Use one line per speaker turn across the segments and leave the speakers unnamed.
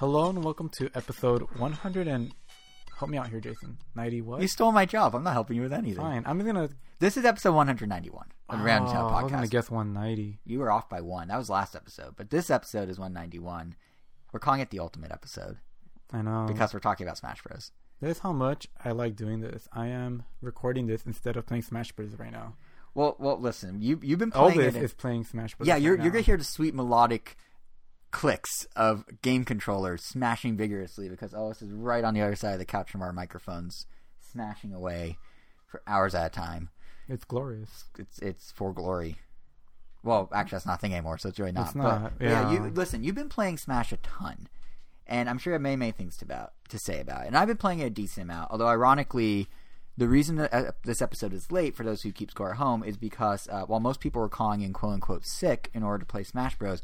Hello and welcome to episode 100 and help me out here, Jason. 90 what?
You stole my job. I'm not helping you with anything.
Fine. I'm gonna.
This is episode 191 of the Random Channel
Oh, I was
podcast.
gonna guess 190.
You were off by one. That was last episode, but this episode is 191. We're calling it the ultimate episode
I know.
because we're talking about Smash Bros.
This is how much I like doing this. I am recording this instead of playing Smash Bros. right now.
Well, well, listen. You you've been playing
Elvis
it.
is playing Smash Bros.
yeah,
right
you're you're gonna hear the sweet melodic clicks of game controllers smashing vigorously because Elvis is right on the other side of the couch from our microphones, smashing away for hours at a time.
It's glorious.
it's it's for glory. Well, actually, that's not a thing anymore, so it's really not.
It's not,
But, yeah.
yeah.
you listen. You've been playing Smash a ton, and I'm sure you have many many things to about to say about it. And I've been playing it a decent amount. Although, ironically, the reason that uh, this episode is late for those who keep score at home is because uh, while most people were calling in quote unquote sick in order to play Smash Bros,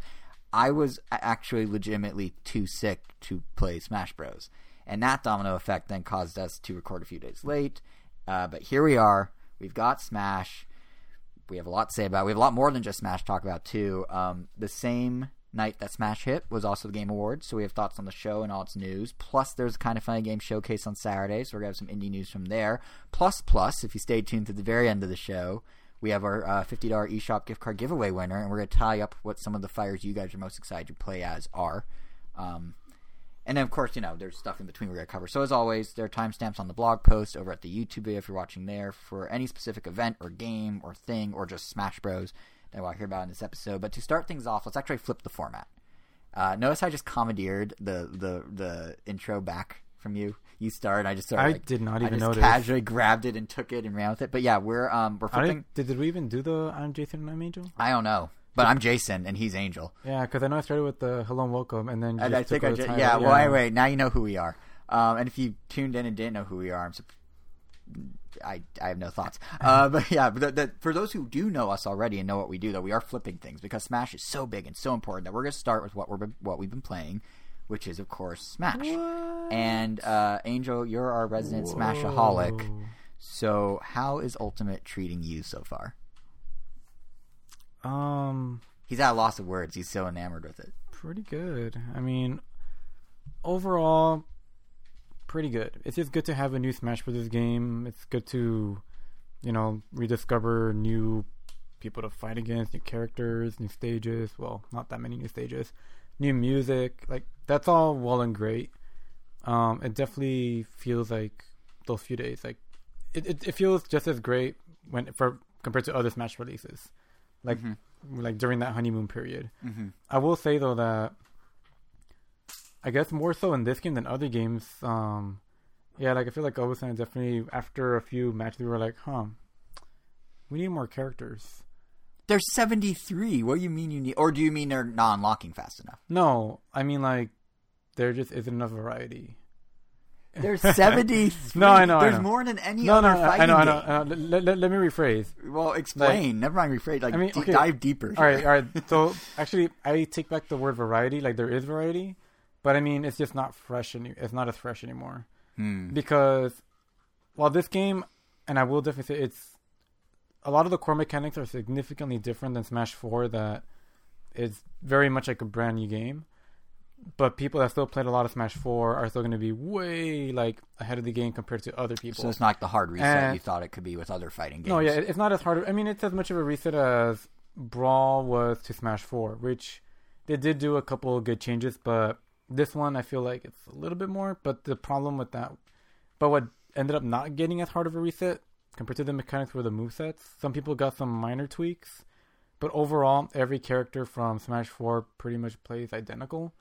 I was actually legitimately too sick to play Smash Bros. And that domino effect then caused us to record a few days late. Uh, but here we are. We've got Smash we have a lot to say about. We have a lot more than just Smash to talk about too. Um, the same night that Smash hit was also the Game Awards, so we have thoughts on the show and all its news. Plus, there's a kind of funny game showcase on Saturday, so we're gonna have some indie news from there. Plus, plus, if you stay tuned to the very end of the show, we have our uh, fifty dollar eShop gift card giveaway winner, and we're gonna tie up what some of the fires you guys are most excited to play as are. Um, and then, of course, you know, there's stuff in between we're going to cover. So, as always, there are timestamps on the blog post over at the YouTube video if you're watching there for any specific event or game or thing or just Smash Bros. that we'll hear about in this episode. But to start things off, let's actually flip the format. Uh, notice I just commandeered the, the, the intro back from you. You started. I just sort of
I
like,
did not
I
even
just
notice.
casually grabbed it and took it and ran with it. But yeah, we're um we're
I
flipping.
did, did we even do the I'm Jason and I'm Angel?
I don't know, but I'm Jason and he's Angel.
Yeah, because I know I started with the hello and welcome, and then
And
just
I think I just,
title.
yeah. Well, anyway, now you know who we are. Um, and if you tuned in and didn't know who we are, I'm. I, I have no thoughts. Uh, but yeah, but the, the, for those who do know us already and know what we do, though, we are flipping things because Smash is so big and so important that we're going to start with what we're what we've been playing, which is of course Smash. And uh, Angel, you're our resident Smashaholic.
Whoa.
So how is Ultimate treating you so far?
Um,
He's at a loss of words. He's so enamored with it.
pretty good. I mean, overall, pretty good. It's just good to have a new Smash Bros. game. It's good to, you know, rediscover new people to fight against, new characters, new stages. Well, not that many new stages, new music. Like that's all well and great. Um, it definitely feels like those few days, like it, it, it feels just as great when for compared to other Smash releases, like
Mhm.
like during that honeymoon period.
Mm-hmm.
I will say though that I guess more so in this game than other games. Um, yeah, like I feel like Elvis and I definitely after a few matches we were like, huh, we need more characters.
There's 73. What do you mean you need? Or do you mean they're not unlocking fast enough?
No, I mean like there just isn't enough variety.
There's 73.
No, I know, I
There's
know.
more than any
No, no,
other
I
fighting
I know.
game.
I know. Let, let, let me rephrase.
Well, explain. Never mind rephrase. Like,
I mean, okay.
dive deeper.
All right, all right. So actually, I take back the word variety. Like there is variety, but I mean it's just not fresh. Any- it's not as fresh anymore.
Hmm.
because while this game, and I will definitely say it's a lot of the core mechanics are significantly different than Smash Four. That is very much like a brand new game. But people that still played a lot of Smash Four are still going to be way like ahead of the game compared to other people.
So it's not the hard reset
And-
you thought it could be with other fighting games.
No, yeah, it's not as hard. I mean, it's as much of a reset as Brawl was to Smash Four, which they did do a couple of good changes, but this one I feel like it's a little bit more. But the problem with that, but what ended up not getting as hard of a reset compared to the mechanics were the movesets. Some people got some minor tweaks, but overall, every character from Smash Four pretty much plays identical,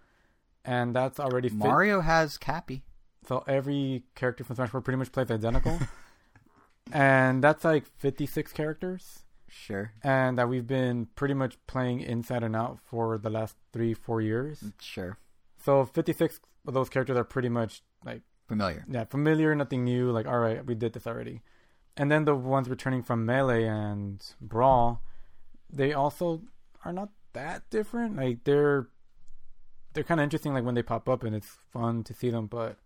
and that's already fit.
Mario has Cappy.
So every character from Smash Four pretty much plays identical, and that's like fifty-six characters
Sure.
and that we've been pretty much playing inside and out for the last three, four years.
Mm, sure.
So 56 of those characters are pretty much like,
Familiar.
yeah, familiar, nothing new. Like, all right, we did this already. And then the ones returning from Melee and Brawl, they also are not that different. Like, they're they're kind of interesting. Like when they pop up, and it's fun to see them. But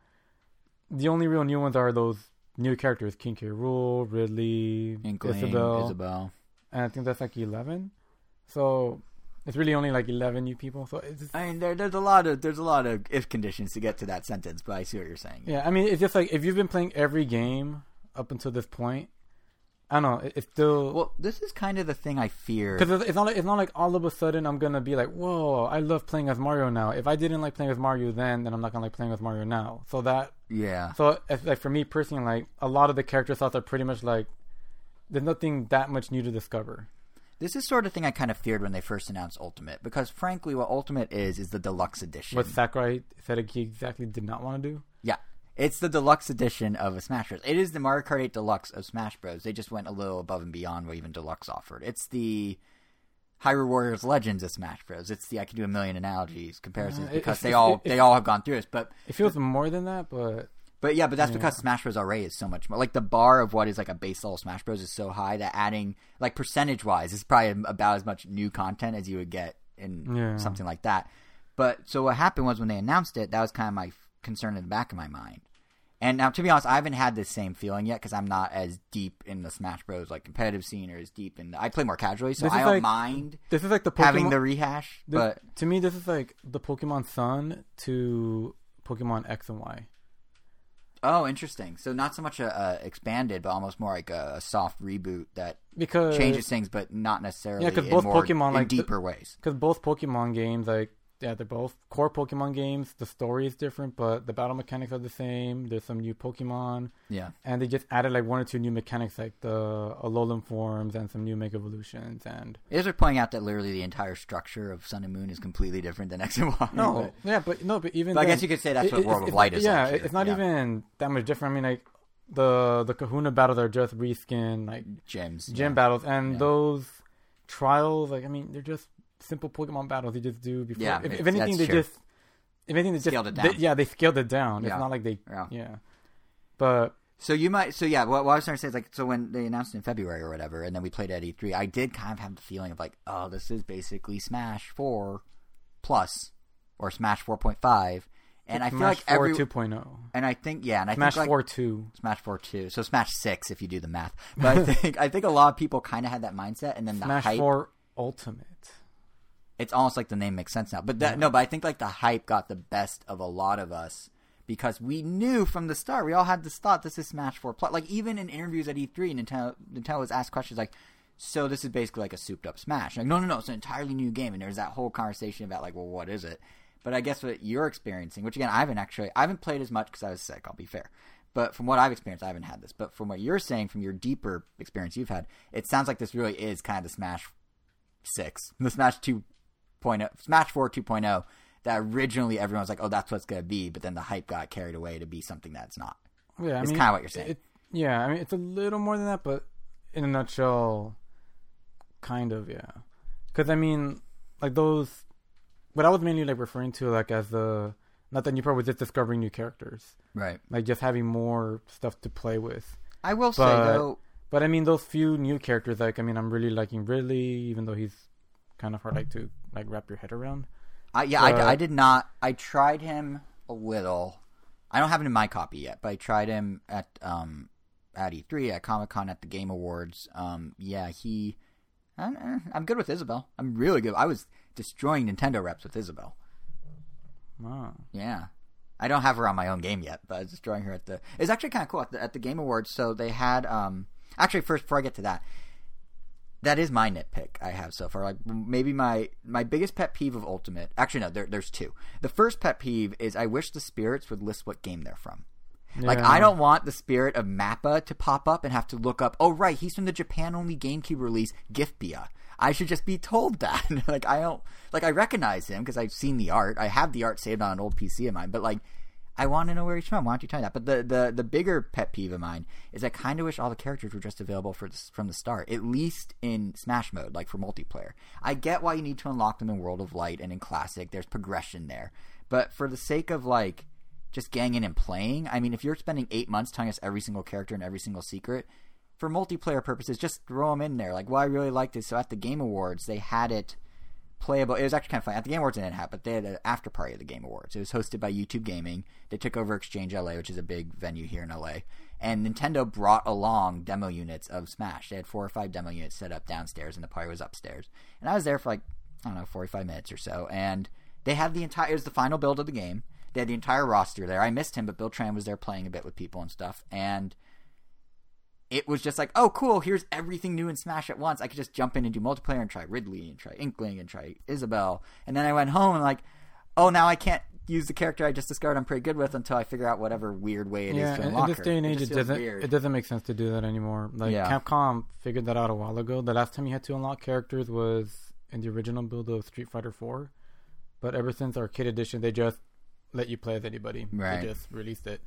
the only real new ones are those new characters: King K. Rool, Ridley,
Inkling,
Isabelle,
Isabelle.
and I think that's like eleven. So it's really only like eleven new people. So it's just,
I mean, there, there's a lot of there's a lot of if conditions to get to that sentence, but I see what you're saying.
yeah. I mean, it's just like if you've been playing every game up until this point, I don't know. it- It's still
Well, this is kind of the thing I fear.
because it's not like it's not like all of a sudden I'm gonna be like, whoa, I love playing as Mario now. If I didn't like playing as Mario then, then I'm not gonna like playing with Mario now. So that
Yeah.
so like for me personally, like a lot of the character slots are pretty much like there's nothing that much new to discover.
This is sort of thing I kind of feared when they first announced Ultimate, because frankly, what Ultimate is is the deluxe edition.
What Sakurai said he exactly did not want to do.
Yeah, it's the deluxe edition of a Smash Bros. It is the Mario Kart 8 Deluxe of Smash Bros. They just went a little above and beyond what even Deluxe offered. It's the Hyrule Warriors Legends of Smash Bros. It's the I can do a million analogies comparisons
Uh,
because
it's-
they
it's-
all
it-
they all have gone through this, but
It feels more than that, but
But yeah, but that's because Smash Bros. already is so much more. Like the bar of what is like a base level Smash Bros. is so high that adding like percentage wise is probably about as much new content as you would get in
Yeah.
something like that. But so what happened was when they announced it, that was kind of my concern in the back of my mind. And now, to be honest, I haven't had this same feeling yet because I'm not as deep in the Smash Bros. like competitive scene or as deep in. The, I play more casually, so I don't
like-
mind
this is like the Pokemon.
having the rehash.
this-
but
to me, this is like the Pokemon Sun to Pokemon X and Y.
oh, interesting. So not so much a, a expanded, but almost more like a, a soft reboot that
Because
changes things, but not necessarily.
yeah,
because
both
more-
Pokemon,
in
like, the-
deeper ways.
because both Pokemon games, like yeah, they're both core Pokemon games. The story is different, but the battle mechanics are the same. There's some new Pokemon,
Yeah,
and they just added like one or two new mechanics, like the Alolan forms and some new Mega Evolutions. And
it is worth pointing out that literally the entire structure of Sun and Moon is completely different than X and Y.
no,
but-
yeah, but no, but even
But I guess you could say that's
it-
what
it-
World
it's-
of Light is.
Yeah,
here.
it's not
Yeah.
even that much different. I mean, like the the Kahuna battles are just reskin like
gyms.
gym
yeah.
battles, and
Yeah.
those trials, like I mean, they're just simple Pokemon battles you just do before.
Yeah,
if, if anything, they
true.
just if anything they
Scaled
just
it down.
they- yeah, they scaled it down.
Yeah.
It's not like they
Yeah.
yeah, but
So you might. So yeah, what, what I was trying to say is like, so when they announced in February or whatever, and then we played at E3, I did kind of have the feeling of like, oh, this is basically Smash Four Plus or Smash Four point five, and I feel
Smash
like
4
every
2.0,
and I think yeah, and I
Smash
think like,
4 2.
Smash Four two, so Smash Six if you do the math. But I think I think a lot of people kind of had that mindset, and then the
Smash
hype.
4 Ultimate.
It's almost like the name makes sense now. But that, no, but I think like the hype got the best of a lot of us because we knew from the start. We all had this thought this is Smash Four Plus. Like even in interviews at E3, Nintendo Nintendo was asked questions like. So this is basically like a souped up Smash. Like, no, no, no, it's an entirely new game, and there's that whole conversation about like, well, what is it? But I guess what you're experiencing, which again, I haven't actually, I haven't played as much because I was sick. I'll be fair, but from what I've experienced, I haven't had this. But from what you're saying, from your deeper experience you've had, it sounds like this really is kind of the Smash Six, the Smash 2.0, Oh, Smash Four 2.0. That originally everyone was like, oh, that's what it's gonna be, but then the hype got carried away to be something that's not.
Yeah, I
It's kinda what you're saying.
It, yeah, I mean, it's a little more than that, but in a nutshell, kind of, yeah. Because I mean, like those, what I was mainly like referring to, like as the not that new part was just discovering new characters,
Right.
like just having more stuff to play with.
I will say
But-
though,
But I mean, those few new characters, like I mean, I'm really liking Ridley, even though he's kind of hard like to like wrap your head around.
I, yeah, I,
But-
I did not. I tried him a little. I don't have it in my copy yet, but I tried him at um at E3 at Comic Con at the Game Awards. Um, yeah, he. I'm, eh, I'm good with Isabelle. I'm really good. I was destroying Nintendo reps with Isabelle.
Wow.
Yeah. I don't have her on my own game yet, but I was destroying her at the. It's actually kind of cool at the, at the Game Awards. So they had. um Actually, first before I get to that, that is my nitpick I have so far. Like maybe my my biggest pet peeve of Ultimate. Actually, no, there, there's two. The first pet peeve is I wish the spirits would list what game they're from. Like I don't want the spirit of Mappa to pop up and have to look up. Oh right, he's from the Japan only GameCube release Giftpia. I should just be told that. like I don't like I recognize him because I've seen the art. I have the art saved on an old PC of mine, but like I want to know where he's from. Why don't you tell me that? But the the the bigger pet peeve of mine is I kind of wish all the characters were just available for this, from the start, at least in Smash mode, like for multiplayer. I get why you need to unlock them in World of Light and in Classic. There's progression there, but for the sake of like just getting in and playing, I mean, if you're spending eight months telling us every single character and every single secret, for multiplayer purposes, just throw them in there. Like, well, I really liked it. So at the Game Awards, they had it playable. It was actually kind of funny. At the Game Awards, it didn't happen, but they had an after party at the Game Awards. It was hosted by YouTube Gaming. They took over Exchange LA, which is a big venue here in LA. And Nintendo brought along demo units of Smash. They had four or five demo units set up downstairs, and the party was upstairs. And I was there for like I don't know, 45 minutes or so. And they had the entire, it was the final build of the game. They had the entire roster there. I missed him, but Bill Trinen was there playing a bit with people and stuff. And it was just like, oh, cool, here's everything new in Smash at once. I could just jump in and do multiplayer and try Ridley and try Inkling and try Isabelle. And then I went home and like, oh, now I can't use the character I just discovered I'm pretty good with until I figure out whatever weird way it is
yeah,
to
in,
unlock
in this day and age, it,
feels
doesn't
weird.
it doesn't make sense to do that anymore. Like
Yeah.
Capcom figured that out a while ago. The last time you had to unlock characters was in the original build of Street Fighter 4, but ever since Arcade Edition, they just let you play as anybody.
Right.
They just released it.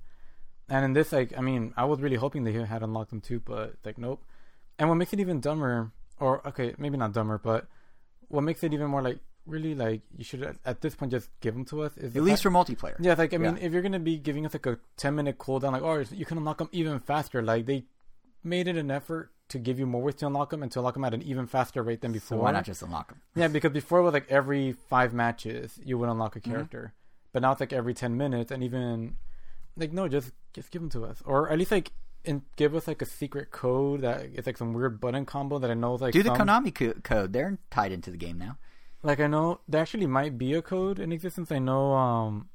And in this, like, I mean, I was really hoping they had unlocked them too, but like, nope. And what makes it even dumber, or okay, maybe not dumber, but what makes it even more like really like you should at- at this point just give them to us is
At least
fact-
for multiplayer.
yeah, like I mean,
Yeah.
if you're gonna be giving us like a ten minute cooldown, like oh, you can unlock them even faster. Like they made it an effort to give you more ways to unlock them and to unlock them at an even faster rate than
So
before.
why not just unlock them?
Yeah, because before it was like every five matches you would unlock a
Mm-hmm.
character, but now it's like every ten minutes, and even like no, just just give them to us, or at least like and give us like a secret code that it's like some weird button combo that I know is like
Do the
some-
Konami co- code. They're tied into the game now.
like I know there actually might be a code in existence. I know, um,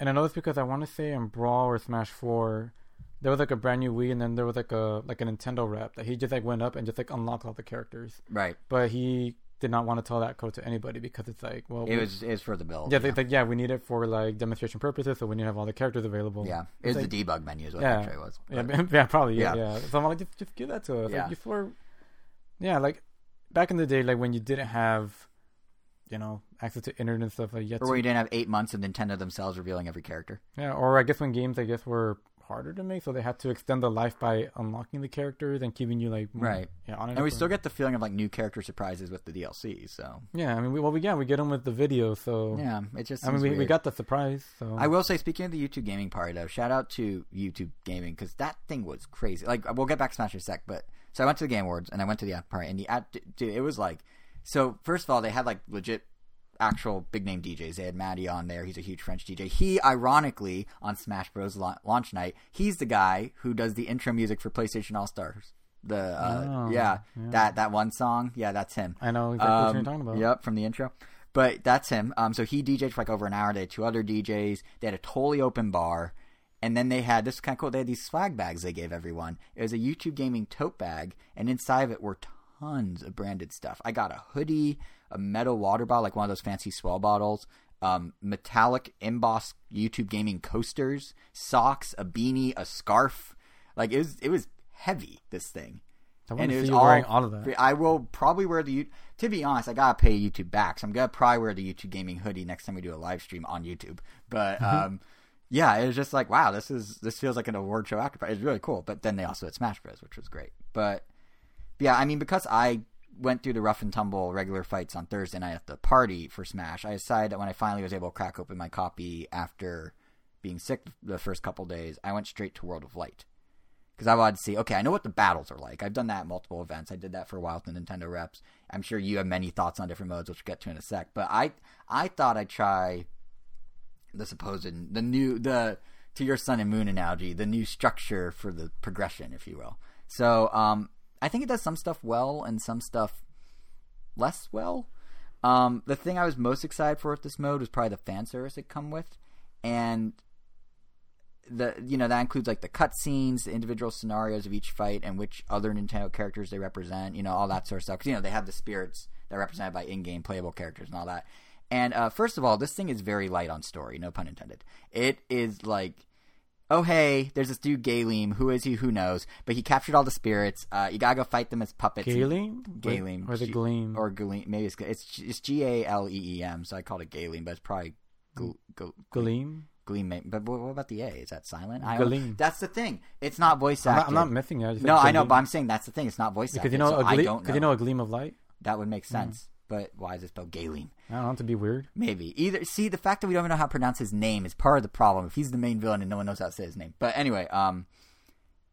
and I know this because I want to say in Brawl or Smash Four, there was like a brand new Wii, and then there was like a like a Nintendo rep that he just like went up and just like unlocked all the characters,
Right.
but he did not want to tell that code to anybody because it's like, well,
It
we-
was it was for the build.
yeah,
yeah.
it's like yeah, we need it for like demonstration purposes, so we need to have all the characters available.
Yeah,
It's
it's
like-
the debug menu is what
Yeah.
actually it was.
Yeah,
But-
yeah, probably. Yeah,
Yeah.
yeah. So I'm like, just, just give that to us.
Yeah.
Like before, yeah, like back in the day, like when you didn't have, you know, access to internet and stuff like yet.
or
to-
you didn't have eight months of Nintendo themselves revealing every character.
Yeah, or I guess when games, I guess, were harder to make, so they had to extend the life by unlocking the characters and keeping you like
Right.
Yeah, on it
And we still get the feeling of like new character surprises with the DLC. So
Yeah, I mean, we, well, we yeah, we get them with the video, so
yeah, it just.
I mean, we, we got the surprise. So
I will say, speaking of the YouTube gaming party, though, shout out to YouTube gaming because that thing was crazy. Like, we'll get back to Smash in a sec, but so I went to the Game Awards and I went to the app party, and the app, dude, it was like, so first of all, they had like legit, actual big name DJs. They had Matty on there. He's a huge French DJ. He, ironically, on Smash Bros. la- launch night, he's the guy who does the intro music for PlayStation All Stars. The uh,
Oh,
yeah,
yeah.
that that one song, yeah, that's him.
I know exactly what you're
Um,
talking about.
Yep, from the intro. But that's him. Um, so he DJed for like over an hour. They had two other DJs. They had a totally open bar. And then they had this is kind of cool. They had these swag bags they gave everyone. It was a YouTube gaming tote bag, and inside of it were tons of branded stuff. I got a hoodie, a metal water bottle, like one of those fancy swell bottles, um, metallic embossed YouTube gaming coasters, socks, a beanie, a scarf. Like it was, it was heavy. This thing.
I want
And it
to
was
see you wearing all of that.
I will probably wear the. To be honest, I gotta pay YouTube back, so I'm gonna probably wear the YouTube gaming hoodie next time we do a live stream on YouTube. But
Mm-hmm.
um, yeah, it was just like wow, this is this feels like an award show after party. It's really cool. But then they also had Smash Bros, which was great. But yeah, I mean, because I went through the rough and tumble regular fights on Thursday night at the party for Smash, I decided that when I finally was able to crack open my copy after being sick the first couple days, I went straight to World of Light because I wanted to see. Okay, I know what the battles are like. I've done that at multiple events. I did that for a while with the Nintendo reps. I'm sure you have many thoughts on different modes, which we'll get to in a sec. But I I thought I'd try the supposed the new the to your sun and moon analogy, the new structure for the progression, if you will. So um, I think it does some stuff well and some stuff less well. Um, the thing I was most excited for with this mode was probably the fan service it come with, and the you know that includes like the cutscenes, the individual scenarios of each fight, and which other Nintendo characters they represent. You know all that sort of stuff. Because you know they have the spirits that are represented by in-game playable characters and all that. And uh, first of all, this thing is very light on story, no pun intended. It is like oh hey, there's this dude Galeem. Who is he? Who knows? But he captured all the spirits. Uh, you gotta go fight them as puppets.
Galeem?
Galeem.
Or the
G-
Gleam?
Or Galeem. Maybe it's it's it's G A L E E M. So I called it Galeem, but it's probably Gl- Gl-
Gleam?
Gleam. But what about the A? Is that silent? I
Galeem.
That's the thing. It's not voice
I'm not, I'm not missing it. I
no, I know, but I'm saying that's the thing. It's not voice
because you know
so
a
I
gleam. you know a gleam of light.
that would make sense. But why is it spelled Galeem?
I don't know to be weird.
Maybe either. See, the fact that we don't even know how to pronounce his name is part of the problem. If he's the main villain and no one knows how to say his name, but anyway, um,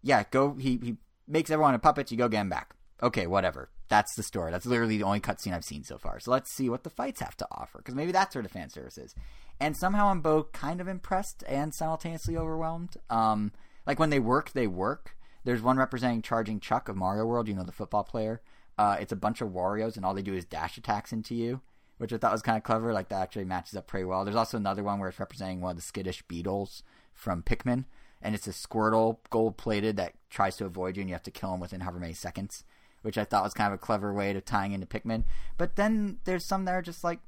yeah, go. He he makes everyone a puppet. You go get him back. Okay, whatever. That's the story. That's literally the only cutscene I've seen so far. So let's see what the fights have to offer, because maybe that's where the fan service is. And somehow I'm both kind of impressed and simultaneously overwhelmed. Um, like when they work, they work. There's one representing Charging Chuck of Mario World. You know the football player. Uh, it's a bunch of Warriors, and all they do is dash attacks into you. which I thought was kind of clever. Like that actually matches up pretty well. There's also another one where it's representing one of the skittish beetles from Pikmin, and it's a Squirtle gold plated that tries to avoid you, and you have to kill him within however many seconds. Which I thought was kind of a clever way to tying into Pikmin. But then there's some that are just like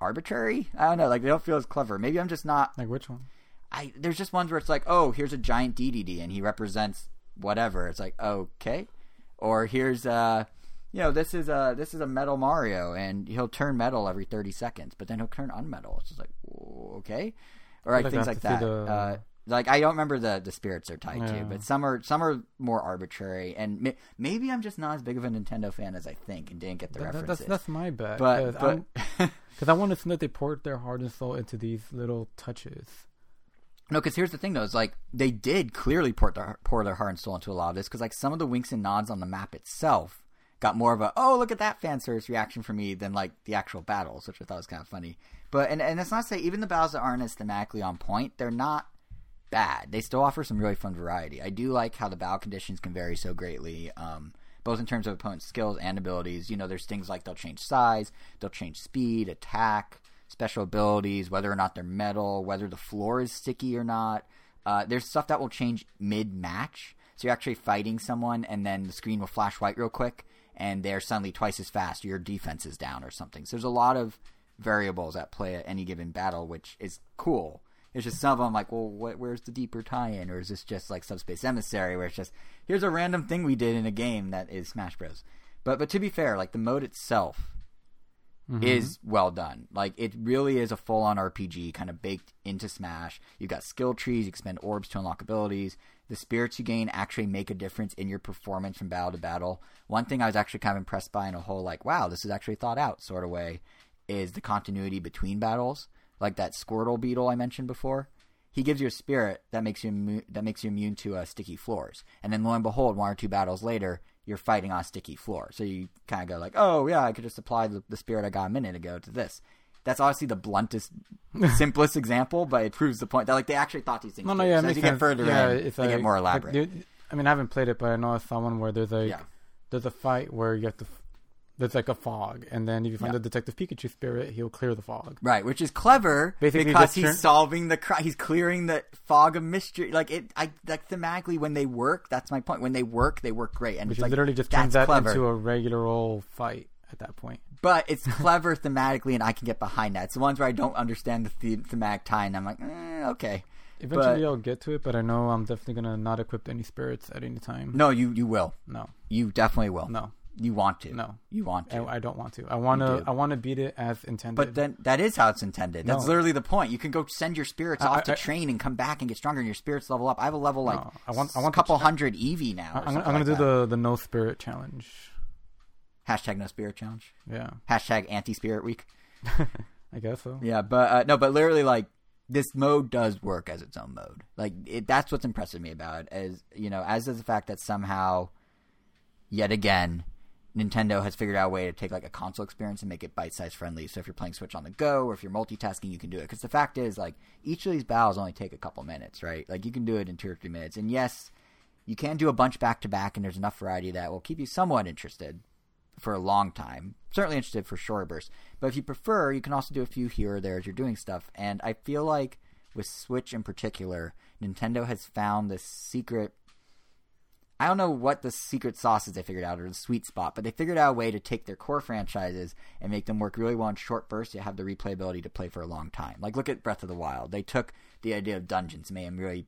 arbitrary. I don't know, like they don't feel as clever. Maybe I'm just not
Like which one?
I there's just ones where it's like, oh, here's a giant Dedede and he represents whatever. It's like, okay, or here's uh, you know, this is a this is a metal Mario and he'll turn metal every 30 seconds, but then he'll turn unmetal. It's just like, okay, or like things like that.
the-
Uh, like I don't remember the the spirits they're tied to, but some are some are more arbitrary, and may, maybe I'm just not as big of a Nintendo fan as I think and didn't get the
That-
references.
that's that's my bad.
but
because I want to see that they poured their heart and soul into these little touches.
No, because here's the thing though: is like they did clearly pour their pour their heart and soul into a lot of this. Because like some of the winks and nods on the map itself got more of a "oh look at that fan service" reaction for me than like the actual battles, which I thought was kind of funny. But and and that's not to say even the battles that aren't as thematically on point, they're not bad. They still offer some really fun variety. I do like how the battle conditions can vary so greatly. Um, both in terms of opponent skills and abilities. You know, there's things like they'll change size, they'll change speed, attack, special abilities, whether or not they're metal, whether the floor is sticky or not. Uh, there's stuff that will change mid match. So you're actually fighting someone, and then the screen will flash white real quick, and they're suddenly twice as fast. Your defense is down or something. So there's a lot of variables at play at any given battle, which is cool. It's just some of them like, well, what, where's the deeper tie-in, or is this just like Subspace Emissary, where it's just here's a random thing we did in a game that is Smash Bros. But but to be fair, like the mode itself is well done. Like it really is a full-on RPG, kind of baked into Smash. You've got skill trees, you can spend orbs to unlock abilities. The spirits you gain actually make a difference in your performance from battle to battle. One thing I was actually kind of impressed by in a whole like, wow, this is actually thought out sort of way, is the continuity between battles. Like that Squirtle beetle I mentioned before he gives you a spirit that makes you immu- that makes you immune to uh, sticky floors. And then lo and behold, one or two battles later, you're fighting on a sticky floor. So you kind of go like, oh yeah, I could just apply the, the spirit I got a minute ago to this. That's obviously the bluntest, simplest example, but it proves the point that like they actually thought these things.
No, no, yeah, it
so as you get further
yeah,
in, they
like,
get more elaborate.
you- I mean, I haven't played it, but I know I saw one where there's a
Yeah.
there's a fight where you have to. There's like a fog, and then if you find
Yeah.
the Detective Pikachu spirit, he'll clear the fog.
Right, which is clever
Basically,
because he's
turn-
solving the cri- he's clearing the fog of mystery. Like it, I like thematically when they work. That's my point. When they work, they work great, and
Which
it's like
literally just turns that
clever.
into a regular old fight at that point.
but it's clever thematically, and I can get behind that. It's the ones where I don't understand the, the thematic tie, and I'm like, eh, okay.
Eventually,
But-
I'll get to it, but I know I'm definitely gonna not equip any spirits at any time.
No, you you will.
no,
You definitely will.
no,
You want to.
no.
You want to.
I, I don't want to. I want to.
do.
I want to beat it as intended.
but then that is how it's intended. That's
No.
literally the point. You can go send your spirits
I-
off to
I-
train and come back and get stronger, and your spirits level up. I have a level like
No, I want- I want
a couple
ch-
hundred EV now.
I'm, gonna- I'm gonna do
that.
the the no spirit challenge.
hashtag no spirit challenge.
Yeah,
Hashtag anti spirit week.
I guess so.
Yeah, but uh, no, but literally, like this mode does work as its own mode. Like it, that's what's impressive me about it. As you know, as is the fact that somehow, yet again, Nintendo has figured out a way to take like a console experience and make it bite size friendly. So if you're playing Switch on the go or if you're multitasking, you can do it. Because the fact is, like each of these battles only take a couple minutes, right? Like you can do it in two or three minutes. And yes, you can do a bunch back to back, and there's enough variety that will keep you somewhat interested for a long time. Certainly interested for short bursts. But if you prefer, you can also do a few here or there as you're doing stuff. And I feel like with Switch in particular, Nintendo has found this secret. I don't know what the secret sauce is they figured out or the sweet spot, but they figured out a way to take their core franchises and make them work really well in short bursts. You have the replayability to play for a long time. Like look at Breath of the Wild. They took the idea of dungeons, made them really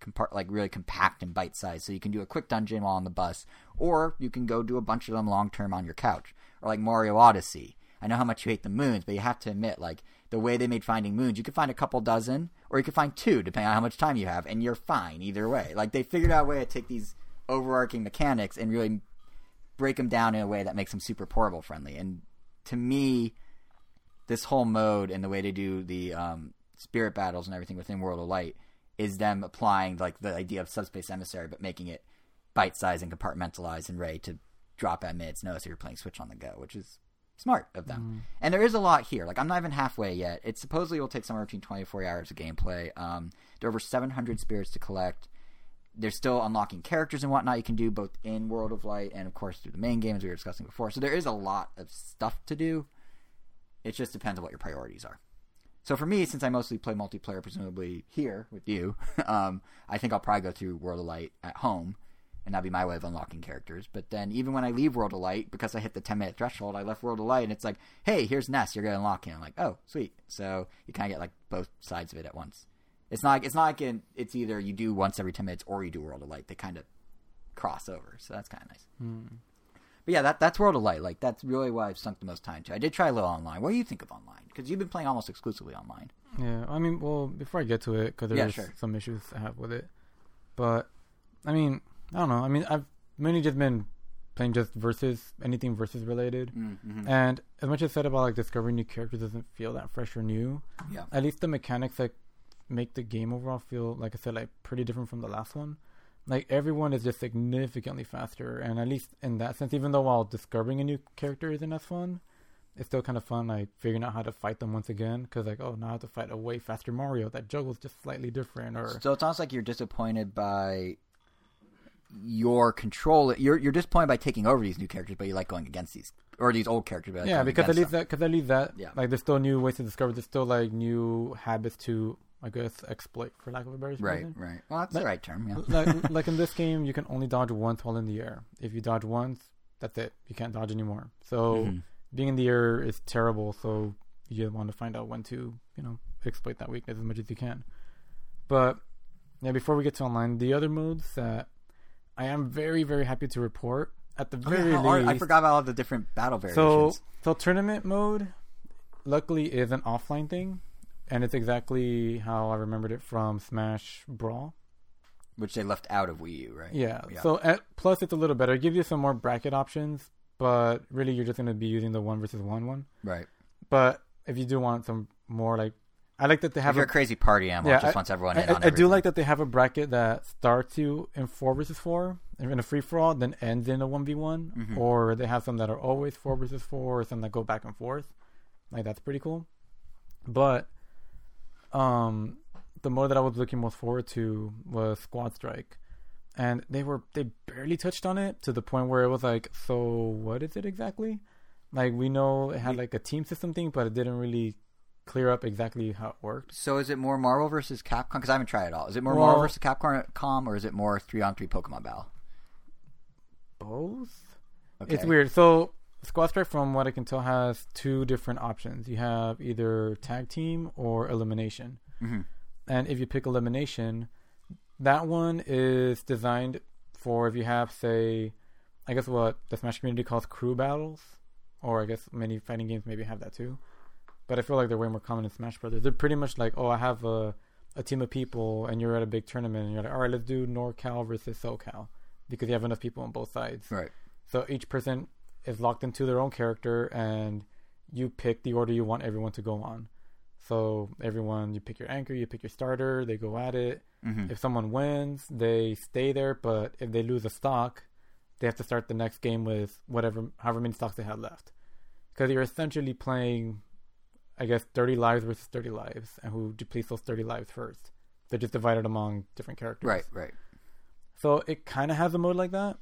compart like really compact and bite sized. So you can do a quick dungeon while on the bus, or you can go do a bunch of them long term on your couch. Or like Mario Odyssey. I know how much you hate the moons, but you have to admit, like the way they made finding moons, you could find a couple dozen, or you could find two, depending on how much time you have, and you're fine either way. Like they figured out a way to take these overarching mechanics and really break them down in a way that makes them super portable friendly. And to me, this whole mode and the way they do the um, spirit battles and everything within World of Light is them applying like the idea of subspace emissary, but making it bite sized and compartmentalized and ready to drop at minutes notice if you're playing Switch on the go, which is smart of them. And there is a lot here. Like I'm not even halfway yet. It supposedly will take somewhere between 24 hours of gameplay. Um, there are over 700 spirits to collect. There's still unlocking characters and whatnot you can do both in World of Light and of course through the main game as we were discussing before. So there is a lot of stuff to do. It just depends on what your priorities are. So for me, since I mostly play multiplayer, presumably here with you, um, I think I'll probably go through World of Light at home, and that'll be my way of unlocking characters. But then even when I leave World of Light, because I hit the 10 minute threshold, I left World of Light, and it's like, hey, here's Ness, you're gonna unlock him. I'm like, oh, sweet. So you kind of get like both sides of it at once. It's not like it's not like in, it's either you do once every 10 minutes or you do World of Light. They kind of cross over, so that's kind of nice. But yeah, that that's World of Light. Like that's really what I've sunk the most time to. I did try a little online. What do you think of online? Because you've been playing almost exclusively online.
Yeah, I mean, well, before I get to it, because
Yeah,
there's
sure.
some issues I have with it, but I mean, I don't know. I mean, I've mainly just been playing just versus anything versus related,
Mm-hmm.
and as much as I said about like discovering new characters doesn't feel that fresh or new.
Yeah.
At least the mechanics like make the game overall feel like I said like pretty different from the last one. Like everyone is just significantly faster, and at least in that sense, even though while discovering a new character isn't as fun, it's still kind of fun like figuring out how to fight them once again. Because like oh now I have to fight a way faster Mario that juggles just slightly different, or
So it's almost like you're disappointed by your control. You're you're disappointed by taking over these new characters, but you like going against these or these old characters. Like
yeah, because at least
them.
that because at least that
Yeah.
like there's still new ways to discover. There's still like new habits to I guess exploit for lack of a better
right,
reason.
right. Well, that's
Like-
the right term. Yeah.
like like in this game, you can only dodge once while in the air. If you dodge once, that's it. You can't dodge anymore. So
Mhm.
being in the air is terrible. So you want to find out when to you know exploit that weakness as much as you can. But yeah, before we get to online, the other modes that I am very very happy to report at the
Oh, yeah,
very
are-
least.
I forgot about all the different battle variations.
So so tournament mode, luckily is an offline thing, and it's exactly how I remembered it from Smash Brawl.
which they left out of Wii U, right?
Yeah.
Yeah.
So at, plus it's a little better. It gives you some more bracket options, but really you're just going to be using the one versus one one.
Right.
But if you do want some more like, I like that they
If
have
you're
a
a crazy party animal,
Yeah,
just
I-
wants everyone
I,
in
I- I do like that they have a bracket that starts you in four versus four in a free for all, then ends in a one v one,
Mhm.
or they have some that are always four versus four, or some that go back and forth. Like that's pretty cool. But um, the mode that I was looking most forward to was Squad Strike, and they were they barely touched on it to the point where it was like, so what is it exactly? Like we know it had like a team system thing, but it didn't really clear up exactly how it worked.
So is it more Marvel versus Capcom? Because I haven't tried it all. Is it more
Well-
Marvel versus Capcom, or is it more three on three Pokemon battle?
both.
Okay.
It's weird. So Squad Strike, from what I can tell, has two different options. You have either tag team or elimination.
Mhm.
And if you pick elimination, that one is designed for if you have, say, I guess what the Smash community calls crew battles, or I guess many fighting games maybe have that too. But I feel like they're way more common in Smash Brothers. They're pretty much like, oh, I have a a team of people, and you're at a big tournament, and you're like, all right, let's do NorCal versus SoCal because you have enough people on both sides.
Right.
So each person is locked into their own character, and you pick the order you want everyone to go on. So everyone, you pick your anchor, you pick your starter, they go at it.
Mhm.
If someone wins, they stay there, but if they lose a stock, they have to start the next game with whatever, however many stocks they had left. Because you're essentially playing, I guess, 30 lives versus 30 lives, and who depletes those 30 lives first. They're just divided among different characters.
Right. Right.
So it kind of has a mode like that,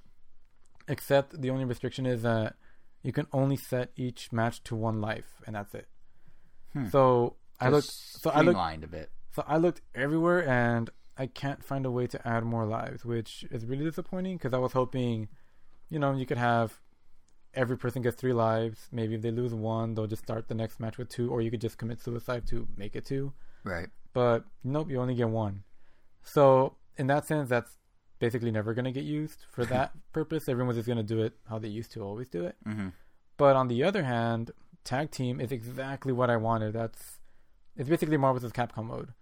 except the only restriction is that you can only set each match to one life, and that's it.
Hmm.
So I looked. So I looked.
a bit.
So I looked everywhere, and I can't find a way to add more lives, which is really disappointing because I was hoping, you know, you could have every person gets three lives. Maybe if they lose one, they'll just start the next match with two, or you could just commit suicide to make it two
Right.
but nope, you only get one. So in that sense, that's basically never going to get used for that purpose. Everyone's just going to do it how they used to always do it.
hmm
But on the other hand, tag team is exactly what I wanted. That's it's basically Marvel vs. Capcom mode.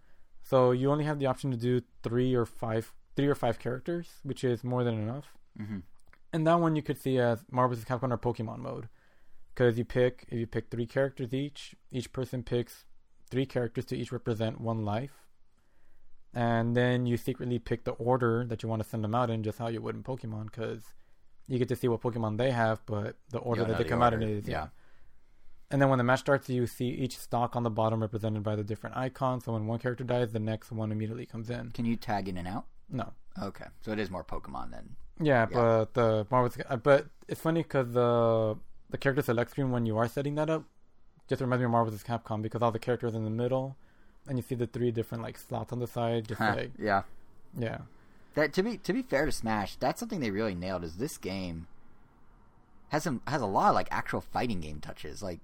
So you only have the option to do three or five, three or five characters, which is more than enough.
hmm
And that one you could see as Marvel vs. Capcom or Pokemon mode, because you pick if you pick three characters each, each person picks three characters to each represent one life, and then you secretly pick the order that you want to send them out in, just how you would in Pokemon, because you get to see what Pokemon they have, but the order that they
the
come out in is
Yeah.
And then when the match starts, you see each stock on the bottom represented by the different icons. So when one character dies, the next one immediately comes in.
Can you tag in and out?
No,
Okay, so it is more Pokemon then.
Yeah,
Yeah.
but the Marvel, uh, but it's funny because the the character select screen when you are setting that up just reminds me of Marvel vs. Capcom because all the characters in the middle, and you see the three different like slots on the side. Just
Huh,
like
yeah.
yeah,
That to be to be fair to Smash, that's something they really nailed. Is this game has some has a lot of like actual fighting game touches, like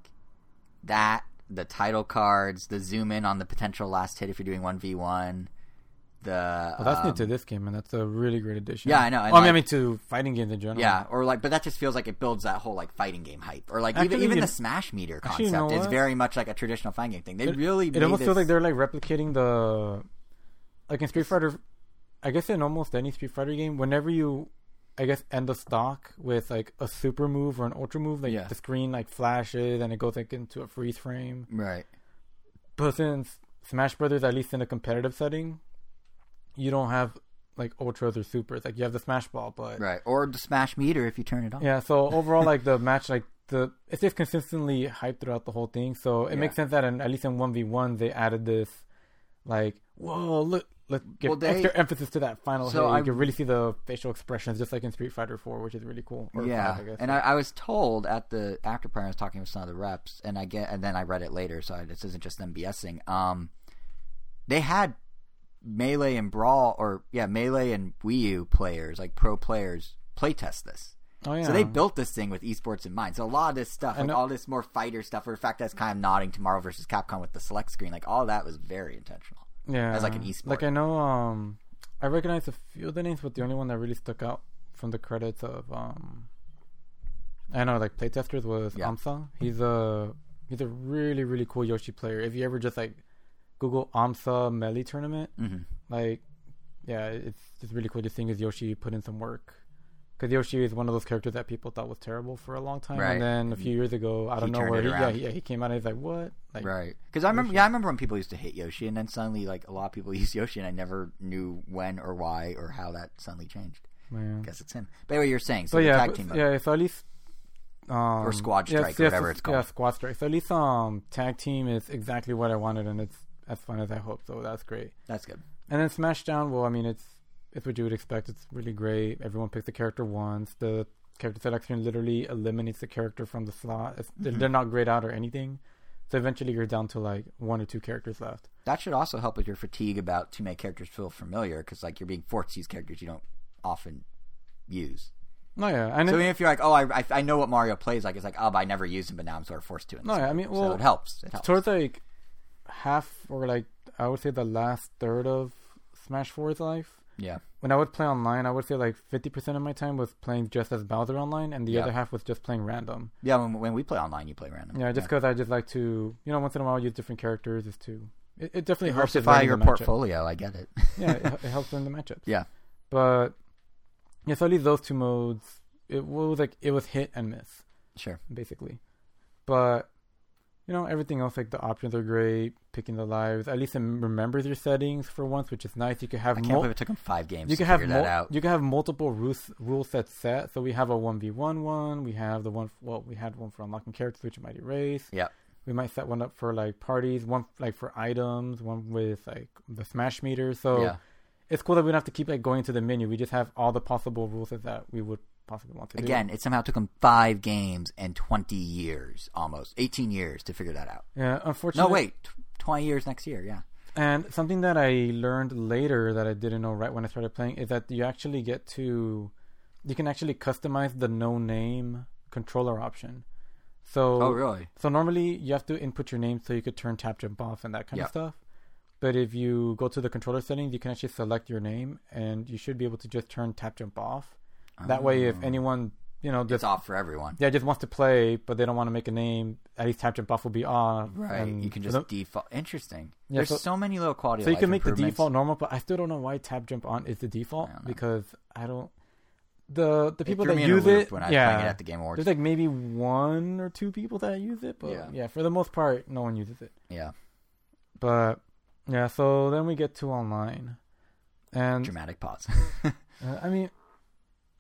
that the title cards, the zoom in on the potential last hit if you're doing one v one. The
well, that's new
um,
to this game, and that's a really great addition.
Yeah, I know, and
I mean, I
like-
mean to fighting games in general.
Yeah, or like, but that just feels like it builds that whole like fighting game hype, or like even
Actually,
even
you-
the Smash meter
actually, you
concept
know
is very much like a traditional fighting game thing. They
It-
really
it almost
this,
feels like they're like replicating the like in Street Fighter. I guess in almost any Street Fighter game, whenever you, I guess, end the stock with like a super move or an ultra move, like
Yeah.
the screen like flashes and it goes like into a freeze frame.
right.
But since Smash Brothers, at least in a competitive setting, you don't have like ultras or supers. Like you have the Smash Ball, but
Right, or the Smash meter if you turn it on.
yeah. So overall, like the match, like the it's just consistently hyped throughout the whole thing. So it
Yeah.
makes sense that in, at least in one v one they added this, like whoa look. Let's give
Well, they-
extra emphasis to that final
So
hit.
I-
You can really see the facial expressions, just like in Street Fighter Four, which is really cool. Or
yeah,
five, I guess.
and I, I was told at the after party, I was talking with some of the reps, and I get, and then I read it later, so I, this isn't just them BSing. Um, they had melee and brawl, or yeah, melee and Wii U players, like pro players, playtest this.
oh yeah.
So they built this thing with esports in mind. So a lot of this stuff,
and
like all this more fighter stuff, or in fact that's kind of nodding to Marvel versus Capcom with the select screen, like all that was very intentional.
yeah
as, like, an esport.
Like I know, um, I recognize a few of the names, but the only one that really stuck out from the credits of um, I know like playtesters was
Yeah.
Amsa. He's a he's a really really cool Yoshi player. If you ever just like Google Amsa Melee tournament,
hmm
like yeah, it's just really cool. to seeing his Yoshi put in some work. Because Yoshi is one of those characters that people thought was terrible for a long time,
Right.
and then a few years ago, I don't know where he, yeah, he, yeah, he came out and he's like, "What?" Like,
Right. Because I remember,
Yoshi.
yeah, I remember when people used to hate Yoshi, and then suddenly, like a lot of people use Yoshi, and I never knew when or why or how that suddenly changed.
man.
I guess it's him. But anyway, you're saying so
So yeah,
tag team. mode.
yeah. So at least um,
Or Squad
yes,
Strike or whatever
yes,
it's called.
Yeah, Squad Strike. So at least um, tag team is exactly what I wanted, and it's as fun as I hoped. So that's great.
That's good.
And then Smashdown. Well, I mean, it's it's what you would expect. It's really great. Everyone picks the character once. The character selection literally eliminates the character from the slot. It's, they're, mm-hmm. not grayed out or anything. So eventually, you're down to like one or two characters left.
That should also help with your fatigue about too many characters feel familiar, because like you're being forced to use characters you don't often use.
No, yeah, and
so
it-
even if you're like, oh, I, I, I know what Mario plays like, it's like, oh, but I never used him, but now I'm sort of forced to.
No,
this oh,
yeah, I mean,
so it helps. It helps.
towards like half or like I would say the last third of Smash 4's life.
yeah,
when I would play online, I would say like fifty percent of my time was playing just as Bowser online, and the
Yeah.
other half was just playing random.
yeah. When, when we play online, you play random.
Yeah, just because I just like to, you know, once in a while use different characters, is to. It, it definitely helps
diversify your portfolio. I get it.
yeah, it, it helps in the matchups.
Yeah.
but yeah, so at least those two modes, it was like it was hit and miss
sure.
basically. But you know, everything else like the options are great. Picking the lives, at least it remembers your settings for once, which is nice. You can have
I can't
mul-
believe it took him five games
you
to
can have
figure
mul-
that out.
you can have multiple rules rule sets set. So we have a one v one one. We have the one. Well, we had one for unlocking characters, which you might erase.
Yep.
We might set one up for like parties. One like for items. One with like the smash meter. So
yeah.
it's cool that we don't have to keep like going to the menu. We just have all the possible rules that we would possibly want to do.
Again, it somehow took them five games and 20 years, almost 18 years to figure that out.
Yeah. Unfortunately.
No, wait, 20 years next year. Yeah.
And something that I learned later that I didn't know right when I started playing is that you actually get to, you can actually customize the no name controller option. So
Oh, really?
so normally you have to input your name so you could turn tap jump off and that kind
Yeah.
of stuff. But if you go to the controller settings, you can actually select your name and you should be able to just turn tap jump off. That way, if
Oh.
anyone you know
it's
just
off for everyone.
yeah just wants to play but they don't want to make a name, at least jump off will be on.
Right.
and
you can just default. Interesting.
Yeah,
There's
so-
so, many little quality.
so you can make the default normal, but I still don't know why tap jump on is the default
I
because I don't. The the people that
me in a
use it,
when I playing it
yeah,
at the Game Awards.
there's like maybe one or two people that use it, but
Yeah.
yeah. for the most part, no one uses it.
yeah.
But yeah, so then we get to online, and
Dramatic pause.
uh, I mean,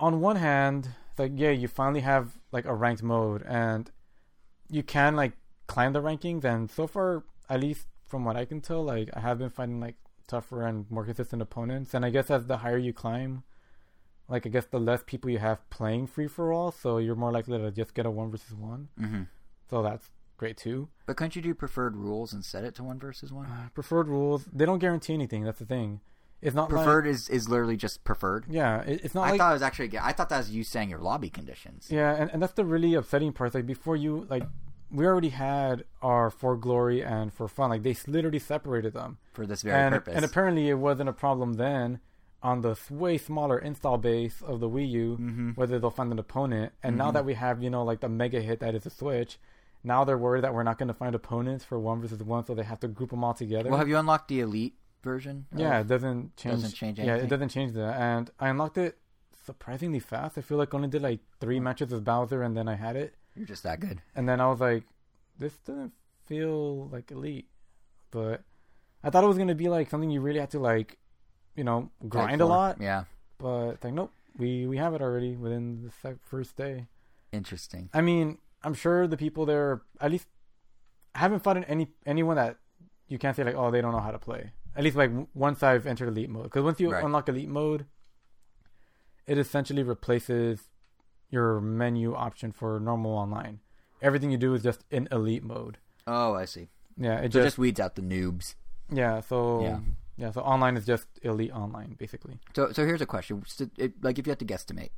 on one hand, like yeah, you finally have like a ranked mode, and you can like climb the rankings. And so far, at least from what I can tell, like I have been finding like tougher and more consistent opponents. And I guess as the higher you climb, like I guess the less people you have playing free for all, so you're more likely to just get a one versus one.
hmm
So that's great too.
But can't you do preferred rules and set it to one versus one?
Uh, preferred rules, they don't guarantee anything. That's the thing. It's not
preferred
Like,
is is literally just preferred.
yeah, it, it's not
I
like
thought it was actually. I thought that was you saying your lobby conditions.
yeah, and, and that's the really upsetting part. Like before you like, we already had our for glory and for fun. Like they literally separated them.
for this very
and,
purpose.
and apparently it wasn't a problem then on the way smaller install base of the Wii U,
Mm-hmm.
whether they'll find an opponent. And now that we have, you know, like the mega hit that is the Switch, now they're worried that we're not going to find opponents for one versus one, so they have to group them all together.
well, have you unlocked the elite version?
yeah, it doesn't change.
Doesn't change Anything.
Yeah, it doesn't change that. And I unlocked it surprisingly fast. I feel like I only did like three matches with Bowser, and then I had it.
you're just that good.
And then I was like, this doesn't feel like elite. But I thought it was gonna be like something you really had to like, you know, grind a lot.
Yeah,
But like, nope, we we have it already within the sec- first day.
interesting.
I mean, I'm sure the people there, at least, I haven't found any anyone that you can't say like, oh, they don't know how to play. At least like once I've entered elite mode, because once you
Right.
unlock elite mode, it essentially replaces your menu option for normal online. Everything you do is just in elite mode.
Oh, I see.
Yeah, it
So
just
just weeds out the noobs.
yeah. So
Yeah.
yeah. so online is just elite online basically.
So, so here's a question: like, if you had to guesstimate,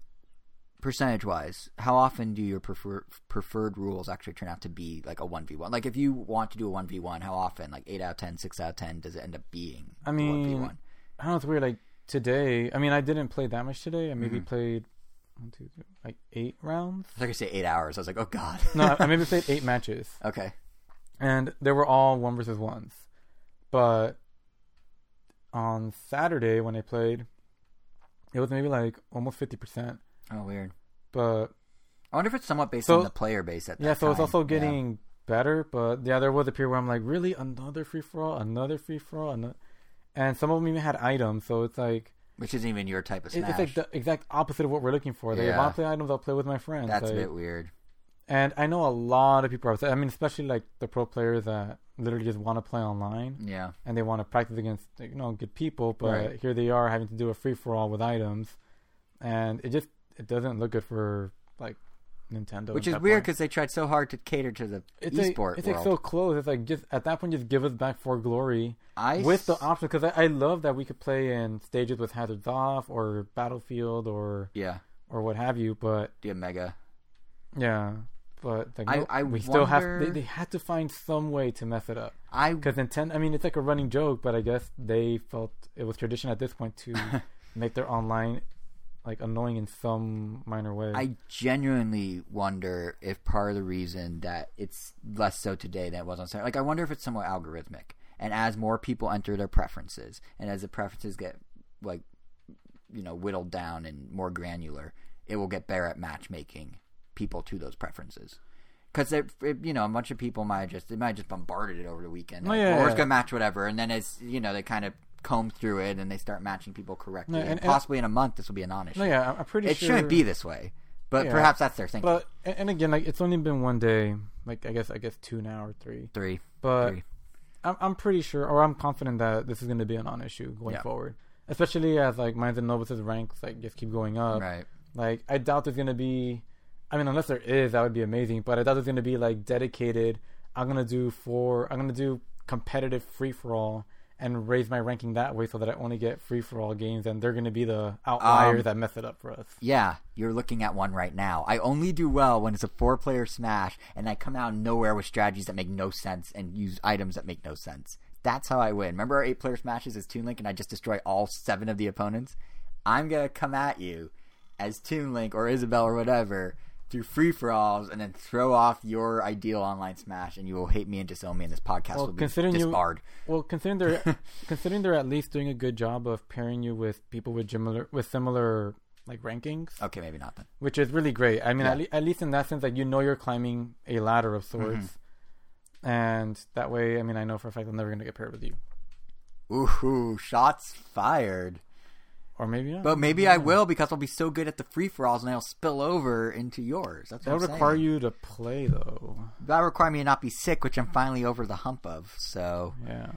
percentage-wise, how often do your prefer, preferred rules actually turn out to be like a one v one? Like, if you want to do a one v one, how often? Like eight out of 10, 6 out of ten, does it end up being?
I mean,
one v one.
I don't know. It's weird. Like today, I mean, I didn't play that much today. I maybe
Mm-hmm.
played one, two, three, like eight rounds.
I was like I say eight hours. I was like, oh god.
No, I maybe played eight matches,
okay.
and they were all one versus ones. But on Saturday when I played, it was maybe like almost fifty percent.
Oh, weird.
But
I wonder if it's somewhat based
So-
on the player base at that
yeah, so it's
time.
also
Yeah.
getting better. But yeah, there was a period where I'm like, really another free for all, another free for all, and some of them even had items. So it's like
which isn't even your type of smash.
it's like the exact opposite of what we're looking for. They
Yeah.
want to play items, I'll play with my friends.
That's
like,
a bit weird.
And I know a lot of people are upset. I mean, especially like the pro players that literally just want to play online
Yeah.
and they want to practice against you know good people, but
Right.
here they are having to do a free for all with items, and it just it doesn't look good for like Nintendo.
Which is weird because they tried so hard to cater to the
it's
esport
it's
world.
like so close. It's like just at that point, just give us back for glory
I
with the option because I, I love that we could play in stages with hazards off or battlefield or
yeah,
or what have you, but
the Omega.
Yeah, but like,
I-
no,
I
we still have. They, they had to find some way to mess it up
I
because Nintendo. I mean, it's like a running joke, but I guess they felt it was tradition at this point to make their online like annoying in some minor way.
I genuinely wonder if part of the reason that it's less so today than it was on Saturday, like I wonder if it's somewhat algorithmic, and as more people enter their preferences, and as the preferences get like you know whittled down and more granular, it will get better at matchmaking people to those preferences. Because you know, a bunch of people might just they might just bombarded it over the weekend.
Oh, yeah,
well, we're
yeah.
just gonna match whatever, and then as you know, they kind of comb through it and they start matching people correctly.
No,
and,
and- and-
possibly in a month, this will be a non-issue.
no, yeah, I'm- pretty
it
sure
shouldn't be this way, but
Yeah.
perhaps that's their thinking.
But and, again, like it's only been one day. Like I guess I guess two now or three.
Three,
But
three.
I'm I'm pretty sure, or I'm confident that this is going to be a non-issue going
Yeah.
forward. Especially as like Minds and Novus's ranks like just keep going up.
right?
Like, I doubt there's gonna be. I mean, unless there is, that would be amazing. But I doubt there's gonna be like dedicated. I'm gonna do four. I'm gonna do competitive free for all and raise my ranking that way so that I only get free for all games, and they're gonna be the outliers
Um,
that mess it up for us.
Yeah, you're looking at one right now. I only do well when it's a four-player smash, and I come out of nowhere with strategies that make no sense and use items that make no sense. That's how I win. Remember our eight-player smashes as Toon Link, and I just destroy all seven of the opponents. I'm gonna come at you as Toon Link or Isabelle or whatever through free for alls, and then throw off your ideal online smash, and you will hate me and disown me, and this podcast
Well,
will be
considering you-
disbarred.
Well, considering they're considering they're at least doing a good job of pairing you with people with similar with similar like rankings,
Okay, maybe not then.
which is really great. I mean,
Yeah.
at, le- at least in that sense, like you know you're climbing a ladder of sorts,
Mm-hmm.
and that way, I mean, I know for a fact I'm never gonna get paired with you,
Ooh, shots fired.
Or maybe not.
But maybe I will because I'll be so good at the free for alls and I'll spill over into yours. That's what
That would
I'm
require
saying.
you to play though.
That would require me to not be sick, which I'm finally over the hump of. So
Yeah.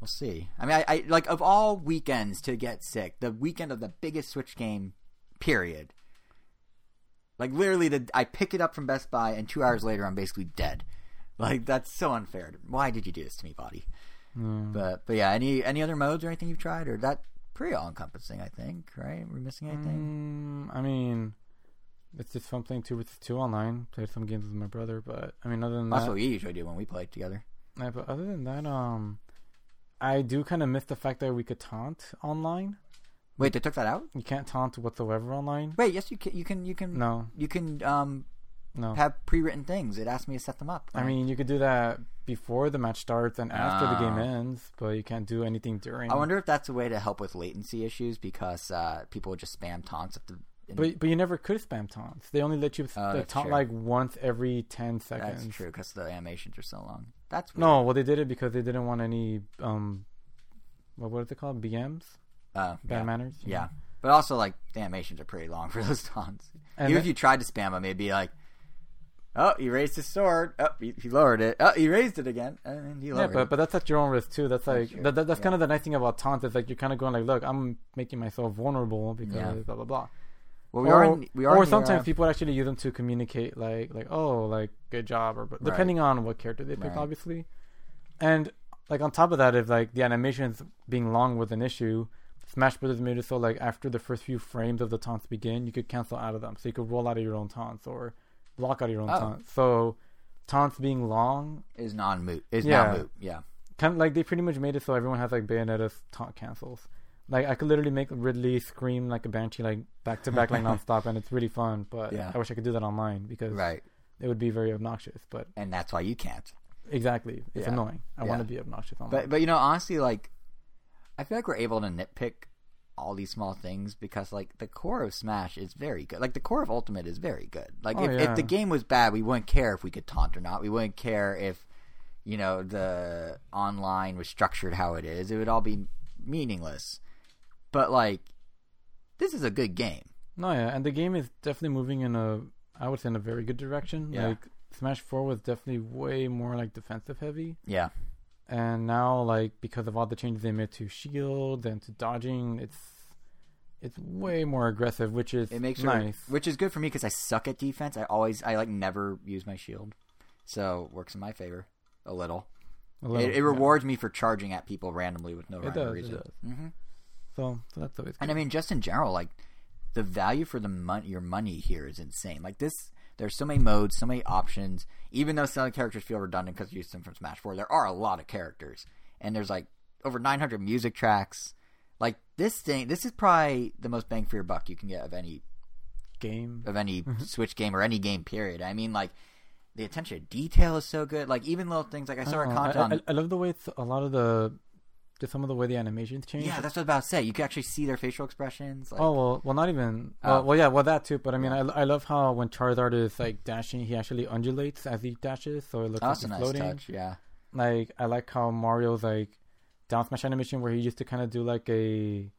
we'll see. I mean, I, I like of all weekends to get sick, the weekend of the biggest Switch game, period. Like literally, the I pick it up from Best Buy and two hours later I'm basically dead. Like that's so unfair. Why did you do this to me, body?
Mm.
But but yeah, any any other modes or anything you've tried or that pretty all encompassing, I think, right? We're missing anything?
Mm, I mean, it's just fun playing two versus two online. Played some games with my brother, but I mean, other than that.
That's
that,
what we usually do when we play together.
yeah, but other than that, um, I do kind of miss the fact that we could taunt online.
Wait, they took that out?
You can't taunt whatsoever online.
Wait, yes, you can. You can. You can.
No,
You can um
no.
have pre-written things. It asked me to set them up.
I mean, you could do that before the match starts and after the game
Ah.
ends, but you can't do anything during.
I wonder if that's a way to help with latency issues because uh, people would just spam taunts at the. in-
But but you never could spam taunts. They only let you
Oh,
like, taunt
true.
like once every ten seconds.
that's true because the animations are so long. That's weird.
No, well they did it because they didn't want any um, what what is it called? BMs,
Uh,
bad
yeah.
manners.
yeah, but also like the animations are pretty long for those taunts.
And
Even
then-
if you tried to spam them, it'd be like, "Oh, he raised his sword. Oh, he, he lowered it. Oh, he raised it again, and he lowered.
Yeah, but
it."
but that's at your own risk too. That's like that, that, that's
Yeah.
kind of the nice thing about taunt is like you're kind of going like, look, I'm making myself vulnerable because
Yeah.
blah blah blah.
Well, we
or,
are. In, we are.
or sometimes
uh,
people actually use them to communicate like like oh like good job or
Right.
depending on what character they pick
Right.
obviously, and like on top of that if like the animations being long was an issue, Smash Brothers made it so like after the first few frames of the taunts begin, you could cancel out of them, so you could roll out of your own taunts or block out of your own
Oh.
taunts. So taunts being long
is non moot. Is
Yeah.
now moot. Yeah.
kind of like they pretty much made it so everyone has like Bayonetta's taunt cancels. Like I could literally make Ridley scream like a banshee like back to back like nonstop, and it's really fun. But
Yeah.
I wish I could do that online because
Right.
it would be very obnoxious. But
And that's why you can't.
exactly, it's
Yeah.
annoying. I
Yeah.
want to be obnoxious online.
But but you know, honestly, like I feel like we're able to nitpick all these small things because like the core of Smash is very good. Like the core of Ultimate is very good. Like
Oh,
if,
yeah.
if the game was bad, we wouldn't care if we could taunt or not. We wouldn't care if you know the online was structured how it is. It would all be meaningless. But like this is a good game.
no, yeah, and the game is definitely moving in a I would say in a very good direction.
Yeah.
Like Smash Four was definitely way more like defensive heavy.
Yeah.
And now like because of all the changes they made to shield and to dodging it's it's way more aggressive which is
It makes her,
nice
which is good for me because I suck at defense. I always, I like never use my shield, so it works in my favor a little.
a little,
it, it
yeah.
rewards me for charging at people randomly with no rhyme or reason.
does.
hmm
so, so that's always good.
And I mean, just in general, like the value for the mon- your money here is insane. Like this, there's so many modes, so many options. Even though some characters feel redundant because you use them from Smash Four, there are a lot of characters, and there's like over 900 music tracks. Like this thing, this is probably the most bang for your buck you can get of any
game
of any
Mm-hmm.
Switch game or any game period. I mean, like the attention to detail is so good. Like even little things like I saw
Oh,
a
I,
content.
I, I love the way it's, a lot of the just some of the way the animations change
yeah, that's what I was about to say. You can actually see their facial expressions. Like,
oh well well not even
Oh.
well, well yeah well that too but i mean I, I love how when charizard is like dashing he actually undulates as he dashes so it looks
oh,
like he's
nice
floating
touch. Yeah.
like I like how Mario's like down smash animation where he used to kind of do like a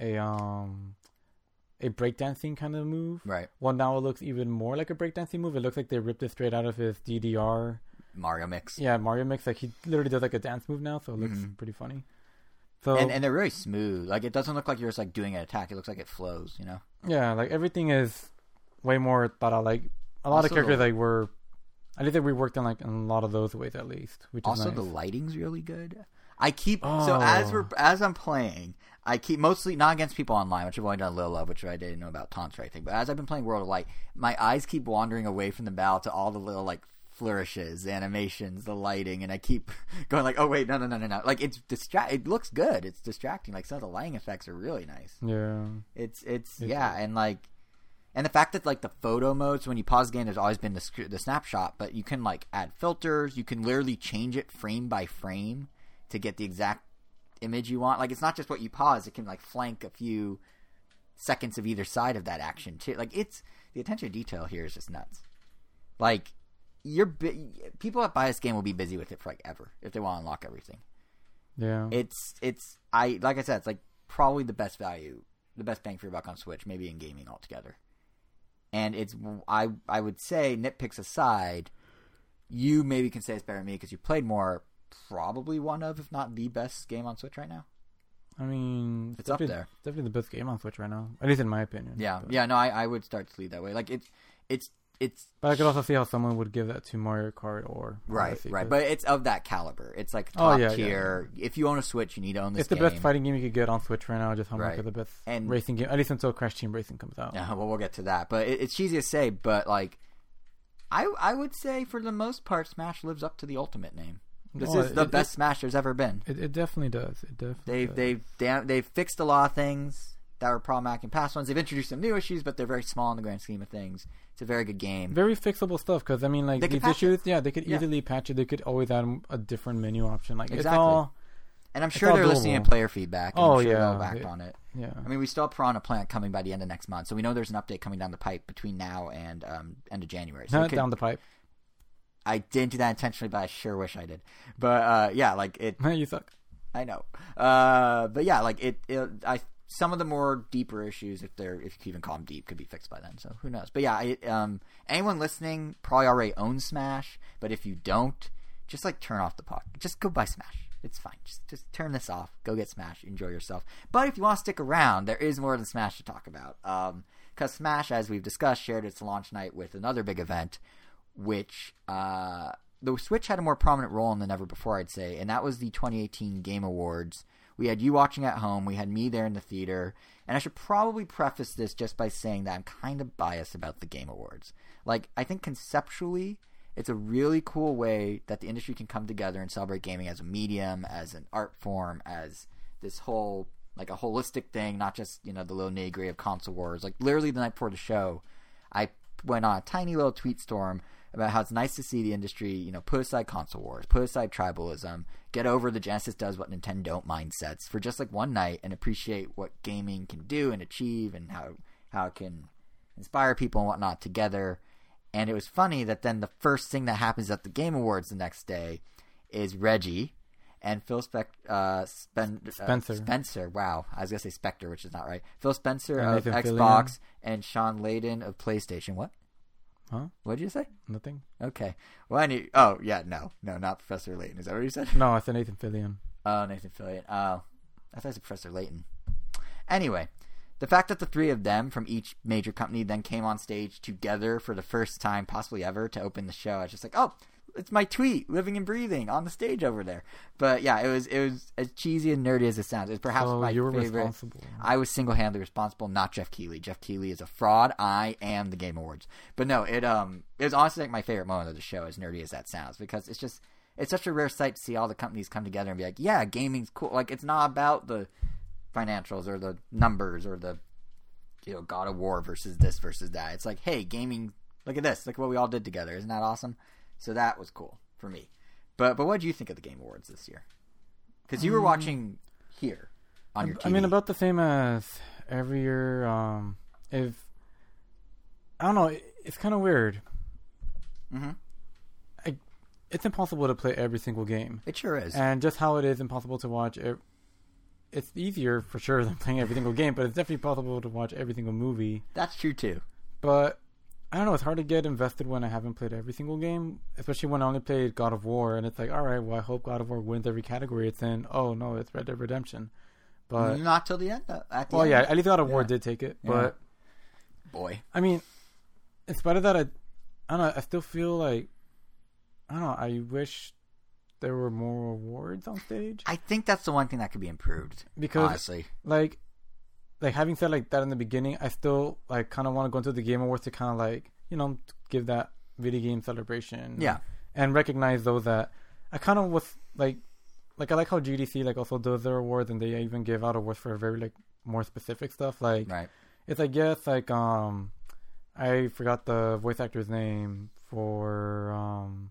a um a breakdancing kind of move.
Right.
Well, now it looks even more like a breakdancing move. It looks like they ripped it straight out of his DDR.
Mario mix.
Yeah, Mario mix. Like he literally does like a dance move now, so it looks
Mhm.
pretty funny. So
And and they're really smooth. Like it doesn't look like you're just like doing an attack. It looks like it flows. You know.
yeah, like everything is way more thought out. Like a lot
Also
of characters like were. I think we worked in like in a lot of those ways at least, which
Also,
is nice.
the lighting's really good. I keep so as
Oh.
we're as I'm playing, I keep mostly not against people online, which I've only done a little of, which I didn't know about taunts or anything. But as I've been playing World of Light, my eyes keep wandering away from the battle to all the little like flourishes, animations, the lighting, and I keep going like, oh wait, no, no, no, no, no. Like it's distract. It looks good. It's distracting. Like some of the lighting effects are really nice.
yeah.
It's it's
It
yeah, and like, and the fact that like the photo modes when you pause the game, there's always been the sc- the snapshot, but you can like add filters. You can literally change it frame by frame to get the exact image you want. Like it's not just what you pause; it can like flank a few seconds of either side of that action too. Like it's the attention to detail here is just nuts. Like you're bi- people that buy this game will be busy with it for like ever if they want to unlock everything
Yeah.
it's it's I like I said, it's like probably the best value, the best bang for your buck on Switch, maybe in gaming altogether. And it's I I would say nitpicks aside, you maybe can say it's better than me because you played more. Probably one of, if not the best game on Switch right now.
I mean,
It's up there.
Definitely the best game on Switch right now, at least in my opinion.
Yeah,
But-
yeah. No, I, I would start to lead that way. Like it's it's it's
But I could also see how someone would give that to Mario Kart or
right, right. But it's of that caliber. It's like
Oh,
top
yeah, yeah.
tier. If you own a Switch, you need to own this.
it's the
game.
best fighting game you could get on Switch right now. Just how much of the best
And-
racing game, at least until Crash Team Racing comes out.
Yeah, well, we'll get to that. But it, it's cheesy to say, but like, I I would say for the most part, Smash lives up to the Ultimate name. This
No,
is the
it-
best Smash there's ever been.
It, it definitely does. It definitely.
They've
does.
they've damn, they've fixed a lot of things that were problematic in past ones. They've introduced some new issues, but they're very small in the grand scheme of things. It's a very good game.
very fixable stuff because I mean, like
They could
these
patch
issues, yeah, they could
Yeah.
easily patch it. They could always add a different menu option. Like it's
Exactly.
all,
And I'm sure
all
they're listening
doable.
to player feedback. And
Oh,
I'm sure
yeah.
they'll act
It-
on it.
yeah.
I mean, we still have Piranha Plant coming by the end of next month, so we know there's an update coming down the pipe between now and um, end of January. So it
Not
could-
down the pipe.
I didn't do that intentionally, but I sure wish I did. But uh, yeah, like it.
you suck.
I know. Uh, but yeah, like it, it. I some of the more deeper issues, if they're if you even call them deep, could be fixed by then. So who knows? But yeah, it, um, anyone listening probably already owns Smash. But if you don't, just like turn off the pod. Just go buy Smash. It's fine. Just just turn this off. Go get Smash. Enjoy yourself. But if you want to stick around, there is more than Smash to talk about. Um, because Smash, as we've discussed, shared its launch night with another big event, which uh, the Switch had a more prominent role in than ever before, I'd say, and that was the 2018 Game Awards. We had you watching at home, we had me there in the theater, and I should probably preface this just by saying that I'm kind of biased about the Game Awards. Like, I think conceptually, it's a really cool way that the industry can come together and celebrate gaming as a medium, as an art form, as this whole like a holistic thing, not just you know the little nitty gritty of console wars. Like literally the night before the show, I went on a tiny little tweet storm about how it's nice to see the industry, you know, put aside console wars, put aside tribalism, get over the Genesis does what Nintendo don't mindsets for just like one night and appreciate what gaming can do and achieve and how how it can inspire people and whatnot together. And it was funny that then the first thing that happens at the Game Awards the next day is Reggie and Phil Spec- uh, Spen- uh,
Spencer.
Spencer. Wow, I was gonna say Spectre, which is not right. Phil Spencer
And
of
Nathan
Xbox and Shawn Layden of PlayStation. What?
Huh?
What did you say?
Nothing.
Okay. Well, need. Oh, yeah. No, no, not Professor Layton. Is that what you said?
No, I said Nathan Fillion.
Oh, Nathan Fillion. Oh, I thought it was Professor Layton. Anyway, the fact that the three of them from each major company then came on stage together for the first time, possibly ever, to open the show, I was just like, oh, it's my tweet, living and breathing on the stage over there. But yeah, it was it was as cheesy and nerdy as it sounds. It's perhaps
so
my
you were
favorite.
responsible.
I was single handedly responsible, not Geoff Keighley. Geoff Keighley is a fraud. I am the Game Awards. But no, it um it was honestly like my favorite moment of the show, as nerdy as that sounds, because it's just it's such a rare sight to see all the companies come together and be like, yeah, gaming's cool. Like it's not about the financials or the numbers or the you know God of War versus this versus that. It's like, hey, gaming. Look at this. Look at what we all did together. Isn't that awesome? So that was cool for me. But but what do you think of the Game Awards this year? Because you were watching here on your TV.
I mean, about the same as every year. Um, if I don't know, it, it's kind of weird.
Mhm.
I, it's impossible to play every single game,
It sure is.
and just how it is impossible to watch. It, it's easier for sure than playing every single game, but it's definitely possible to watch every single movie.
That's true too.
But I don't know. It's hard to get invested when I haven't played every single game, especially when I only played God of War, and it's like, all right, well, I hope God of War wins every category it's in. Oh no, it's Red Dead Redemption. But
Not till the end. At the
well,
end.
yeah, at least God of War
Yeah.
did take it.
Yeah.
But
boy.
I mean, in spite of that, I, I don't know. I still feel like I don't know. I wish there were more awards on stage
I think that's the one thing that could be improved.
because,
honestly,
like, like having said like that in the beginning, I still like kind of want to go into the Game Awards to kind of like you know give that video game celebration.
yeah,
and recognize though that I kind of was like, like I like how GDC like also does their awards and they even give out awards for very like more specific stuff. Like
right.
it's like yes, like um, I forgot the voice actor's name for um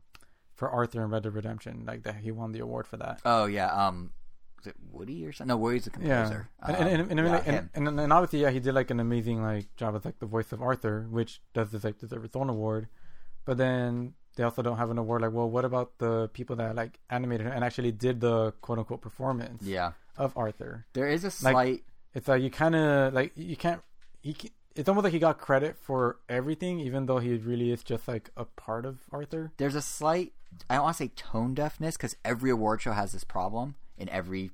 for Arthur in Red Dead Redemption. Like that he won the award for that.
Oh yeah. Um, was it Woody or something? No, Woody's the
Yeah,
composer.
and and, and, and,
Um, yeah,
and, and, and obviously, yeah, he did like an amazing like job as like the voice of Arthur, which does this like deserve its own award. But then they also don't have an award. Like, well, what about the people that like animated and actually did the quote unquote performance
yeah,
of Arthur?
there is a slight.
It's like you kind of like you can't. He, ca- it's almost like he got credit for everything, even though he really is just like a part of Arthur.
there's a slight. I don't want to say tone deafness because every award show has this problem in every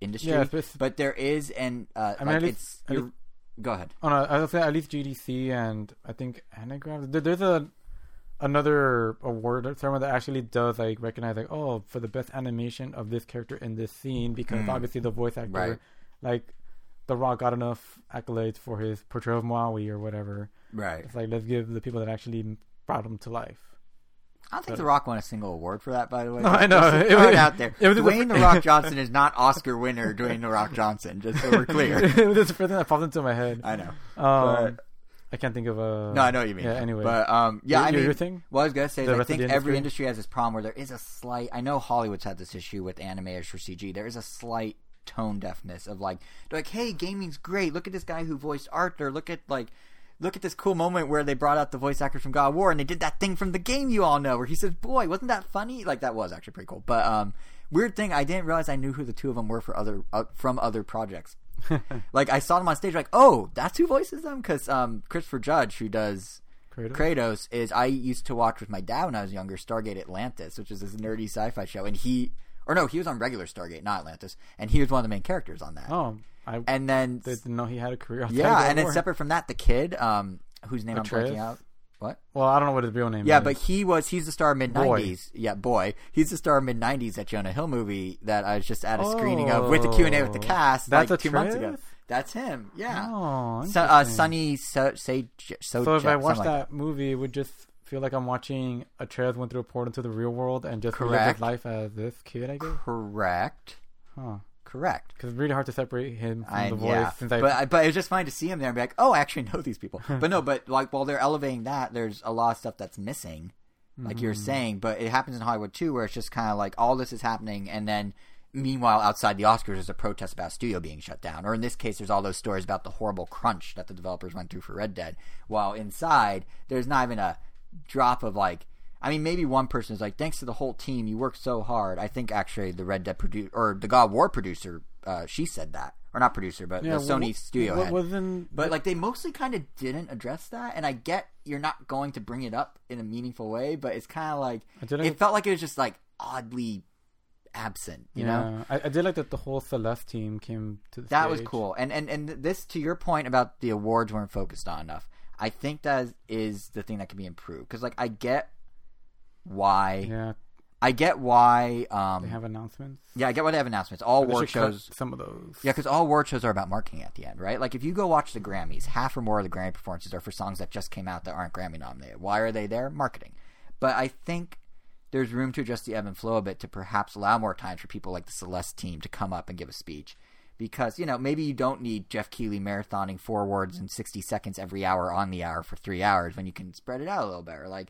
industry.
Yeah,
but there is, and uh,
I mean,
like
least-
it's you're,
least-
Go ahead.
On no, I was say at least GDC and I think Anagram. there- There's a another award or ceremony that actually does like recognize like oh for the best animation of this character in this scene because
Mm.
obviously the voice actor
Right.
like The Rock got enough accolades for his portrayal of Maui or whatever.
Right.
It's like let's give the people that actually brought him to life.
I don't think
But-
The Rock won a single award for that, by the way.
No, I know. It was-
out there.
it was just a-
Dwayne The Rock Johnson is not Oscar winner Dwayne The Rock Johnson, just so we're clear.
was the first thing that popped into my head.
I know.
Um, I can't think of a.
No, I know what you mean.
Yeah. Anyway,
But, um, yeah,
Your-
I mean,
your thing?
Well, I was going to say I think
the
every
industry?
industry has this problem where there is a slight, I know Hollywood's had this issue with animators for CG. There is a slight tone deafness of like, like, hey, gaming's great. Look at this guy who voiced Arthur. Look at, like, look at this cool moment where they brought out the voice actors from God of War and they did that thing from the game you all know where he says, boy, wasn't that funny? Like, that was actually pretty cool. But, um, weird thing, I didn't realize I knew who the two of them were for other, uh, from other projects. like, I saw them on stage, like, oh, that's who voices them? Because, um, Christopher Judge, who does,
Kratos?
Kratos is I used to watch with my dad when I was younger Stargate Atlantis, which is this nerdy sci-fi show, and he or no, he was on regular Stargate, not Atlantis, and he was one of the main characters on that.
Oh, I
And then
didn't know he had a career.
yeah, and then
war.
separate from that, the kid, um, whose name
Atreus?
I'm blanking out. What?
Well, I don't know what his real name
Yeah,
is.
Yeah, but he was he's the star of mid nineties. Yeah, boy, he's the star of mid nineties that Jonah Hill movie that I was just at a screening of with the Q and A with the
Oh.
cast
That's
like two months ago. That's him. Yeah.
Oh,
So, uh. Sunny so, say so.
So if I watch
like
that movie, it would just feel like I'm watching a Atreus went through a portal into the real world and just
Correct.
his life as this kid, I guess.
correct,
Huh?
Correct.
Because it's really hard to separate him from
I,
the voice.
yeah,
Since I,
but but it was just fine to see him there and be like, oh, I actually know these people. but no, but like while they're elevating that, there's a lot of stuff that's missing, like
Mm-hmm.
saying. But it happens in Hollywood too, where it's just kind of like all this is happening, and then meanwhile outside the Oscars, there's a protest about a studio being shut down, or in this case, there's all those stories about the horrible crunch that the developers went through for Red Dead. While inside, there's not even a drop of like. I mean, maybe one person is like, "Thanks to the whole team, you worked so hard." I think actually the Red Dead producer or the God War producer, uh, she said that, or not producer, but
yeah,
the Sony
what,
studio
What
head.
wasn't?
But like they mostly kind of didn't address that, and I get you're not going to bring it up in a meaningful way, but it's kind of like it felt like it was just like oddly absent, you know.
I, I did like that the whole Celeste team came to the
That was cool, and and and this to your point about the awards weren't focused on enough. I think that is the thing that can be improved because like I get why
Yeah,
I get why um
they have announcements.
yeah I get why they have announcements. All award shows
some of those.
Yeah, because all award shows are about marketing at the end, right? Like if you go watch the Grammys, half or more of the Grammy performances are for songs that just came out that aren't Grammy nominated. Why are they there? Marketing. But I think there's room to adjust the ebb and flow a bit to perhaps allow more time for people like the Celeste team to come up and give a speech. Because, you know, maybe you don't need Geoff Keighley marathoning four words in 60 seconds every hour on the hour for three hours when you can spread it out a little better. Like,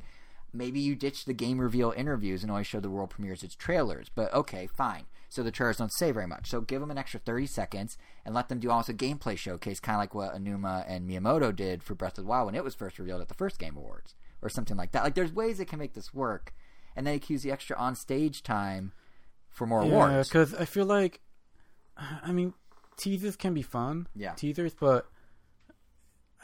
maybe you ditch the game reveal interviews and only show the world premieres its trailers. But okay, fine. So the trailers don't say very much. So give them an extra 30 seconds and let them do almost a gameplay showcase, kind of like what Aonuma and Miyamoto did for Breath of the Wild when it was first revealed at the first Game Awards, or something like that. Like there's ways that can make this work, and then accuse the extra on stage time for more
Yeah,
awards.
because I feel like, I mean, teasers can be fun.
Yeah.
Teasers, but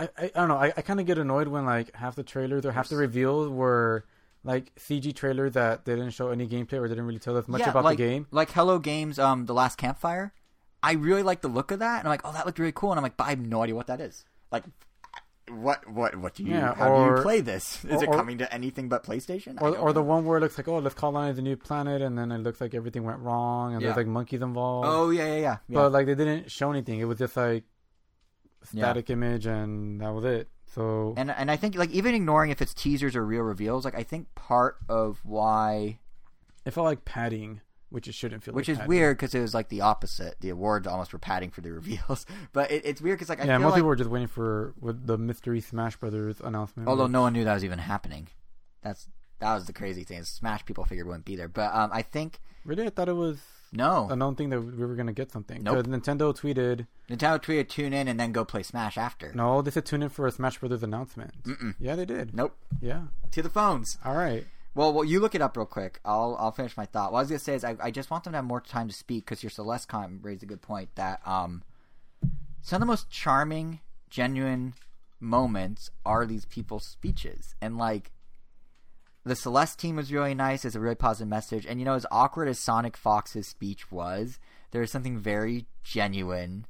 I, I, I don't know. I, I kind of get annoyed when like half the trailers or half the reveals were like CG trailer that they didn't show any gameplay or didn't really tell us much
yeah,
about
like,
the game.
Like Hello Games, um, the last campfire. I really like the look of that, and I'm like, oh, that looked really cool, and I'm like, but I have no idea what that is. Like, what, what, what do you?
Yeah,
how do you play this? Is it
or-
coming to anything but PlayStation?
Or, or the one where it looks like, oh, let's colonize a new planet, and then it looks like everything went wrong, and
Yeah.
there's like monkeys involved.
Oh yeah, yeah, yeah. yeah.
But like they didn't show anything. It was just like
Yeah.
static image, and that was it. So
and and I think like even ignoring if it's teasers or real reveals, like I think part of why,
it felt like padding, which it shouldn't feel.
which
like
is
padding.
weird because it was like the opposite. The awards almost were padding for the reveals, but it, it's weird because like I
yeah, most
like
people were just waiting for with the mystery Smash Brothers announcement.
although no one knew that was even happening. That's that was the crazy thing. Smash people figured wouldn't be there, but um, I think
really, I thought it was
no.
I don't think that we were gonna get something.
Nope.
Nintendo tweeted,
Nintendo tweeted tune in and then go play Smash after.
"No, they said tune in for a Smash Brothers announcement."
Mm-mm.
Yeah, they did.
Nope.
Yeah.
To the phones.
All right.
Well, well, you look it up real quick. I'll I'll finish my thought. What I was gonna say is I, I just want them to have more time to speak because your Celeste comment raised a good point that um some of the most charming, genuine moments are these people's speeches and like the Celeste team was really nice. It's a really positive message, and you know, as awkward as Sonic Fox's speech was, there was something very genuine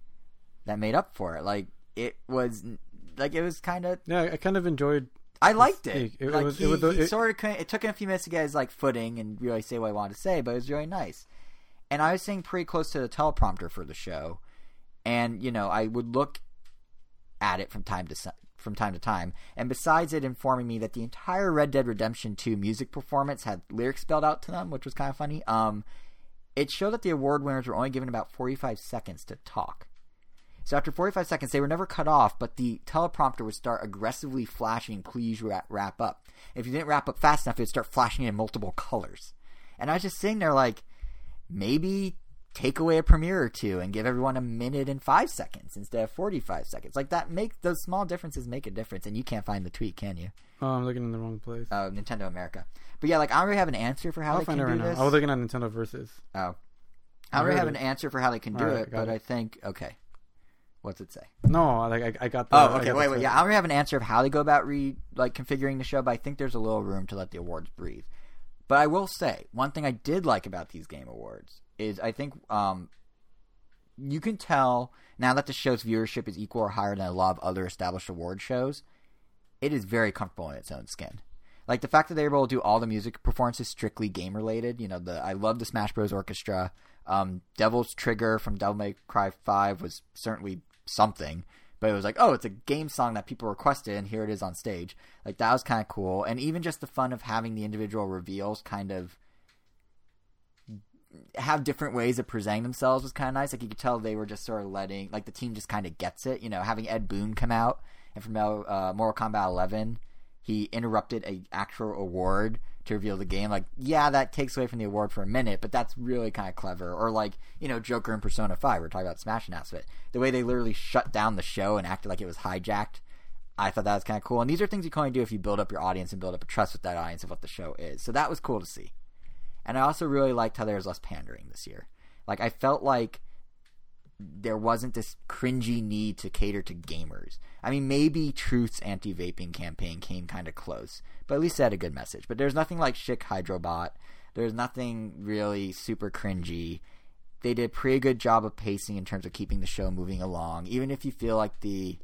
that made up for it. Like it was like it was kind of
Yeah, I kind of enjoyed.
I liked it.
It- it
like
was-
he,
it was
he sort of it took him a few minutes to get his like footing and really say what I wanted to say, but it was really nice. And I was sitting pretty close to the teleprompter for the show, and you know I would look at it from time to from time to time. And besides it informing me that the entire Red Dead Redemption 2 music performance had lyrics spelled out to them, which was kind of funny. Um, it showed that the award winners were only given about 45 seconds to talk. So after 45 seconds, they were never cut off, but the teleprompter would start aggressively flashing, please wrap, wrap up. If you didn't wrap up fast enough, it would start flashing in multiple colors. And I was just sitting there like, maybe take away a premiere or two and give everyone a minute and five seconds instead of 45 seconds. Like that make those small differences make a difference. And you can't find the tweet, can you?
Oh, I'm looking in the wrong place.
Uh, Nintendo America. But yeah, like I don't really have an answer for how
I'll
they
find
can
it right
do
now.
this.
I was looking at Nintendo Versus.
oh.
I
I don't really have
it.
an answer for how they can do
Alright,
it, but
it.
I think okay. What's it say?
No, like I, I got the.
Oh, okay. Wait, wait. Yeah, I don't really have an answer of how they go about re like configuring the show, but I think there's a little room to let the awards breathe. But I will say one thing I did like about these game awards is I think um, you can tell now that the show's viewership is equal or higher than a lot of other established award shows. It is very comfortable in its own skin. Like the fact that they were able to do all the music performances strictly game related. You know, the I love the Smash Bros. Orchestra. Um, Devil's Trigger from Devil May Cry Five was certainly something, but it was like, oh, it's a game song that people requested, and here it is on stage. Like that was kind of cool, and even just the fun of having the individual reveals kind of have different ways of presenting themselves was kind of nice. Like you could tell they were just sort of letting, like the team just kind of gets it. You know, having Ed Boon come out and from uh, Mortal Kombat 11, he interrupted a actual award to reveal the game. Like, yeah, that takes away from the award for a minute, but that's really kind of clever. Or like, you know, Joker and Persona 5, we're talking about Smash announcement. The way they literally shut down the show and acted like it was hijacked. I thought that was kind of cool. And these are things you can only do if you build up your audience and build up a trust with that audience of what the show is. So that was cool to see. And I also really liked how there was less pandering this year. Like I felt like there wasn't this cringy need to cater to gamers. I mean, maybe Truth's anti-vaping campaign came kind of close, but at least it had a good message. But there's nothing like Schick Hydrobot. There's nothing really super cringy. They did a pretty good job of pacing in terms of keeping the show moving along, even if you feel like the.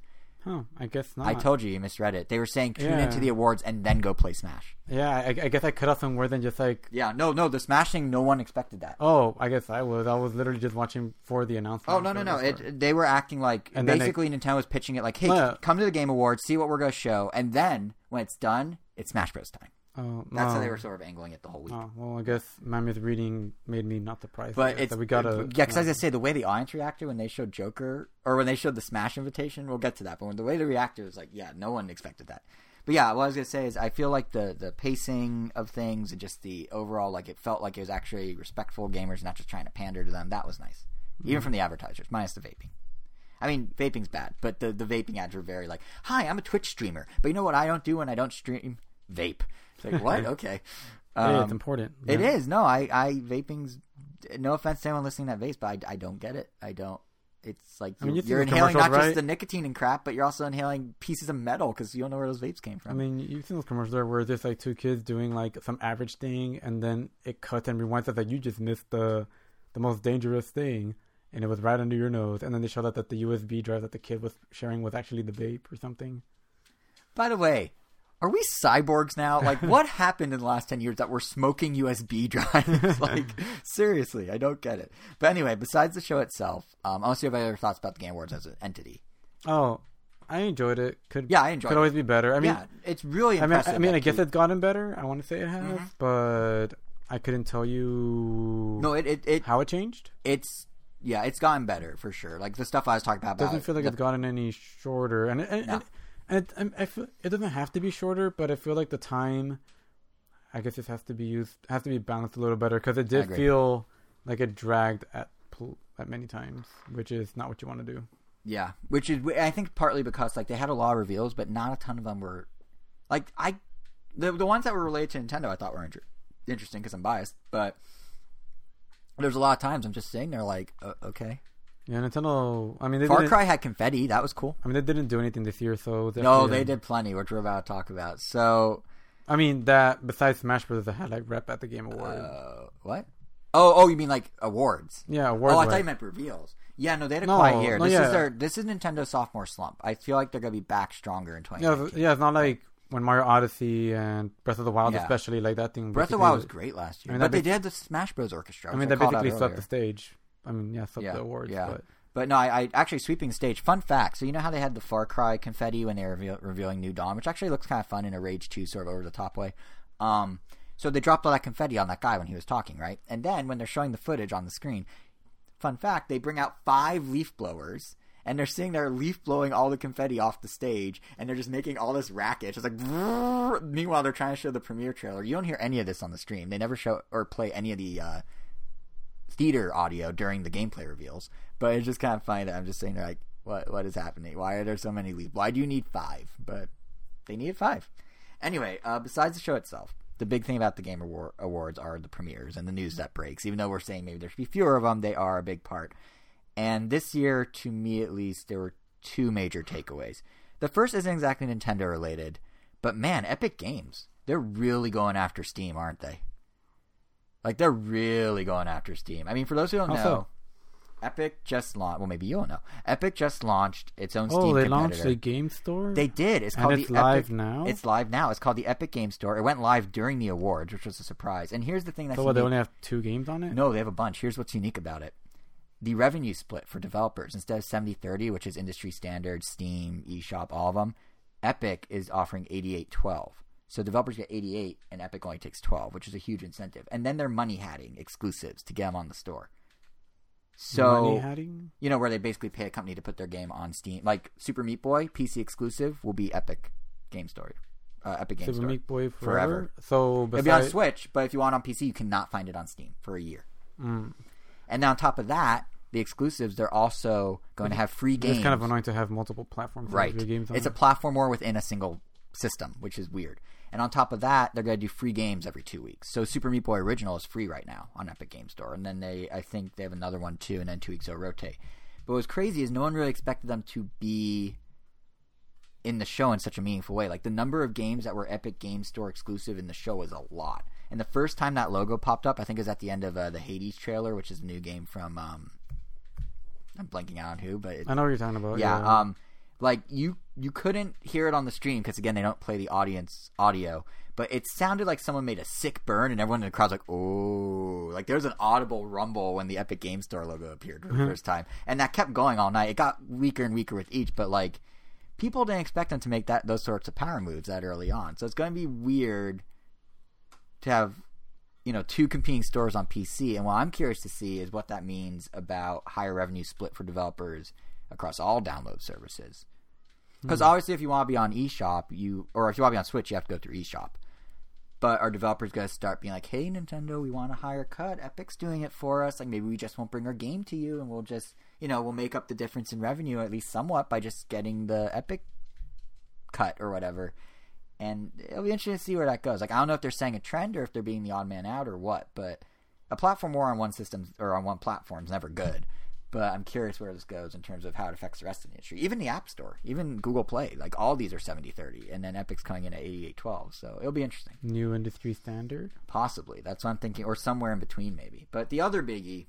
Huh? I guess not.
I told you you misread it. They were saying tune
Yeah.
into the awards and then go play Smash.
Yeah, I, I guess I cut off some more than just like.
Yeah, no, no, the Smashing, no one expected that.
Oh, I guess I was. I was literally just watching for the announcement.
Oh no no no! It, they were acting like
And
basically Nintendo was pitching it like, "Hey,
Yeah.
come to the Game Awards, see what we're going to show, and then when it's done, it's Smash Bros. time."
Oh,
That's how they oh. were sort of angling it the whole week.
Oh, well, I guess my reading made me not surprised.
But it's
that we got a
yeah, because as uh, I say, the way the audience reacted when they showed Joker or when they showed the Smash invitation, we'll get to that. But when the way they reacted was like, yeah, no one expected that. But yeah, what I was gonna say is I feel like the the pacing of things and just the overall like it felt like it was actually respectful gamers, not just trying to pander to them. That was nice, even mm. from the advertisers, minus the vaping. I mean, vaping's bad, but the the vaping ads were very like, "Hi, I'm a Twitch streamer, but you know what I don't do when I don't stream? Vape." It's like what? Okay,
yeah,
Um,
it's important.
it
Yeah.
is. No, I, I vaping's. No offense to anyone listening that vapes, but I, I don't get it. I don't. It's like
I mean,
you're,
you
you're inhaling not just
right?
the nicotine and crap, but you're also inhaling pieces of metal because you don't know where those vapes came from.
I mean, you've seen those commercials there where there's like two kids doing like some average thing, and then it cuts and rewinds it that you just missed the the most dangerous thing, and it was right under your nose, and then they showed out that the USB drive that the kid was sharing was actually the vape or something.
By the way, are we cyborgs now? Like, what happened in the last ten years that we're smoking USB drives? like, seriously, I don't get it. But anyway, besides the show itself, um, I want to see if I have other thoughts about the Game Awards as an entity.
Oh, I enjoyed it. Could
Yeah, I enjoyed
could
it.
always be better. I mean,
yeah, it's really
I mean,
impressive.
I mean, I guess it's gotten better. I want to say it has,
Mhm.
but I couldn't tell you
no, it, it, it
how it changed.
it's yeah, it's gotten better for sure. Like the stuff I was talking about.
doesn't
about
feel like
the-
it's gotten any shorter, and and,
No.
and, and it, and I feel, it doesn't have to be shorter, but I feel like the time, I guess, it has to be used has to be balanced a little better because it did feel like it dragged at at many times, which is not what you want to do.
Yeah, which is I think partly because like they had a lot of reveals, but not a ton of them were like I the the ones that were related to Nintendo I thought were inter- interesting because I'm biased, but there's a lot of times I'm just sitting there like uh, okay.
Yeah, Nintendo. I mean, they
Far
didn't,
Cry had confetti, that was cool.
I mean, they didn't do anything this year, so
No, they did plenty, which we're about to talk about. So
I mean, that besides Smash Bros, they had like rep at the Game Awards.
uh, what? Oh, oh, you mean like awards?
yeah, awards.
oh, I thought you meant reveals. Yeah, no, they had a
No,
quiet year.
no,
This
yeah.
is their this is Nintendo's sophomore slump. I feel like they're gonna be back stronger in
Yeah, yeah, it's not like when Mario Odyssey and Breath of the Wild,
Yeah.
especially like that thing.
Breath of the Wild was great last year,
I mean,
but they did the Smash Bros. Orchestra.
I mean,
they
basically swept the stage. I mean, yeah,
Yeah,
the awards.
yeah.
But
But no, I, I actually sweeping stage. Fun fact: so you know how they had the Far Cry confetti when they were reveal, revealing New Dawn, which actually looks kind of fun in a Rage Two sort of over the top way. Um, so they dropped all that confetti on that guy when he was talking, right? And then when they're showing the footage on the screen, fun fact: they bring out five leaf blowers. And they're sitting there leaf blowing all the confetti off the stage, and they're just making all this racket. It's like, brrrr. meanwhile, they're trying to show the premiere trailer. You don't hear any of this on the stream. They never show or play any of the uh, theater audio during the gameplay reveals. But it's just kind of funny that I'm just saying like, what what is happening? Why are there so many leaves? Why do you need five? But they needed five. Anyway, uh, besides the show itself, the big thing about the Game Award- Awards are the premieres and the news that breaks. Even though we're saying maybe there should be fewer of them, they are a big part. And this year, to me at least, there were two major takeaways. The first isn't exactly Nintendo related, but man, Epic Games, they're really going after Steam, aren't they? Like they're really going after Steam. I mean, for those who don't
How
know. Epic just launched. Well, maybe you don't know. Epic just launched its own oh, Steam
oh, they
competitor.
launched a game store.
They did. It's
And
called
it's
the
live
Epic,
now?
It's live now. It's called the Epic Game Store. It went live during the awards, which was a surprise. And here's the thing that's
so what? They only have two games on it.
no, they have a bunch. Here's what's unique about it. The revenue split for developers, instead of 70-30, which is industry standard, Steam, eShop, all of them, Epic is offering 88-12. So developers get 88 and Epic only takes 12, which is a huge incentive. And then they're money hatting exclusives to get them on the store. So
Money hatting?
you know, where they basically pay a company to put their game on Steam. Like Super Meat Boy, PC exclusive, will be Epic Game Store. Uh, Epic Game
Super
Store.
Meat Boy
Forever.
forever. So
It'll be on Switch, but if you want on PC, you cannot find it on Steam for a year.
mm,
And now on top of that, the exclusives, they're also going to have free games.
it's kind of annoying to have multiple platforms.
right. It's a platform war within a single system, which is weird. And on top of that, they're going to do free games every two weeks. So Super Meat Boy Original is free right now on Epic Game Store, and then they, I think they have another one too, and then two weeks they'll rotate. But what's crazy is no one really expected them to be in the show in such a meaningful way. Like the number of games that were Epic Game Store exclusive in the show was a lot. And the first time that logo popped up, I think, is at the end of uh, the Hades trailer, which is a new game from. Um, I'm blanking out on who, but it's
I know what you're talking about.
yeah,
Yeah.
um like you you couldn't hear it on the stream because again they don't play the audience audio but it sounded like someone made a sick burn and everyone in the crowd's like oh like there was an audible rumble when the epic game store logo appeared for the
Mhm.
first time and that kept going all night it got weaker and weaker with each but like people didn't expect them to make that those sorts of power moves that early on so it's going to be weird to have you know two competing stores on PC. And what I'm curious to see is what that means about higher revenue split for developers across all download services. Hmm. Because obviously, if you want to be on eShop, you or if you want to be on Switch, you have to go through eShop. But our developers going to start being like, "Hey, Nintendo, we want a higher cut. Epic's doing it for us. Like maybe we just won't bring our game to you, and we'll just, you know, we'll make up the difference in revenue at least somewhat by just getting the Epic cut or whatever." And it'll be interesting to see where that goes. Like I don't know if they're saying a trend or if they're being the odd man out or what. But a platform war on one system or on one platform is never good. But I'm curious where this goes in terms of how it affects the rest of the industry. Even the App Store, even Google Play, like all these are 70-30, and then Epic's coming in at 88-12. So it'll be interesting.
New industry standard.
Possibly. That's what I'm thinking, or somewhere in between, maybe. But the other biggie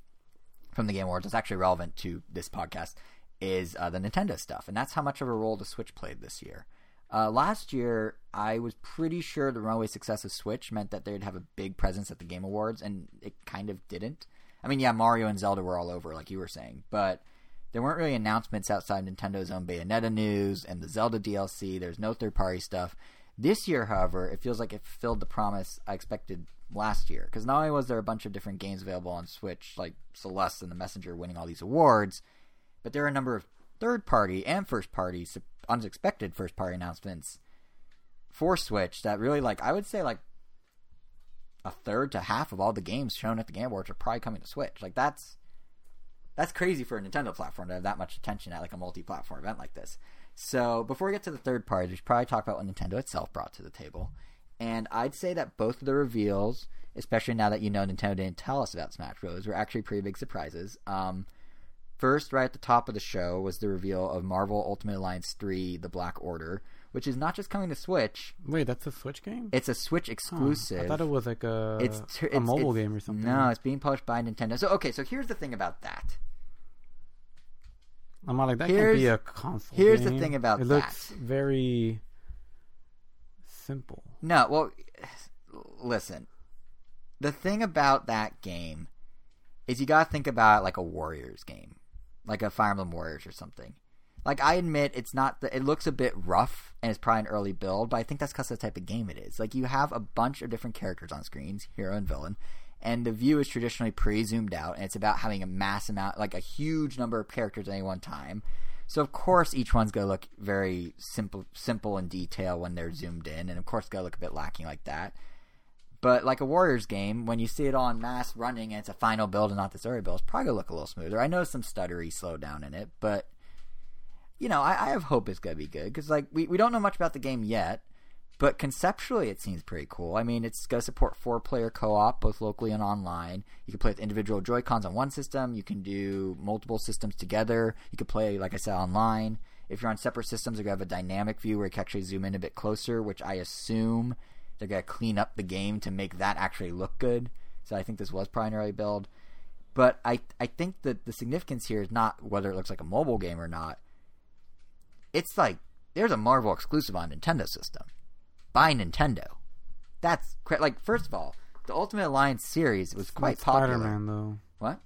from the Game Awards that's actually relevant to this podcast is uh, the Nintendo stuff, and that's how much of a role the Switch played this year. Uh, last year, I was pretty sure the runaway success of Switch meant that they'd have a big presence at the Game Awards, and it kind of didn't. I mean, yeah, Mario and Zelda were all over, like you were saying, but there weren't really announcements outside Nintendo's own Bayonetta news and the Zelda DLC. There's no third party stuff. This year, however, it feels like it fulfilled the promise I expected last year. Because not only was there a bunch of different games available on Switch, like Celeste and The Messenger winning all these awards, but there are a number of third party and first party, unexpected first party announcements for Switch that really, like, I would say, like, a third to half of all the games shown at the Game Awards are probably coming to Switch. Like, that's that's crazy for a Nintendo platform to have that much attention at like a multi-platform event like this. So before we get to the third party, we should probably talk about what Nintendo itself brought to the table. And I'd say that both of the reveals, especially now that you know Nintendo didn't tell us about Smash Bros, were actually pretty big surprises. Um, first, right at the top of the show was the reveal of Marvel Ultimate Alliance 3: The Black Order, which is not just coming to Switch;
Wait, that's a Switch game?
it's a Switch
Huh,
exclusive.
I thought it was like a
It's
a
it's-
mobile
it's-
game or something.
No, it's being published by Nintendo. So okay, so here's the thing about that.
I'm not like that.
Here's-
can be a console.
here's the thing about
it looks
that.
very simple.
No, well, listen. The thing about that game is you got to think about it like a Warriors game, like a Fire Emblem Warriors or something. Like I admit, it's not. The, it looks a bit rough and it's probably an early build, but I think that's because of the type of game it is. Like you have a bunch of different characters on screens, hero and villain, and the view is traditionally pre-zoomed out, and it's about having a mass amount, like a huge number of characters at any one time. So of course each one's gonna look very simple, simple in detail when they're zoomed in, and of course gonna look a bit lacking like that. But like a Warriors game, when you see it in mass running and it's a final build and not this early build, it's probably gonna look a little smoother. I know some stuttery slowdown in it, but you know, I, I have hope it's gonna be good because like we, we don't know much about the game yet, but conceptually it seems pretty cool. I mean, it's gonna support four player co op both locally and online. You can play with individual Joy Cons on one system. You can do multiple systems together. You can play, like I said, online. If you're on separate systems, you're gonna have a dynamic view where you can actually zoom in a bit closer, which I assume they're gonna clean up the game to make that actually look good. So I think this was early build. But I I think that the significance here is not whether it looks like a mobile game or not. It's like there's a Marvel exclusive on Nintendo system by Nintendo. That's cra- like first of all, the Ultimate Alliance series was quite popular.
Spider-Man though.
What?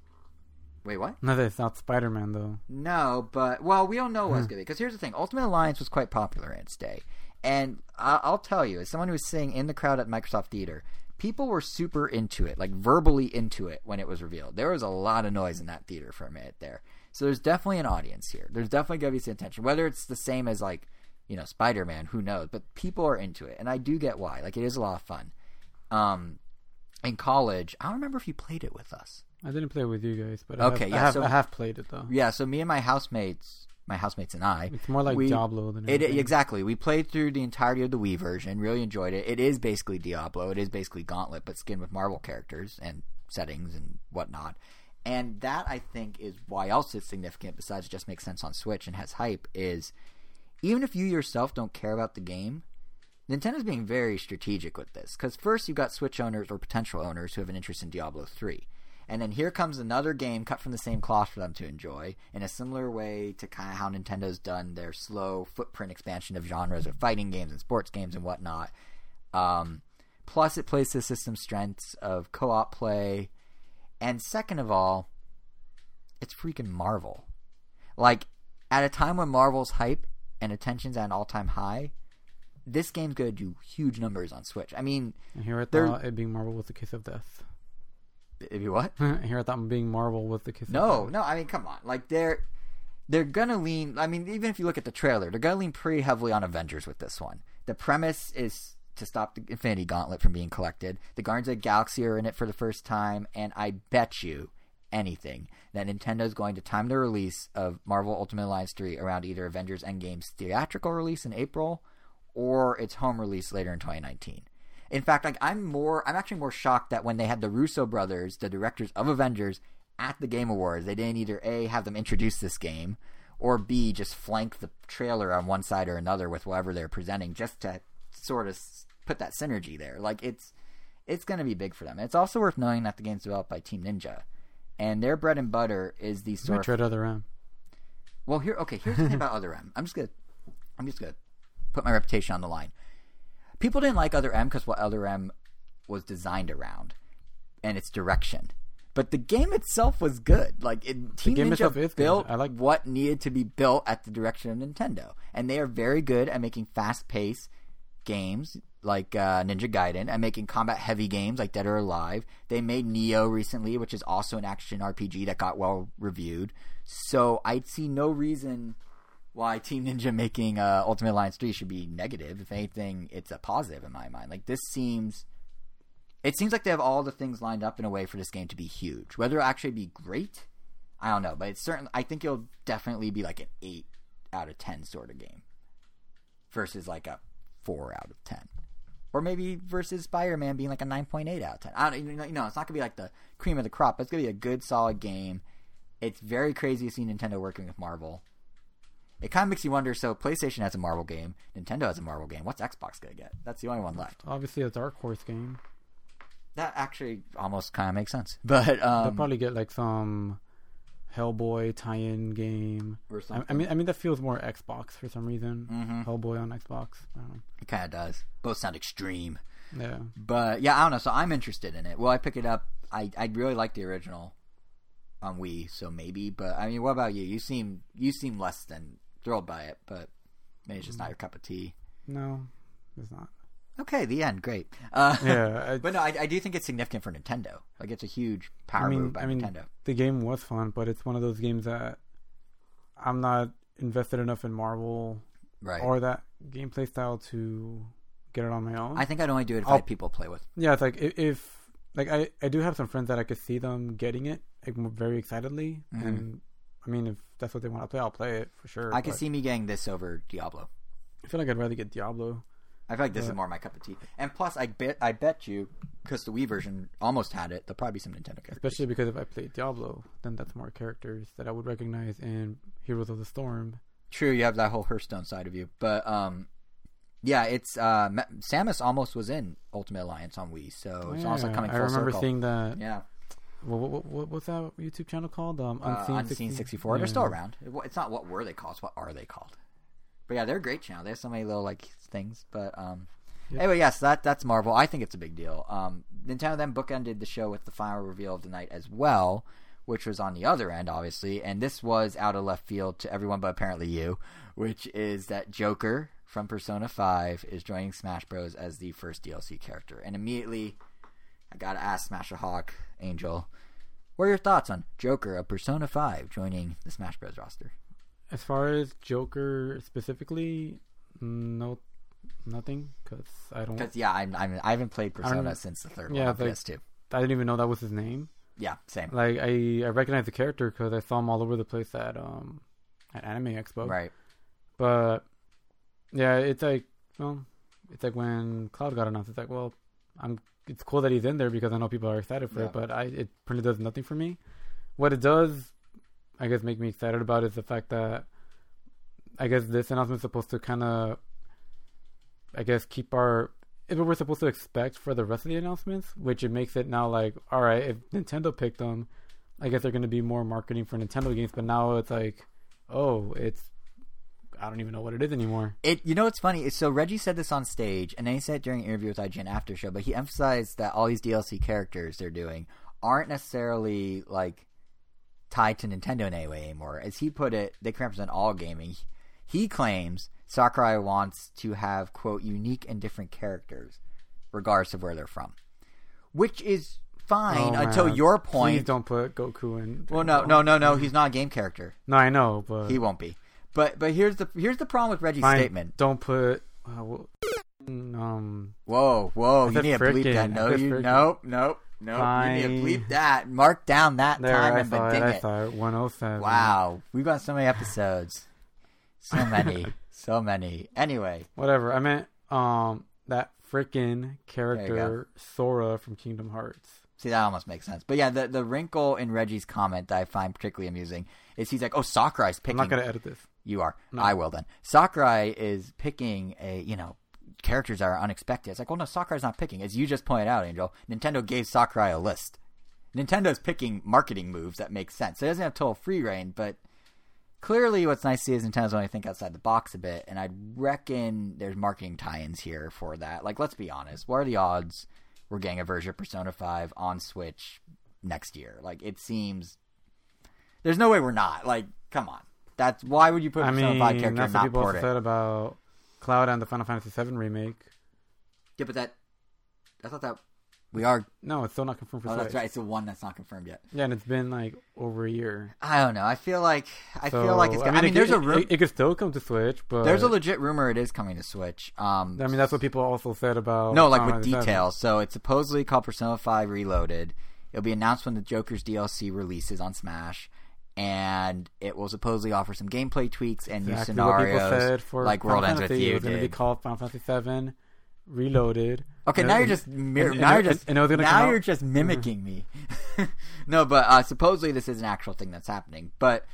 Wait, what?
No, it's not Spider-Man though.
No, but well, we don't know what's going to be because here's the thing: Ultimate Alliance was quite popular in its day, and I- I'll tell you, as someone who was sitting in the crowd at Microsoft Theater, people were super into it, like verbally into it when it was revealed. There was a lot of noise in that theater for a minute there, so there's definitely an audience here. There's definitely going to be some attention, whether it's the same as like you know Spider-Man, who knows? But people are into it, and I do get why. Like it is a lot of fun. Um, in college, I don't remember if you played it with us.
I didn't play it with you guys, but I
Okay,
have,
yeah,
I have,
so-
I have played it though.
Yeah, so me and my housemates, my housemates and I,
It's more like
we-
Diablo than
It
anything.
exactly. We played through the entirety of the Wii version. Really enjoyed it. It is basically Diablo. It is basically Gauntlet, but skinned with Marvel characters and settings and whatnot. And that I think is why else it's significant. Besides, just makes sense on Switch and has hype. Is even if you yourself don't care about the game, Nintendo's being very strategic with this. Because first, you've got Switch owners or potential owners who have an interest in Diablo 3. And then here comes another game cut from the same cloth for them to enjoy in a similar way to kind of how Nintendo's done their slow footprint expansion of genres of fighting games and sports games and whatnot. Um, plus, it plays the system strengths of co op play. And second of all, it's freaking Marvel. Like, at a time when Marvel's hype and attention's at an all time high, this game's going to do huge numbers on Switch. I mean,
And here I thought it being Marvel was the kiss of death.
if you what?
here I thought being Marvel was the kiss.
No,
of death.
no. I mean, come on. Like they're they're gonna lean. I mean, even if you look at the trailer, they're gonna lean pretty heavily on Avengers with this one. The premise is to stop the Infinity Gauntlet from being collected. The Guardians of the Galaxy are in it for the first time, and I bet you anything that Nintendo is going to time the release of Marvel Ultimate Alliance 3 around either Avengers Endgame's theatrical release in April or its home release later in 2019. In fact, like I'm more, I'm actually more shocked that when they had the Russo brothers, the directors of Avengers, at the Game Awards, they didn't either a have them introduce this game, or b just flank the trailer on one side or another with whatever they're presenting, just to sort of put that synergy there. Like it's, it's going to be big for them. It's also worth knowing that the game's developed by Team Ninja, and their bread and butter is the sort of
Other M.
well, here, okay. Here's the thing about Other M. I'm just gonna, I'm just gonna put my reputation on the line. People didn't like Other M because what Other M was designed around, and its direction. But the game itself was good. Like it, Team
game
Ninja
good.
built
I like-
what needed to be built at the direction of Nintendo, and they are very good at making fast-paced games like uh, Ninja Gaiden and making combat-heavy games like Dead or Alive. They made Nioh recently, which is also an action RPG that got well reviewed. So I'd see no reason why Team Ninja making uh, Ultimate Alliance 3 should be negative. If anything, it's a positive in my mind. Like this seems it seems like they have all the things lined up in a way for this game to be huge. Whether it'll actually be great, I don't know, but it's certain I think it'll definitely be like an 8 out of 10 sort of game versus like a 4 out of 10. Or maybe versus Spider-Man being like a 9.8 out of 10. I don't you know, you know, it's not going to be like the cream of the crop. But it's going to be a good solid game. It's very crazy to see Nintendo working with Marvel. It kind of makes you wonder. So PlayStation has a Marvel game, Nintendo has a Marvel game. What's Xbox gonna get? That's the only one left.
Obviously, a Dark Horse game.
That actually almost kind of makes sense. But
They'll
um,
probably get like some Hellboy tie-in game.
Or
I,
something.
I mean, I mean that feels more Xbox for some reason.
Mhm.
Hellboy on Xbox. I don't know.
it kind of does. Both sound extreme.
Yeah.
But yeah, I don't know. So I'm interested in it. Will I pick it up? I I really like the original on Wii, so maybe. But I mean, what about you? You seem you seem less than thrilled by it, but maybe it's just not your cup of tea.
No, it's not.
Okay, the end. Great. Uh,
Yeah. I,
but no, I, I do think it's significant for Nintendo. Like it's a huge power
I mean,
move by
I mean,
Nintendo.
the game was fun, but it's one of those games that I'm not invested enough in Marvel
Right.
or that gameplay style to get it on my own.
I think I'd only do it if I
I'll-
had people play with.
yeah, it's like if, if like I I do have some friends that I could see them getting it like very excitedly,
Mhm.
and I mean if that's what they want to play, I'll play it for sure.
I
but
see me getting this over Diablo.
I feel like I'd rather get Diablo.
I feel like this is more my cup of tea. And plus, I bet I bet you because the Wii version almost had it. There'll probably be some Nintendo characters.
Especially because if I play Diablo, then that's more characters that I would recognize in Heroes of the Storm.
True, you have that whole Hearthstone side of you, but um, yeah, it's uh, Samus almost was in Ultimate Alliance on Wii, so it's also
Yeah,
coming
I
full
remember
circle.
seeing that.
yeah,
What, what, what, what's that YouTube channel called? Um,
uh,
Unseen,
Unseen
60
64. They're still around. It- It's not what were they called. It's what are they called? But yeah, they're a great channel. They have so many little like things. But um,
Yep.
anyway, yes, that that's Marvel. I think it's a big deal. Um, Nintendo then bookended the show with the final reveal of the night as well, which was on the other end, obviously. And this was out of left field to everyone, but apparently you, which is that Joker from Persona Five is joining Smash Bros as the first DLC character. And immediately, I gotta ask Smasher Hawk Angel. What are your thoughts on Joker of Persona 5 joining the Smash Bros. roster?
As far as Joker specifically, no, nothing, because I don't.
Because, yeah, I'm, I'm, I haven't played Persona since the third
yeah,
one on
like-
PS2.
I didn't even know that was his name.
Yeah, same.
Like I, I recognize the character because I saw him all over the place at um, at Anime Expo.
Right.
But yeah, it's like well, it's like when Cloud got announced. It's like well, I'm. It's cool that he's in there because I know people are excited for
Yeah.
it. But I, it really does nothing for me. What it does, I guess, make me excited about is the fact that I guess this announcement is supposed to kind of, I guess, keep our. If what we're supposed to expect for the rest of the announcements, which it makes it now like, all right, if Nintendo picked them, I guess they're going to be more marketing for Nintendo games. But now it's like, oh, it's I don't even know what it is anymore.
It, you know what's funny is so Reggie said this on stage, and then he said it during an interview with IGN after show. But he emphasized that all these DLC characters they're doing aren't necessarily like tied to Nintendo in any way anymore. As he put it, they can represent all gaming. He claims Sakurai wants to have quote unique and different characters, regardless of where they're from, which is fine
Oh,
until
man.
your
Please
point.
don't put Goku in.
Well, no, no, no, no. He's not a game character.
No, I know, but
He won't be. But but here's the here's the problem with Reggie's
fine,
statement.
Don't put. Uh, well, um,
Whoa, whoa! You need to bleep that. No, you
frickin'.
nope, nope, nope. You need to bleep that. Mark down that
there,
time
I
and
it.
ding
I
it.
One oh seven.
Wow, we've got so many episodes. So many, so many. Anyway,
Whatever. I meant um that freaking character Sora from Kingdom Hearts.
see that almost makes sense. But yeah, the the wrinkle in Reggie's comment that I find particularly amusing is he's like, "Oh, Sakurai's picking."
I'm not gonna edit this.
You are.
No.
I will then. Sakurai is picking a you know characters are unexpected. It's like, well, no, Sakurai's not picking. As you just pointed out, Angel, Nintendo gave Sakurai a list. Nintendo's picking marketing moves that make sense. So it doesn't have total free reign, but clearly, what's nice to see is Nintendo's only think outside the box a bit, and I reckon there's marketing tie-ins here for that. Like, let's be honest, what are the odds we're getting a version of Persona Five on Switch next year? Like, it seems there's no way we're not. Like, come on. That's why would you put
I
Persona
mean,
Five character
that's
and not
people
port it?
said about Cloud and the Final Fantasy VII remake.
Yeah, but that I thought that we are.
No, it's still not confirmed for
Oh,
Switch.
that's right. It's the one that's not confirmed yet.
Yeah, and it's been like over a year.
I don't know. I feel like I
So,
feel like it's. Going to. I mean,
it,
there's
could,
a room.
It, it could still come to Switch, but
there's a legit rumor it is coming to Switch. Um,
I mean, that's what people also said about
no, like with details. So it's supposedly called Persona Five Reloaded. It'll be announced when the Joker's DLC releases on Smash, and it will supposedly offer some gameplay tweaks and new
Exactly people
scenarios, like World Ends with. You
It was going to be called Final Fantasy VII Reloaded.
Okay, now you're just mir- now you're just
and it was gonna
now you're just mimicking me. no, but uh, supposedly this is an actual thing that's happening. But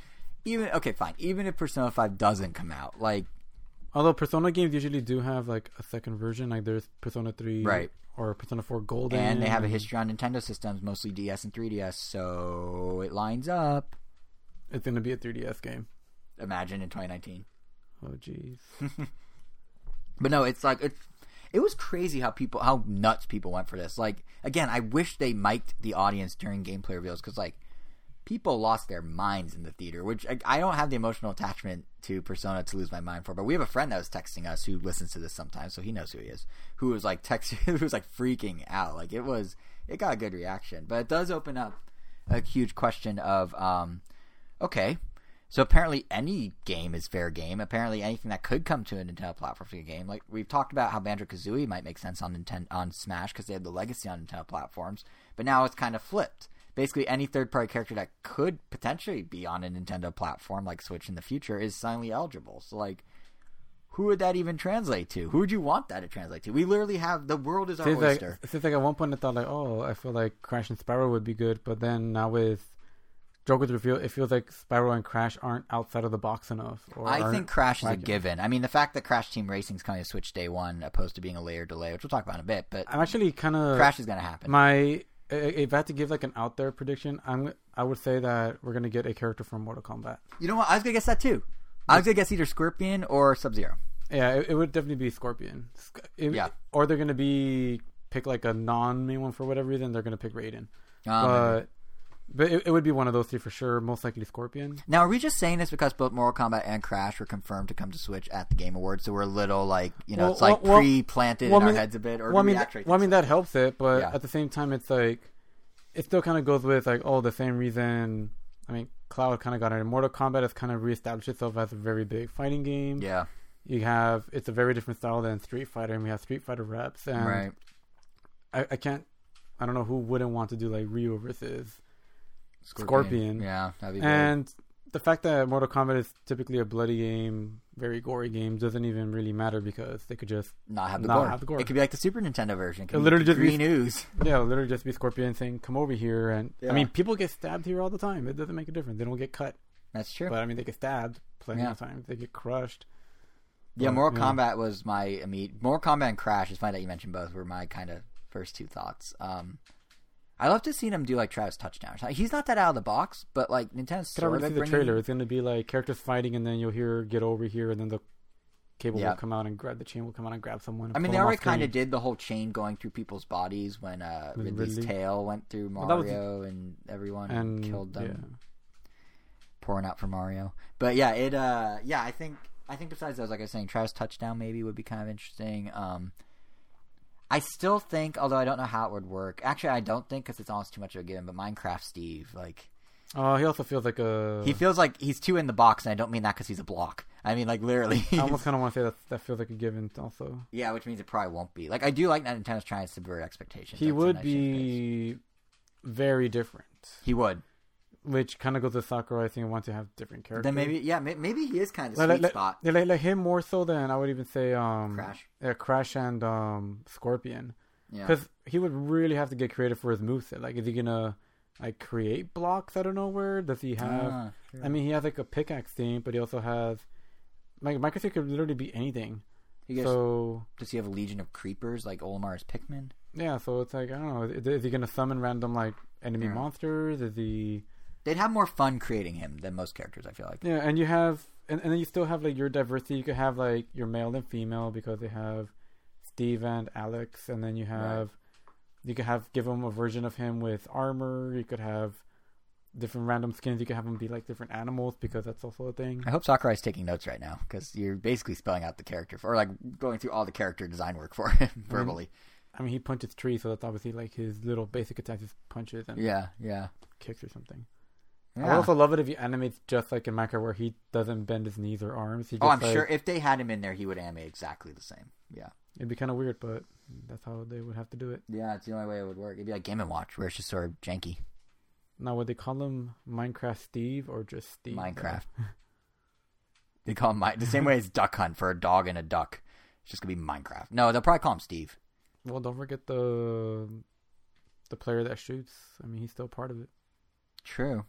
even okay, fine. Even if Persona Five doesn't come out, like
Although Persona games usually do have like a second version, like there's Persona 3
Right.
or Persona 4 Golden.
and they have a history on Nintendo systems, mostly DS and 3DS, so it lines up.
It's gonna be a 3DS game.
Imagine in 2019.
Oh jeez.
But no, it's like it's it was crazy how people how nuts people went for this. Like again, I wish they mic'd the audience during gameplay reveals because like people lost their minds in the theater. Which I, I don't have the emotional attachment to Persona to lose my mind for. But we have a friend that was texting us who listens to this sometimes, so he knows who he is. Who was like texting, who was like freaking out. Like it was, it got a good reaction. But it does open up a huge question of, um, okay, so apparently, any game is fair game. Apparently, anything that could come to a Nintendo platform game. Like we've talked about how Banjo Kazooie might make sense on Nintendo on Smash because they have the legacy on Nintendo platforms. But now it's kind of flipped. Basically, any third-party character that could potentially be on a Nintendo platform like Switch in the future is suddenly eligible. So, like, who would that even translate to? Who would you want that to translate to? We literally have the world is our
Seems
oyster.
like, seems like at one point I thought like, oh, I feel like Crash and Spyro would be good, but then now with Joker's reveal, it feels like Spyro and Crash aren't outside of the box enough. Or
I think Crash is a given. I mean, the fact that Crash Team Racing is coming to Switch day one, opposed to being a layer delay, which we'll talk about in a bit, but
I'm actually kind of
Crash is going to happen.
My if I had to give like an out there prediction, I'm I would say that we're gonna get a character from Mortal Kombat.
You know what? I was gonna guess that too. I was gonna guess either Scorpion or Sub Zero.
Yeah, it, it would definitely be Scorpion. It-
Yeah.
or they're gonna be pick like a non main one for whatever reason. They're gonna pick Raiden,
Um,
but but it, it would be one of those three for sure. Most likely Scorpion.
now, are we just saying this because both Mortal Kombat and Crash were confirmed to come to Switch at the Game Awards? So we're a little like, you know,
Well,
it's like
well,
pre-planted
well,
in
I
our heads a bit. Or
Well, I mean, well, I mean
so?
that helps it, but
Yeah.
at the same time, it's like it still kind of goes with like oh the same reason. I mean, Cloud kind of got it. Mortal Kombat has kind of reestablished itself as a very big fighting game.
yeah,
You have it's a very different style than Street Fighter, and we have Street Fighter reps, and
right.
I, I can't. I don't know who wouldn't want to do like Ryu versus Scorpion.
Yeah, that'd be great.
and the fact that Mortal Kombat is typically a bloody game, very gory game, doesn't even really matter because they could just
not have the
not
gore.
have the gore.
It could be like the Super Nintendo version. It
It'll literally just be-
green ooze.
yeah, literally just be Scorpion saying, "Come over here," and
Yeah.
I mean, people get stabbed here all the time. It doesn't make a difference. They don't get cut,
That's true.
but I mean, they get stabbed plenty
Yeah.
of times. They get crushed.
Yeah, Mortal
yeah.
Kombat was my immediate. Mortal Kombat and Crash. It's funny that you mentioned both. Were my kind of first two thoughts. Um, I love to see him do like Travis touchdowns. He's not that out of the box, but like Nintendo's sort of
see the trailer. It's going to be like characters fighting, and then you'll hear "Get over here," and then the cable
Yeah.
will come out and grab the chain will come out and grab someone. and
I mean, they already kind of did the whole chain going through people's bodies when uh, Ridley's
Ridley.
tail went through
Well, was-
Mario and everyone and
and
killed them,
yeah.
pouring out for Mario. But yeah, it. uh Yeah, I think. I think besides those, like I was saying, Travis touchdown maybe would be kind of interesting. Um, I still think, although I don't know how it would work. Actually, I don't think because it's almost too much of a given. But Minecraft Steve, like
Oh, he also feels like a.
he feels like he's too in the box, and I don't mean that because he's a block. I mean like literally.
I almost kind of want to say that that feels like a given. Also,
yeah, which means it probably won't be. Like I do like that Nintendo's trying to subvert expectations.
he
That's a
would
nice pace.
be very different,
He would.
Which kind of goes to Sakurai. I think I want to have different characters.
Then maybe, yeah, may- maybe he is kind of
like,
sweet
like,
spot.
yeah, like, like him more so than I would even say um
Crash.
yeah, Crash and um Scorpion.
Yeah.
Because he would really have to get creative for his moveset. Like, is he gonna like create blocks out of nowhere? Does he have?
Ah,
I mean, he has like a pickaxe theme, but he also has like Microsoft could literally be anything.
he gets,
So
does he have a legion of creepers like Olimar's Pikmin?
yeah, so it's like I don't know. Is, is he gonna summon random like enemy
Yeah.
monsters? Is he?
They'd have more fun creating him than most characters. I feel like.
Yeah, and you have, and, and then you still have like your diversity. You could have like your male and female because they have Steve and Alex, and then you have, you could have give him a version of him with armor. You could have different random skins. You could have them be like different animals because that's also a thing.
I hope Sakurai's taking notes right now because you're basically spelling out the character for, or like going through all the character design work for him verbally.
I mean, he punches trees, so that's obviously like his little basic attacks, is punches and
Yeah, yeah.
kicks or something. I
yeah.
would also love it if he animates just like in Minecraft, where he doesn't bend his knees or arms. He oh, just,
oh, I'm
like-
sure if they had him in there, he would animate exactly the same. Yeah,
it'd be kind of weird, but that's how they would have to do it.
yeah. It's the only way it would work. It'd be like Game and Watch, where it's just sort of janky.
Now, would they call him Minecraft Steve or just Steve?
Minecraft. They call him Mi- the same way as Duck Hunt for a dog and a duck. It's just gonna be Minecraft. No, they'll probably call him Steve.
Well, don't forget the the player that shoots. I mean, he's still part of it.
True.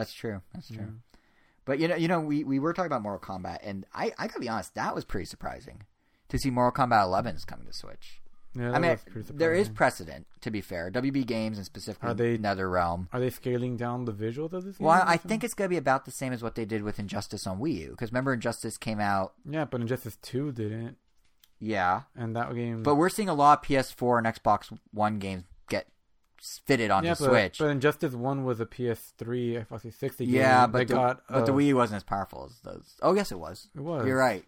That's true. That's true.
Yeah.
But you know, you know, we, we were talking about Mortal Kombat, and I, I gotta be honest, that was pretty surprising to see Mortal Kombat 11 is coming to Switch.
Yeah,
I mean,
was pretty
there is precedent to be fair. WB Games and specifically
Are they-
NetherRealm.
Are they scaling down the visuals of this?
Well,
game or
I think it's going to be about the same as what they did with Injustice on Wii U. Because remember, Injustice came out,
Yeah, but Injustice Two didn't,
yeah,
and that game.
but we're seeing a lot of PS4 and Xbox One games get fitted onto
yeah, but,
Switch.
But Injustice One was a PS3, Xbox 360 game.
yeah, but the,
got,
but the
uh,
Wii U wasn't as powerful as those. Oh, yes, it was.
It was.
You're right.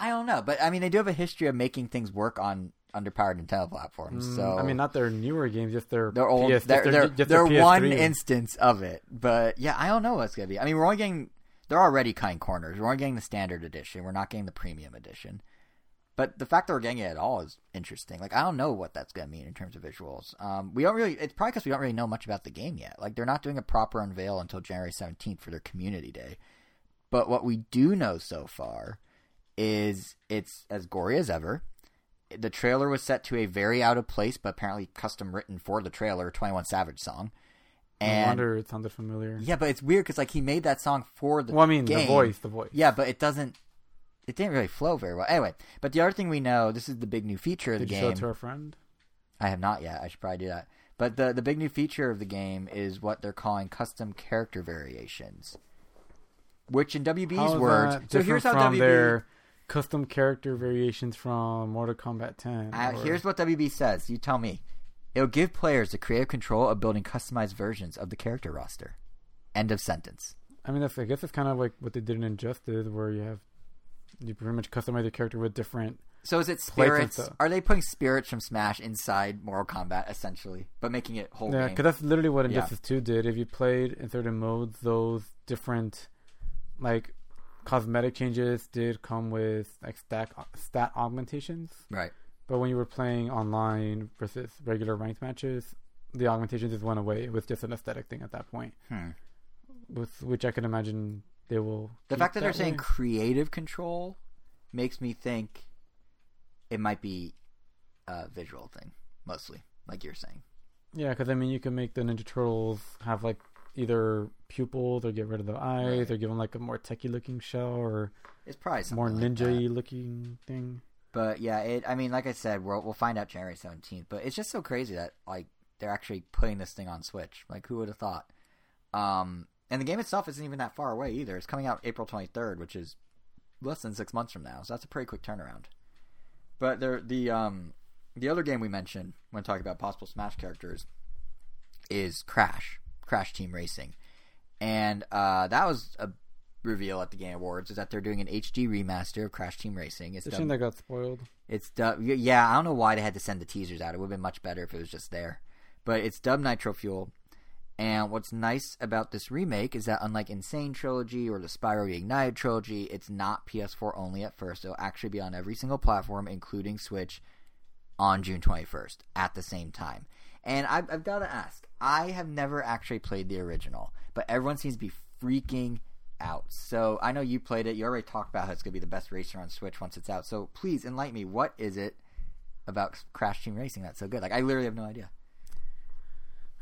I don't know, but I mean, they do have a history of making things work on underpowered Nintendo platforms.
Mm,
so
I mean, not their newer games, just their
they're old.
PS,
they're
their,
they're,
just
they're
their
one instance of it, but yeah, I don't know what's gonna be. I mean, we're only getting they're already cutting corners. We're only getting the standard edition. We're not getting the premium edition. But the fact that we're getting it at all is interesting. Like I don't know what that's gonna mean in terms of visuals. Um, we don't really. It's probably because we don't really know much about the game yet. Like they're not doing a proper unveil until January seventeenth for their community day. But what we do know so far is it's as gory as ever. The trailer was set to a very out of place, but apparently custom written for the trailer, Twenty One Savage song. And
wonder it sounded familiar.
yeah, but it's weird because like he made that song for the
well, I mean,
game.
the voice, the voice.
Yeah, but it doesn't. It didn't really flow very well. Anyway, but the other thing we know, this is the big new feature of
Did
the
you show
game.
it to our friend?
I have not yet. I should probably do that. But the the big new feature of the game is what they're calling custom character variations, which in WB's words. So here's how WB.
their custom character variations from Mortal Kombat 10.
Uh,
or-
here's what WB says. You tell me. It'll give players the creative control of building customized versions of the character roster. End of sentence.
I mean, that's I guess it's kind of like what they did in Injustice, where you have you pretty much customize your character with different.
So is it spirits? Are they putting spirits from Smash inside Mortal Kombat essentially, but making it whole
Yeah, because that's literally what
Yeah.
Injustice 2 did. If you played in certain modes, those different like cosmetic changes did come with like stat stat augmentations.
Right.
But when you were playing online versus regular ranked matches, the augmentations just went away. It was just an aesthetic thing at that point,
Hmm.
with which I can imagine they will.
The fact that they're saying creative control makes me think it might be a visual thing, mostly, like you're saying.
Yeah, because I mean, you can make the Ninja Turtles have like either pupils or get rid of the eyes
Right.
or give them like a more techie looking shell or
It's probably
more
like that.
ninja looking thing.
But yeah, it. I mean, like I said, we'll we'll find out January seventeenth. But it's just so crazy that like they're actually putting this thing on Switch. Like, who would have thought? Um, and the game itself isn't even that far away either. It's coming out April twenty third, which is less than six months from now. So that's a pretty quick turnaround. But there, the um, the other game we mentioned when talking about possible Smash characters is Crash, Crash Team Racing, and uh, that was a reveal at the Game Awards is that they're doing an HD remaster of Crash Team Racing. It's
the
dubbed-
shame that got spoiled.
it's dub. Yeah, I don't know why they had to send the teasers out. It would have been much better if it was just there. But it's dubbed Nitro Fuel. And what's nice about this remake is that unlike N. Sane Trilogy or the Spyro Reignited Trilogy, it's not PS4 only at first. It'll actually be on every single platform, including Switch, on June 21st at the same time. And I've, I've got to ask, I have never actually played the original, but everyone seems to be freaking out. So I know you played it. You already talked about how it's going to be the best racer on Switch once it's out. So please enlighten me. What is it about Crash Team Racing that's so good? Like I literally have no idea.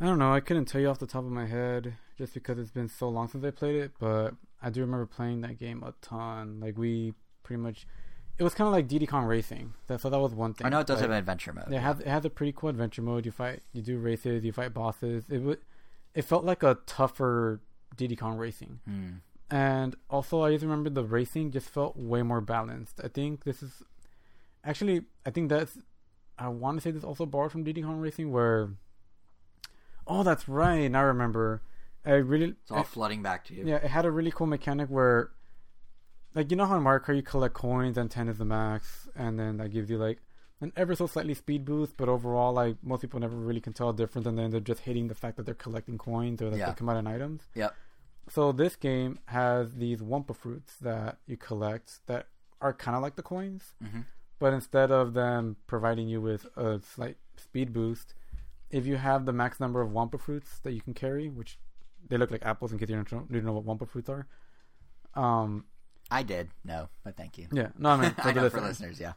I don't know. I couldn't tell you off the top of my head just because it's been so long since I played it, but I do remember playing that game a ton. Like we pretty much, it was kind of like Diddy Kong Racing. That, so that was one thing.
I know it does
Like,
have an adventure mode.
It has it has a pretty cool adventure mode. You fight, you do races, you fight bosses. It would, it felt like a tougher Diddy Kong Racing.
Hmm.
And also, I just remember the racing just felt way more balanced. I think this is actually, I think that's, I want to say this also borrowed from Diddy Kong Racing, where, oh, that's right. Now I remember. I really,
It's all flooding back to you.
yeah, it had a really cool mechanic where, like, you know how in Mario Kart you collect coins and 10 is the max, and then that gives you, like, an ever so slightly speed boost, but overall, like, most people never really can tell a difference, and then they're just hating the fact that they're collecting coins or that
Yeah.
they come out in items.
Yep.
So this game has these Wumpa fruits that you collect that are kind of like the coins,
Mhm.
but instead of them providing you with a slight speed boost, if you have the max number of Wumpa fruits that you can carry, which they look like apples in case you don't know, you don't know what Wumpa fruits are. Um,
I did. No, but thank you.
yeah, no, I mean for
I
the
know for
listeners.
listeners, yeah.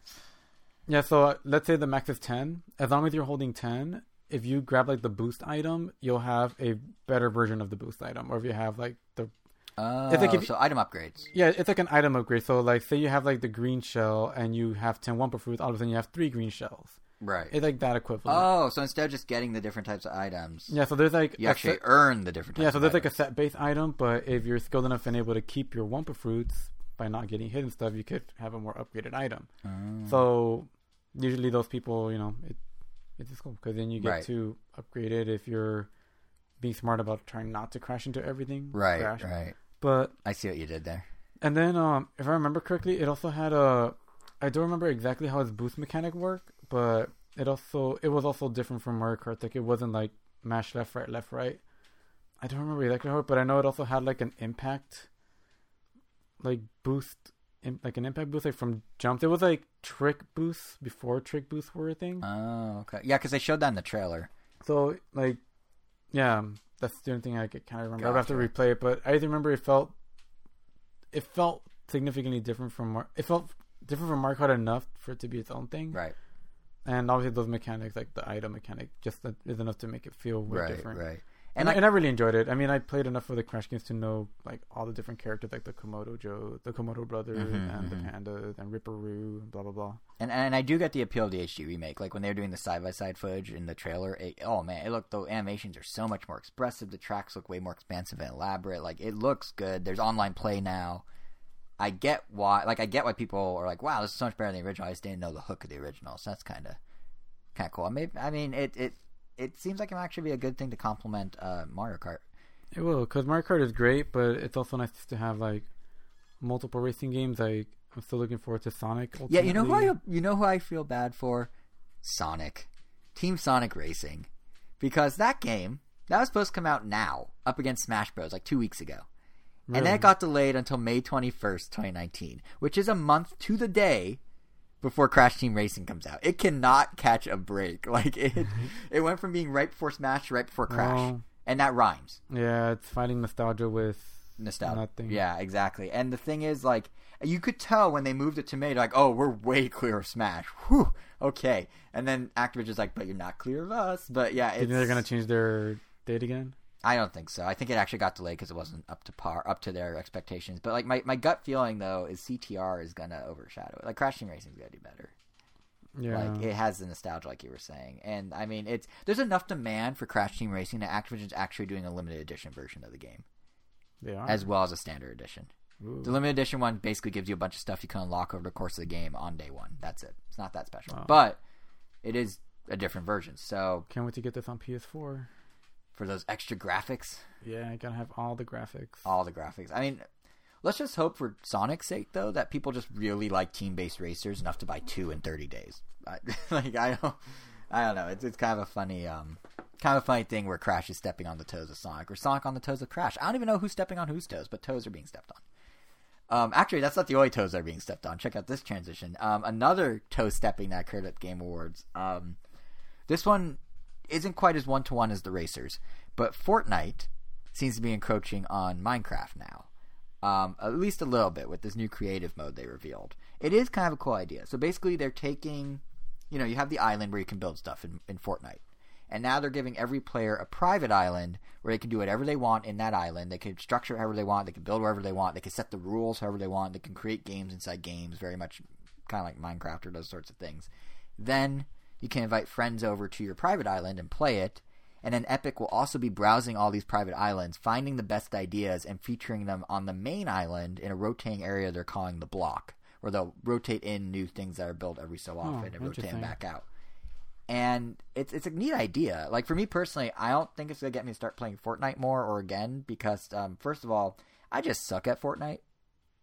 Yeah, so uh, let's say the max is 10. As long as you're holding 10, if you grab like the boost item, you'll have a better version of the boost item. Or if you have like the
Oh,
It's like if
so item upgrades.
Yeah, it's like an item upgrade. So, like, say you have like the green shell and you have ten Wumpa fruits, all of a sudden you have three green shells.
Right.
It's like that equivalent.
Oh, so instead of just getting the different types of items,
yeah, so there's like
you actually
set-
earn the different types
yeah, so there's like a set base item, but if you're skilled enough and able to keep your Wumpa fruits by not getting hit and stuff, you could have a more upgraded item.
Oh.
So usually those people, you know, it it's just cool because then you get
Right.
to upgrade it if you're being smart about trying not to crash into everything.
right,
Crash.
right.
But
I see what you did there.
and then um, if I remember correctly, it also had a. I don't remember exactly how its boost mechanic worked, but it also it was also different from Mario Kart. Like it wasn't like mash left, right, left, right. I don't remember exactly how, it- but I know it also had like an impact, like boost, im- like an impact boost, like from jumps. It was like trick boosts before trick boosts were a thing.
Oh, okay. Yeah, because they showed that in the trailer.
So like, yeah, that's the only thing I could kind of remember. I'd have to replay it, but I remember it felt, it felt significantly different from Mar- it felt different from Mario Kart enough for it to be its own thing.
Right,
And obviously those mechanics, like the item mechanic, just is enough to make it feel way
right,
different.
right.
And,
And
I,
I,
and I really enjoyed it. I mean, I played enough of the Crash games to know like all the different characters, like the Komodo Joe, the Komodo brothers,
Mhm,
and the
mhm.
pandas, and Ripper Roo, blah blah blah.
and and I do get the appeal of the HD remake. Like when they were doing the side by side footage in the trailer. It, oh man, it looked the animations are so much more expressive. The tracks look way more expansive and elaborate. Like it looks good. There's online play now. I get why. Like I get why people are like, "Wow, this is so much better than the original." I just didn't know the hook of the original, so that's kind of kind of cool. I mean, I mean, it it it seems like it might actually be a good thing to complement uh, Mario Kart.
It will, because Mario Kart is great, but it's also nice to have like multiple racing games. Like I'm still looking forward to Sonic.
Yeah, you know who I you know who I feel bad for? Sonic, Team Sonic Racing, because that game that was supposed to come out now, up against Smash Bros. like two weeks ago, and that got delayed until May twenty first, twenty nineteen, which is a month to the day before Crash Team Racing comes out. It cannot catch a break. Like it, it went from being right before Smash to right before Crash, and that rhymes.
yeah, it's fighting nostalgia with
nostalgia.
Nothing.
Yeah, exactly. And the thing is, like, you could tell when they moved it to May, like, oh, we're way clear of Smash. Whew, okay. And then Activision's like, but you're not clear of us. But yeah, it's,
think they're gonna change their date again?
I don't think so. I think it actually got delayed because it wasn't up to par, up to their expectations. But like, my, my gut feeling though is CTR is gonna overshadow it. Like, Crash Team Racing's gonna do better.
Yeah,
Like it has the nostalgia, like you were saying, and I mean, it's there's enough demand for Crash Team Racing that Activision's actually doing a limited edition version of the game,
they are.
as well as a standard edition.
Ooh.
The limited edition one basically gives you a bunch of stuff you can unlock over the course of the game on day one. That's it. It's not that special,
Wow.
but it is a different version. So
Can't wait to get this on PS4.
For those extra graphics,
Yeah, I gotta have all the graphics.
all the graphics. I mean, let's just hope for Sonic's sake though that people just really like team-based racers enough to buy two in 30 days. I, like I don't, I don't know. It's it's kind of a funny, um, kind of a funny thing where Crash is stepping on the toes of Sonic, or Sonic on the toes of Crash. I don't even know who's stepping on whose toes, but toes are being stepped on. Um, actually, that's not the only toes that are being stepped on. Check out this transition. Um, another toe stepping that occurred at Game Awards. Um, this one isn't quite as one to one as the racers, but Fortnite seems to be encroaching on Minecraft now. Um, at least a little bit with this new creative mode they revealed. It is kind of a cool idea. So basically, they're taking, you know, you have the island where you can build stuff in, in Fortnite. And now they're giving every player a private island where they can do whatever they want in that island. They can structure however they want. They can build wherever they want. They can set the rules however they want. They can create games inside games, very much kind of like Minecraft or those sorts of things. Then you can invite friends over to your private island and play it. And then Epic will also be browsing all these private islands, finding the best ideas, and featuring them on the main island in a rotating area they're calling the block, where they'll rotate in new things that are built every so often and rotate them back out and it's it's a neat idea. Like for me personally, I don't think it's gonna get me to start playing Fortnite more or again because um, first of all, I just suck at Fortnite.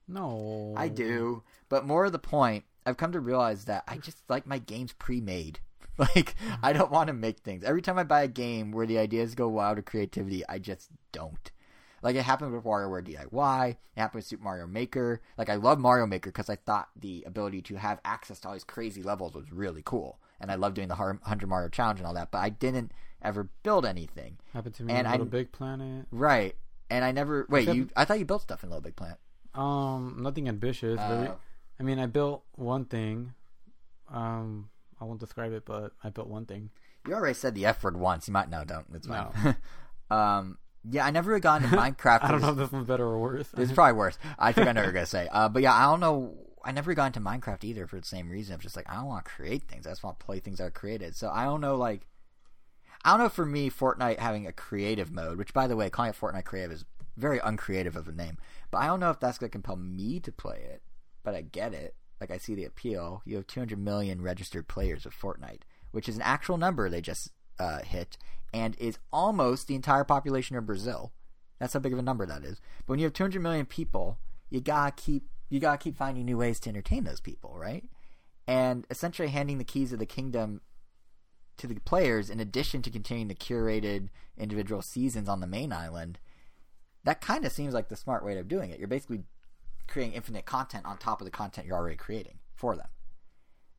No,
I do, but more of the point, I've come to realize that I just like my games pre-made. Like I don't want to make things. Every time I buy a game where the ideas go wild or creativity, I just don't. Like it happened with WarioWare DIY. It happened with Super Mario Maker. Like I love Mario Maker because I thought the ability to have access to all these crazy levels was really cool, and I love doing the hundred Mario challenge and all that. But I didn't ever build anything.
happened to me
And
in
I-
Little Big Planet.
Right. And I never wait.
Except-
You? I thought you built stuff in Little Big Planet.
Um, nothing ambitious.
Uh,
I mean, I built one thing. Um, I won't describe it, but I built one thing.
You already said the F word once. You might know. don't. It's
No.
um, yeah, I never really got into Minecraft.
I don't know if this one's better or worse.
It's probably worse. I think I know what you're gonna say. Uh, but yeah, I don't know I never got into Minecraft either for the same reason. I'm just like I don't want to create things. I just want to play things that are created. So I don't know like I don't know for me Fortnite having a creative mode, which by the way, calling it Fortnite creative is very uncreative of a name. But I don't know if that's going to compel me to play it. But I get it. Like I see the appeal. You have 200 million registered players of Fortnite, which is an actual number they just uh, hit, and is almost the entire population of Brazil. That's how big of a number that is. But when you have 200 million people, you gotta keep you gotta keep finding new ways to entertain those people, right? And essentially handing the keys of the kingdom to the players, in addition to continuing the curated individual seasons on the main island, that kind of seems like the smart way of doing it. You're basically creating infinite content on top of the content you're already creating for them.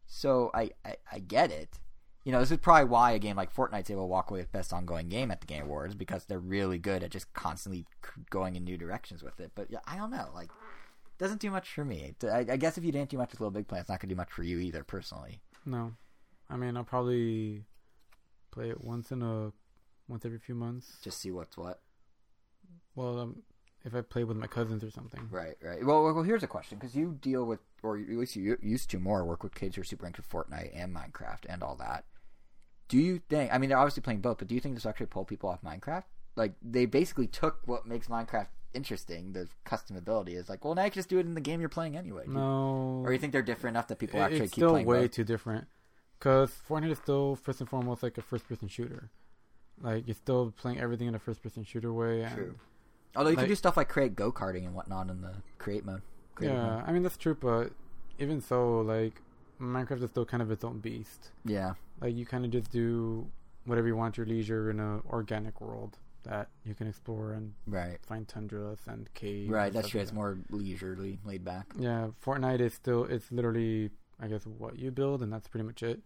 So I, I, I get it. You know, this is probably why a game like Fortnite's able to walk away with Best Ongoing Game at the Game Awards because they're really good at just constantly going in new directions with it. But yeah, I don't know. Like, doesn't do much for me. I, I guess if you didn't do much with Little Big Planet, it's not going to do much for you either, personally.
No, I mean I'll probably play it once in a once every few months.
Just see what's what.
Well, um, if I play with my cousins or something.
Right, right. Well, well, here's a question because you deal with, or at least you used to more work with kids who are super into Fortnite and Minecraft and all that. Do you think? I mean, they're obviously playing both, but do you think this actually pull people off Minecraft? Like they basically took what makes Minecraft interesting, the custom ability, is like, well, now you can just do it in the game you're playing anyway.
No,
Or you think they're different enough that people actually
it's
keep
still
playing
way
both?
too different. Because Fortnite is still first and foremost like a first-person shooter. Like you're still playing everything in a first-person shooter way. And
True. Although you can do stuff like create go karting and whatnot in the create mode. Creative
Yeah,
mode.
I mean that's true, but even so, like Minecraft is still kind of its own beast.
Yeah.
Like you kind of just do whatever you want at your leisure in a organic world that you can explore and
Right.
find tundras and caves.
Right. That's true.
like
It's
that.
more leisurely, laid back.
Yeah, Fortnite is still it's literally I guess what you build and that's pretty much it.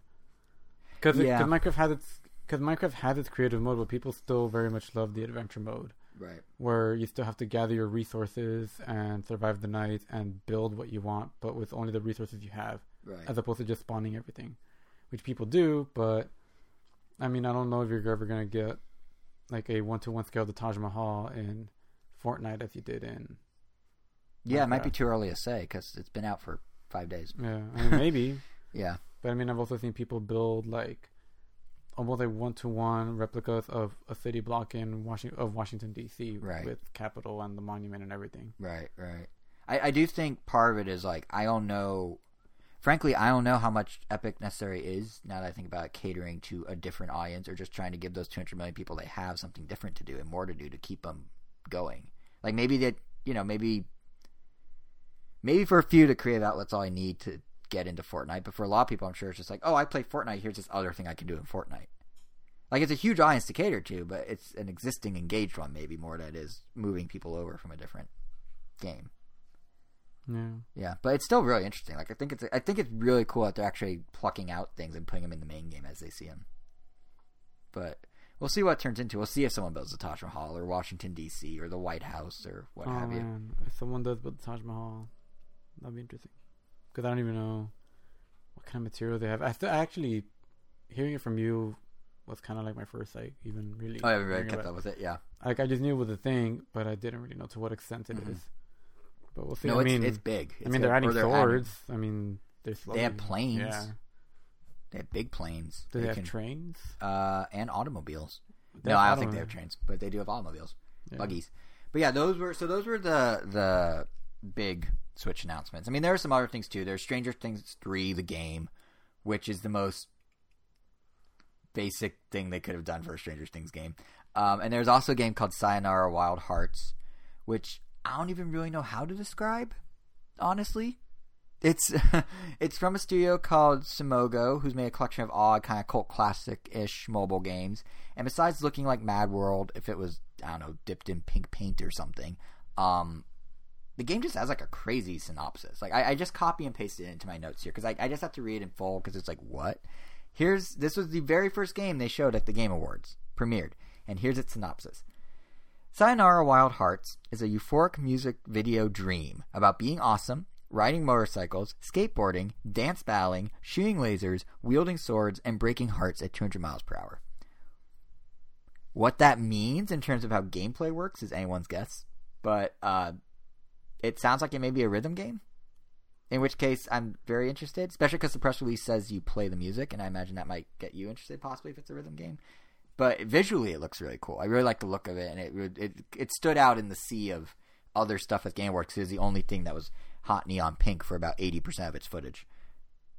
Because
Yeah.
Minecraft has its because Minecraft has its creative mode, but people still very much love the adventure mode
Right.
where you still have to gather your resources and survive the night and build what you want, but with only the resources you have,
Right.
as opposed to just spawning everything, which people do. But I mean, I don't know if you're ever gonna get like a one-to-one scale of the Taj Mahal in Fortnite as you did in
yeah. It might be too early to say because it's been out for five days.
yeah. I mean, maybe.
Yeah.
But I mean, I've also seen people build like almost like one to one replicas of a city block in Washington of Washington D.C.
Right.
with Capitol and the monument and everything.
Right, right. I, I do think part of it is like I don't know. Frankly, I don't know how much Epic necessary is now that I think about it, catering to a different audience or just trying to give those 200 million people they have something different to do and more to do to keep them going. Like maybe that, you know, maybe maybe for a few the creative outlets all I need to get into Fortnite, but for a lot of people, I'm sure it's just like, oh, I play Fortnite. Here's this other thing I can do in Fortnite. Like it's a huge audience to cater to, but it's an existing engaged one maybe more that is moving people over from a different game.
Yeah.
Yeah, but it's still really interesting. Like I think it's I think it's really cool that they're actually plucking out things and putting them in the main game as they see them. But we'll see what it turns into. We'll see if someone builds the Taj Mahal or Washington D.C. or the White House or what
oh
have you.
if someone does build the Taj Mahal, that'd be interesting. Because I don't even know what kind of material they have. I th- actually hearing it from you was kind of like my first like even really.
Oh, really kept up with it. Yeah,
Like I just knew it was a thing, but I didn't really know to what extent it is.
Mhm.
But we'll see.
no,
I
it's
mean,
it's big.
I mean, they're adding
they're
swords. I mean, they're slowly,
They have planes.
Yeah.
They have big planes.
Do they, have
can-
trains?
uh, and automobiles.
They
no, I don't think they have trains, but they do have automobiles.
Yeah.
buggies. But yeah, those were so those were the the big Switch announcements. I mean, there are some other things too. There's Stranger Things three, the game, which is the most basic thing they could have done for a Stranger Things game. Um, and there's also a game called Sayonara Wild Hearts, which I don't even really know how to describe. Honestly, it's it's from a studio called Simogo, who's made a collection of odd kind of cult classic ish mobile games. And besides looking like Mad World, if it was I don't know dipped in pink paint or something, um, the game just has like a crazy synopsis. Like I, I just copy and paste it into my notes here because I, I just have to read it in full because it's like what? Here's this was the very first game they showed at the Game Awards premiered, and here's its synopsis. Sayonara Wild Hearts is a euphoric music video dream about being awesome, riding motorcycles, skateboarding, dance battling, shooting lasers, wielding swords, and breaking hearts at 200 miles per hour. What that means in terms of how gameplay works is anyone's guess, but uh, it sounds like it may be a rhythm game. In which case, I'm very interested, especially because the press release says you play the music, and I imagine that might get you interested, possibly if it's a rhythm game. But visually, it looks really cool. I really like the look of it, and it it it stood out in the sea of other stuff with Game Awards. It was the only thing that was hot neon pink for about eighty percent of its footage.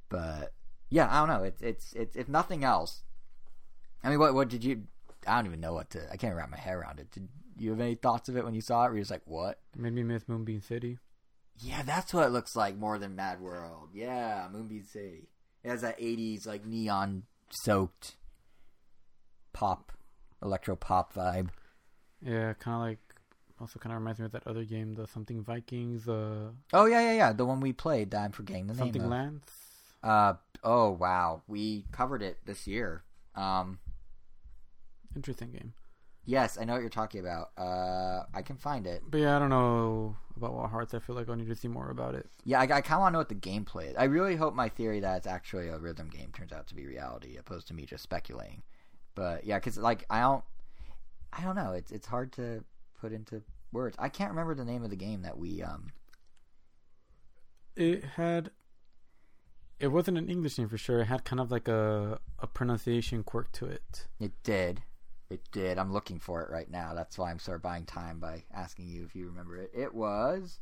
But yeah, I don't know. It's it's it's if nothing else. I mean, what what did you? I don't even know what to. I can't wrap my head around it. Did you have any thoughts of it when you saw it? Were you just like, what?
Made me miss Moonbeam City.
Yeah, that's what it looks like more than Mad World. Yeah, Moonbeam City. It has that '80s like neon soaked pop, electro pop vibe.
Yeah, kind of like. Also, kind of reminds me of that other game, the something Vikings. Uh,
Oh yeah, yeah, yeah. The one we played. That I'm forgetting the
something
name. of.
Lance.
Uh oh wow, we covered it this year. Um,
Interesting game.
Yes, I know what you're talking about. Uh, I can find it.
But yeah, I don't know about Wild Hearts. I feel like I need to see more about it.
Yeah, I, I kind of want to know what the gameplay is. I really hope my theory that it's actually a rhythm game turns out to be reality, opposed to me just speculating. But yeah, because like I don't, I don't know. It's it's hard to put into words. I can't remember the name of the game that we um.
It had. It wasn't an English name for sure. It had kind of like a a pronunciation quirk to it.
It did. It did. I'm looking for it right now. That's why I'm sort of buying time by asking you if you remember it. It was.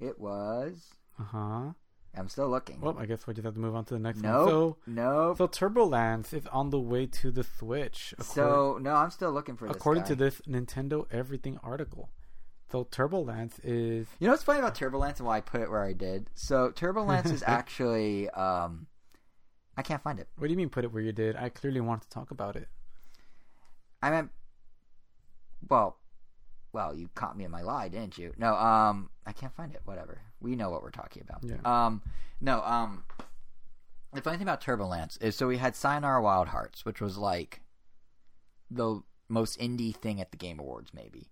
It was.
Uh huh.
I'm still looking.
Well, I guess we just have to move on to the next
nope.
one. So,
nope.
so Turbolance is on the way to the Switch.
So no, I'm still looking for this.
according
guy.
to this Nintendo Everything article, so Turbolance is
You know what's funny about Turbulence and why I put it where I did? So Turbulence is actually um I can't find it.
What do you mean put it where you did? I clearly wanted to talk about it.
I meant well well, you caught me in my lie, didn't you? No, um I can't find it. Whatever. We know what we're talking about.
Yeah.
Um no, um the funny thing about Turbulence is so we had Sayonara Wild Hearts, which was like the most indie thing at the Game Awards, maybe.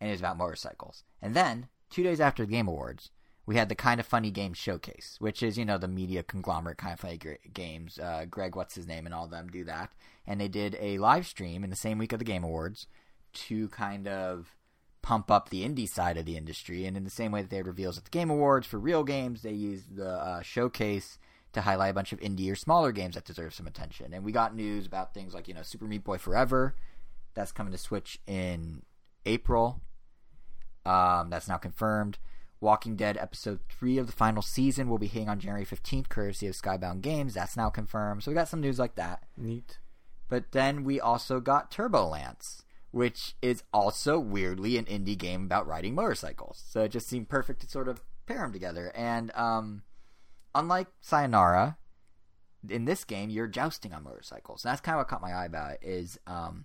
And it was about motorcycles. And then, two days after the Game Awards, we had the Kind of Funny Games Showcase, which is, you know, the media conglomerate Kind of Funny Games. Uh, Greg, what's his name, and all of them do that. And they did a live stream in the same week of the Game Awards to kind of pump up the indie side of the industry. And in the same way that they had reveals at the Game Awards for real games, they used the uh, showcase to highlight a bunch of indie or smaller games that deserve some attention. And we got news about things like, you know, Super Meat Boy Forever. That's coming to Switch in April. Um, that's now confirmed. Walking Dead episode 3 of the final season will be hitting on January 15th, courtesy of Skybound Games. That's now confirmed. So we got some news like that.
Neat.
But then we also got Turbolance, which is also weirdly an indie game about riding motorcycles. So it just seemed perfect to sort of pair them together. And um, unlike Sayonara, in this game you're jousting on motorcycles. And that's kind of what caught my eye about it. Is um,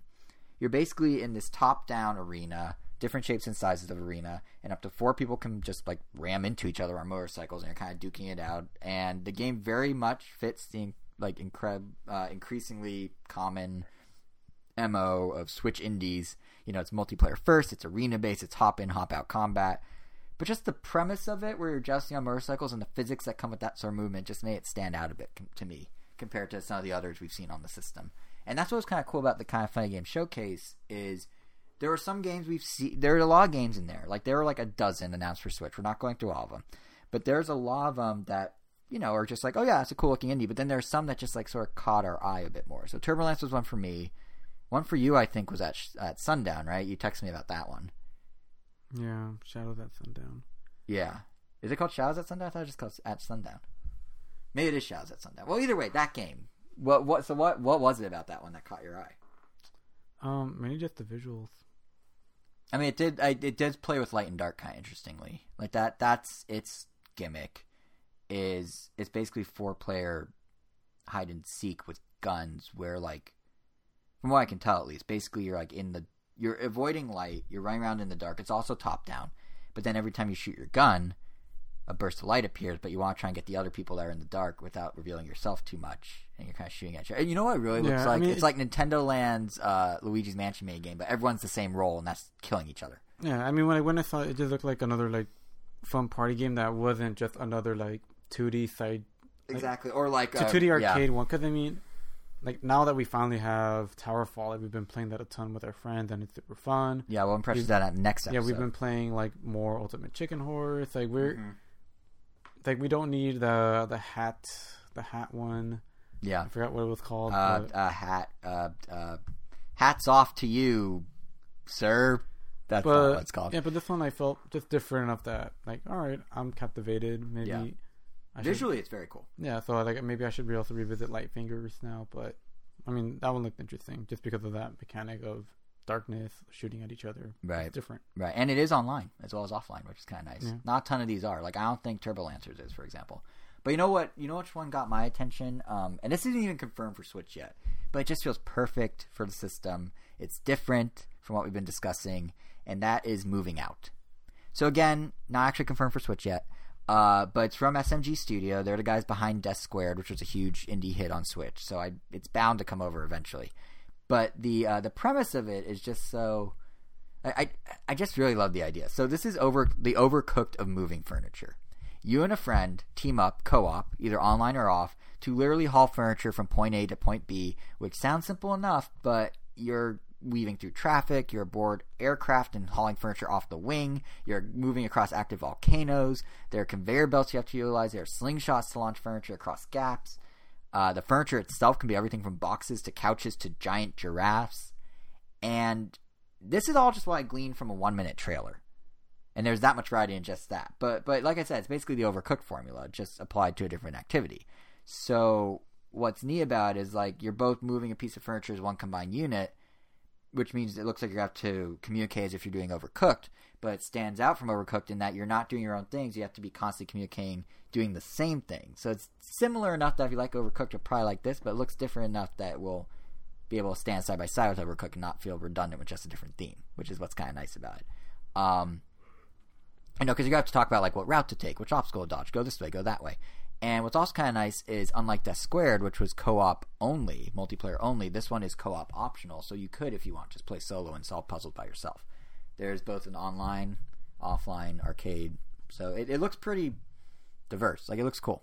you're basically in this top-down arena, different shapes and sizes of arena, and up to four people can just like ram into each other on motorcycles, and you're kind of duking it out. And the game very much fits the like incred uh, increasingly common mo of Switch indies. You know, it's multiplayer first, it's arena based, it's hop in, hop out combat. But just the premise of it, where you're jousting on motorcycles and the physics that come with that sort of movement, just made it stand out a bit com- to me compared to some of the others we've seen on the system. And that's what was kind of cool about the kind of funny game showcase is there were some games we've seen. There are a lot of games in there. Like there were like a dozen announced for Switch. We're not going through all of them, but there's a lot of them that you know are just like, oh yeah, it's a cool looking indie. But then there's some that just like sort of caught our eye a bit more. So Turbulence was one for me. One for you, I think, was at at Sundown, right? You texted me about that one.
Yeah, Shadows at Sundown.
Yeah. Is it called Shadows at Sundown? I thought it was just called at Sundown. Maybe it is Shadows at Sundown. Well, either way, that game. What what so what what was it about that one that caught your eye?
Um, mainly just the visuals.
I mean, it did. I, it does play with light and dark kind of interestingly. Like that. That's its gimmick. Is it's basically four player hide and seek with guns, where like, from what I can tell at least, basically you're like in the you're avoiding light. You're running around in the dark. It's also top down, but then every time you shoot your gun, a burst of light appears. But you want to try and get the other people that are in the dark without revealing yourself too much, and you're kind of shooting at you. And you know what it really looks
Yeah, I
like?
mean,
it's
it-
like Nintendo Land's uh, Luigi's Mansion mini game, but everyone's the same role, and that's killing each other.
Yeah, I mean when I when I saw it, it just looked like another like fun party game that wasn't just another like 2D side
Exactly, or like uh,
2D
yeah.
arcade one. Because I mean, like now that we finally have Towerfall, like, we've been playing that a ton with our friends, and it's super fun.
Yeah, well,
We've-
that at next episode.
Yeah, we've been playing like more Ultimate Chicken Horse. Like we're
Mhm.
Like we don't need the the hat the hat one.
Yeah.
I forgot what it was called.
Uh,
but-
uh, hat. Uh, uh, hats off to you, sir. That's not what it's called.
yeah, but this one I felt just different enough that like, all right, I'm captivated. Maybe
Yeah.
I should,
Visually, it's very cool.
yeah. So like maybe I should be also revisit Light Fingers now. But I mean that one looked interesting just because of that mechanic of darkness shooting at each other.
Right.
It's different.
Right, and it is online as well as offline, which is kind of nice.
Yeah.
Not a ton of these are. Like I don't think Turbo Lancers is, for example. But you know what? You know which one got my attention? Um, and this isn't even confirmed for Switch yet, but it just feels perfect for the system. It's different from what we've been discussing, and that is moving out. So again, not actually confirmed for Switch yet, uh, but it's from SMG Studio. They're the guys behind Death Squared, which was a huge indie hit on Switch. So I, it's bound to come over eventually. But the uh, the premise of it is just so I, I I just really love the idea. So this is over the overcooked of moving furniture. You and a friend team up co-op, either online or off, to literally haul furniture from point A to point B, which sounds simple enough, but you're weaving through traffic, you're aboard aircraft and hauling furniture off the wing, you're moving across active volcanoes, there are conveyor belts you have to utilize, there are slingshots to launch furniture across gaps. Uh, the furniture itself can be everything from boxes to couches to giant giraffes. And this is all just what I gleaned from a one minute trailer. And there's that much variety in just that. But but like I said, it's basically the overcooked formula, just applied to a different activity. So what's neat about it is like you're both moving a piece of furniture as one combined unit, which means it looks like you have to communicate as if you're doing overcooked, but it stands out from overcooked in that you're not doing your own things. You have to be constantly communicating, doing the same thing. So it's similar enough that if you like overcooked, you'll probably like this, but it looks different enough that will be able to stand side by side with overcooked and not feel redundant with just a different theme, which is what's kind of nice about it. Um, I know because you have to talk about like what route to take, which obstacle to dodge, go this way, go that way. And what's also kind of nice is unlike Death Squared, which was co-op only, multiplayer only, this one is co-op optional. So you could, if you want, just play solo and solve puzzles by yourself. There's both an online, offline, arcade. So it, it looks pretty diverse. Like it looks cool,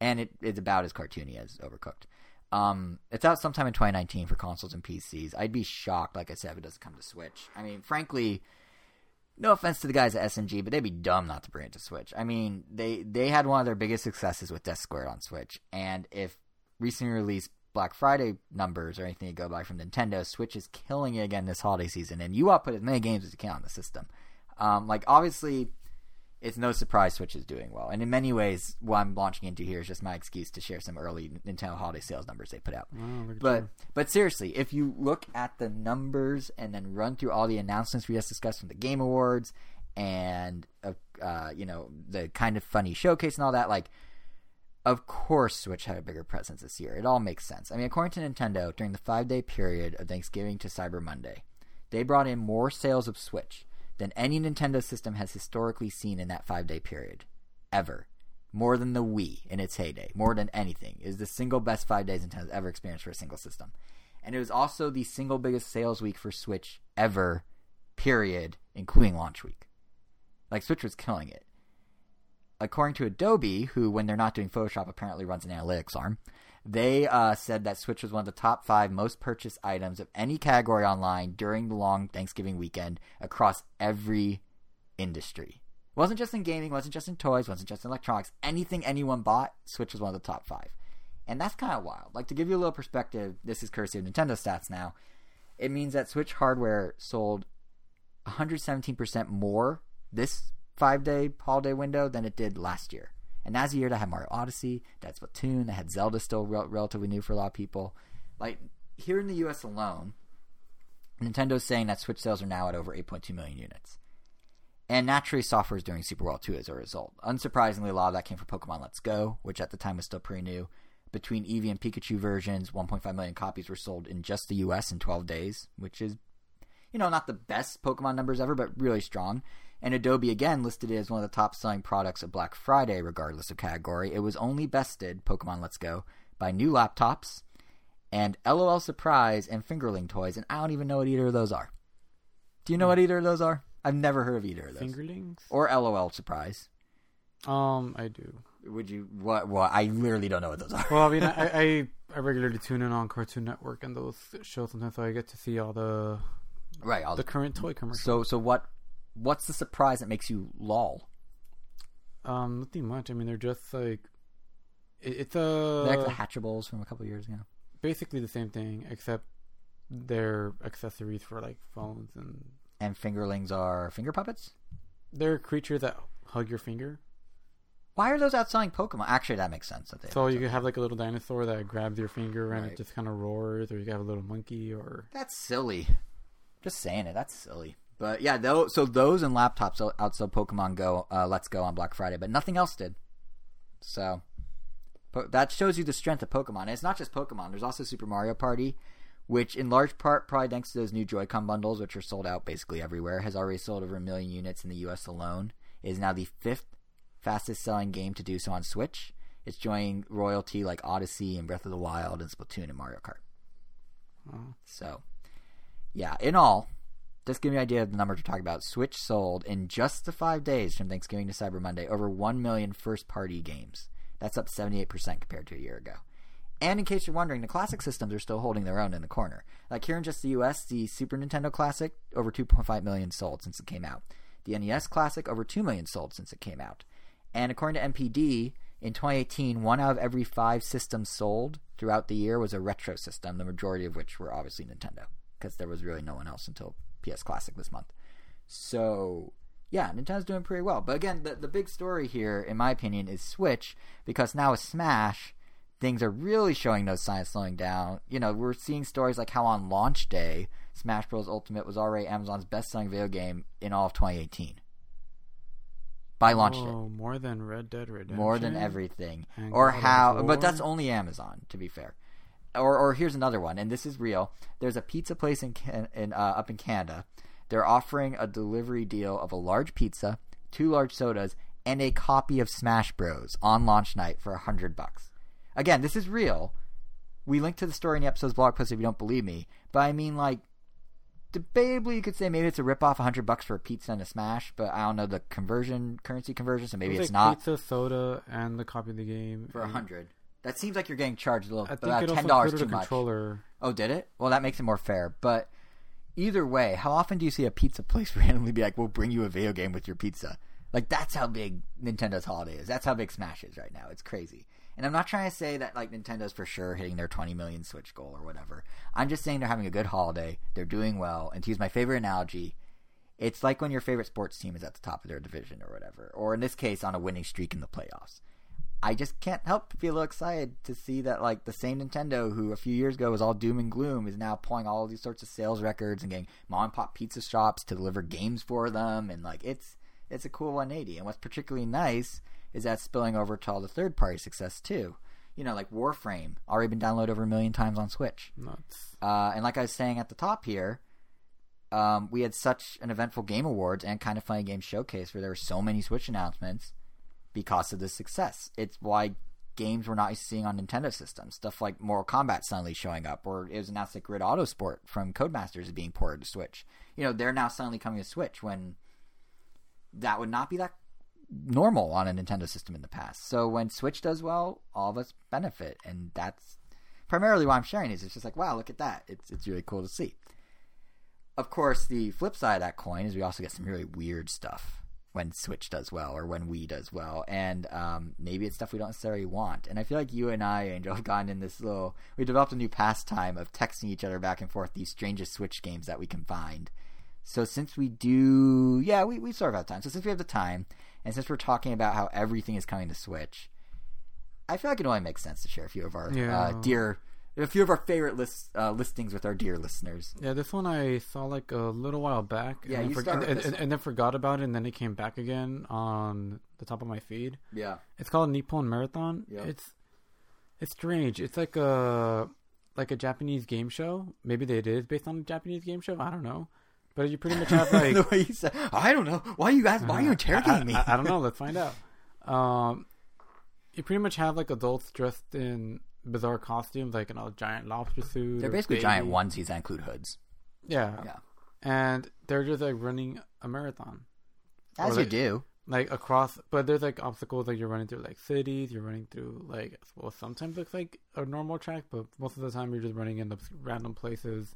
and it, it's about as cartoony as Overcooked. Um, it's out sometime in 2019 for consoles and PCs. I'd be shocked, like I said, if it doesn't come to Switch. I mean, frankly, no offense to the guys at SMG, but they'd be dumb not to bring it to Switch. I mean, they they had one of their biggest successes with Death Squared on Switch, and if recently released Black Friday numbers or anything you go by from Nintendo, Switch is killing it again this holiday season, and you output as many games as you can on the system. Um, like obviously, it's no surprise Switch is doing well, and in many ways, what I'm launching into here is just my excuse to share some early Nintendo holiday sales numbers they put out.
Oh,
But
you.
but seriously, if you look at the numbers and then run through all the announcements we just discussed from the Game Awards and uh, uh, you know the kind of funny showcase and all that, like of course Switch had a bigger presence this year. It all makes sense. I mean, according to Nintendo, during the five day period of Thanksgiving to Cyber Monday, they brought in more sales of Switch than any Nintendo system has historically seen in that five day period, ever. More than the Wii in its heyday, more than anything, is the single best five days Nintendo's ever experienced for a single system. And it was also the single biggest sales week for Switch ever, period, including launch week. Like, Switch was killing it. According to Adobe, who, when they're not doing Photoshop, apparently runs an analytics arm, they uh, said that Switch was one of the top five most purchased items of any category online during the long Thanksgiving weekend across every industry. Wasn't just in gaming, wasn't just in toys, wasn't just in electronics. Anything anyone bought, Switch was one of the top five. And that's kind of wild. Like, to give you a little perspective, this is courtesy of Nintendo stats now. It means that Switch hardware sold 117% more this five day holiday window than it did last year. And that's a year that had Mario Odyssey, that's Splatoon, that had Zelda still rel- relatively new for a lot of people. Like, here in the US alone, Nintendo's saying that Switch sales are now at over 8.2 million units. And naturally, software is doing super well too as a result. Unsurprisingly, a lot of that came from Pokemon Let's Go, which at the time was still pretty new. Between Eevee and Pikachu versions, 1.5 million copies were sold in just the US in 12 days, which is, you know, not the best Pokemon numbers ever, but really strong. And Adobe again listed it as one of the top selling products of Black Friday, regardless of category. It was only bested, Pokemon Let's Go, by new laptops and LOL Surprise and Fingerling toys, and I don't even know what either of those are. Do you know what either of those are? I've never heard of either of those.
Fingerlings?
Or LOL Surprise.
Um, I do.
Would you? What? What? I literally don't know what those are.
Well, I mean, I, I I regularly tune in on Cartoon Network and those shows sometimes, so I get to see all the
right. All
the current toy commercials.
So, so what? What's the surprise that makes you lol?
Um, nothing much. I mean, they're just like it, it's a
They're like the Hatchimals from a couple years ago.
basically the same thing, except they're accessories for like phones and
And fingerlings are finger puppets.
they're creatures that hug your finger.
Why are those outselling Pokemon? Actually, that makes sense. That they
So you could have like a little dinosaur that grabs your finger and
Right.
it just kind of roars, or you could have a little monkey, or
That's silly. Just saying it. That's silly. But yeah, those, so those and laptops out- outsell Pokemon Go, uh, Let's Go on Black Friday, but nothing else did. So po- that shows you the strength of Pokemon. And it's not just Pokemon. There's also Super Mario Party, which in large part, probably thanks to those new Joy-Con bundles, which are sold out basically everywhere, has already sold over a million units in the U.S. alone. It is now the fifth fastest selling game to do so on Switch. It's joining royalty like Odyssey and Breath of the Wild and Splatoon and Mario Kart.
Oh.
So, yeah, in all, just give me an idea of the numbers we're talking about. Switch sold in just the five days from Thanksgiving to Cyber Monday over 1 million first party games. That's up 78% compared to a year ago. And in case you're wondering, the classic systems are still holding their own in the corner. Like here in just the US, the Super Nintendo Classic, over 2.5 million sold since it came out. The NES Classic, over 2 million sold since it came out. And according to NPD, in 2018, one out of every five systems sold throughout the year was a retro system, the majority of which were obviously Nintendo, because there was really no one else until PS Classic this month. So, yeah, Nintendo's doing pretty well. But again, the, the big story here, in my opinion, is Switch, because now with Smash, things are really showing no signs slowing down. You know, we're seeing stories like how on launch day, Smash Bros. Ultimate was already Amazon's best selling video game in all of 2018. By launch day
oh, more than Red Dead Redemption,
more than everything
And
or
God
how but that's only amazon to be fair or or here's another one and this is real. There's a pizza place in, in uh, up in canada. They're offering a delivery deal of a large pizza two large sodas and a copy of smash bros. on launch night for a hundred bucks. Again this is real. We link to the story in the episode's blog post if you don't believe me but i mean like debatably you could say maybe it's a rip off 100 bucks for a pizza and a smash but i don't know the conversion currency conversion so maybe
It
it's
like
not.
pizza, soda, and the copy of the game.
For a hundred. That seems like you're getting charged a little,
I think
about ten dollars too much.
controller.
Oh, did it? Well, that makes it more fair. But either way, how often do you see a pizza place randomly be like, "We'll bring you a video game with your pizza"? Like that's how big Nintendo's holiday is. That's how big Smash is right now. It's crazy. And I'm not trying to say that like Nintendo's for sure hitting their 20 million Switch goal or whatever. I'm just saying they're having a good holiday. They're doing well. And to use my favorite analogy, it's like when your favorite sports team is at the top of their division or whatever, or in this case, on a winning streak in the playoffs. I just can't help but feel excited to see that like the same Nintendo who a few years ago was all doom and gloom is now pulling all these sorts of sales records and getting mom and pop pizza shops to deliver games for them and like it's it's a cool 180 and what's particularly nice is that spilling over to all the third party success too. You know, like Warframe already been downloaded over a million times on Switch.
Nuts.
Uh, and like I was saying at the top here, um, we had such an eventful Game Awards and kind of funny game showcase where there were so many Switch announcements because of the success. It's why games we're not seeing on Nintendo systems. Stuff like Mortal Kombat suddenly showing up, or it was announced that Grid Autosport from Codemasters is being ported to Switch. You know, they're now suddenly coming to Switch when that would not be that normal on a Nintendo system in the past. So when Switch does well, all of us benefit, and that's primarily why I'm sharing is It's just like, wow, look at that. It's it's really cool to see. Of course, the flip side of that coin is we also get some really weird stuff when Switch does well or when Wii does well, and um, maybe it's stuff we don't necessarily want. And I feel like you and I, Angel, have gotten in this little. We developed a new pastime of texting each other back and forth these strangest Switch games that we can find. So since we do, yeah, we we sort of have time. So since we have the time, and since we're talking about how everything is coming to Switch, I feel like it only makes sense to share a few of our
Yeah.
uh, dear, a few of our favorite list uh, listings with our dear listeners.
Yeah, this one I saw like a little while back.
Yeah,
and,
you
then
started
and, and, and then forgot about it, and then it came back again on the top of my feed.
Yeah,
It's called Nippon Marathon.
Yep.
It's it's strange. It's like a like a Japanese game show. Maybe it is based on a Japanese game show. I don't know. But you pretty much have like
the way you said, I don't know. Why you guys? Why are you
Uh,
interrogating
I,
me?
I, I don't know. Let's find out. Um, you pretty much have like adults dressed in bizarre costumes, like in a giant lobster suit.
They're basically
baby.
giant onesies that include hoods.
Yeah.
Yeah.
And they're just like running a marathon,
As
Or
you
they-
do.
like across. But there's like obstacles, like you're running through like cities. You're running through like well, sometimes looks like a normal track, but most of the time you're just running in obs- random places,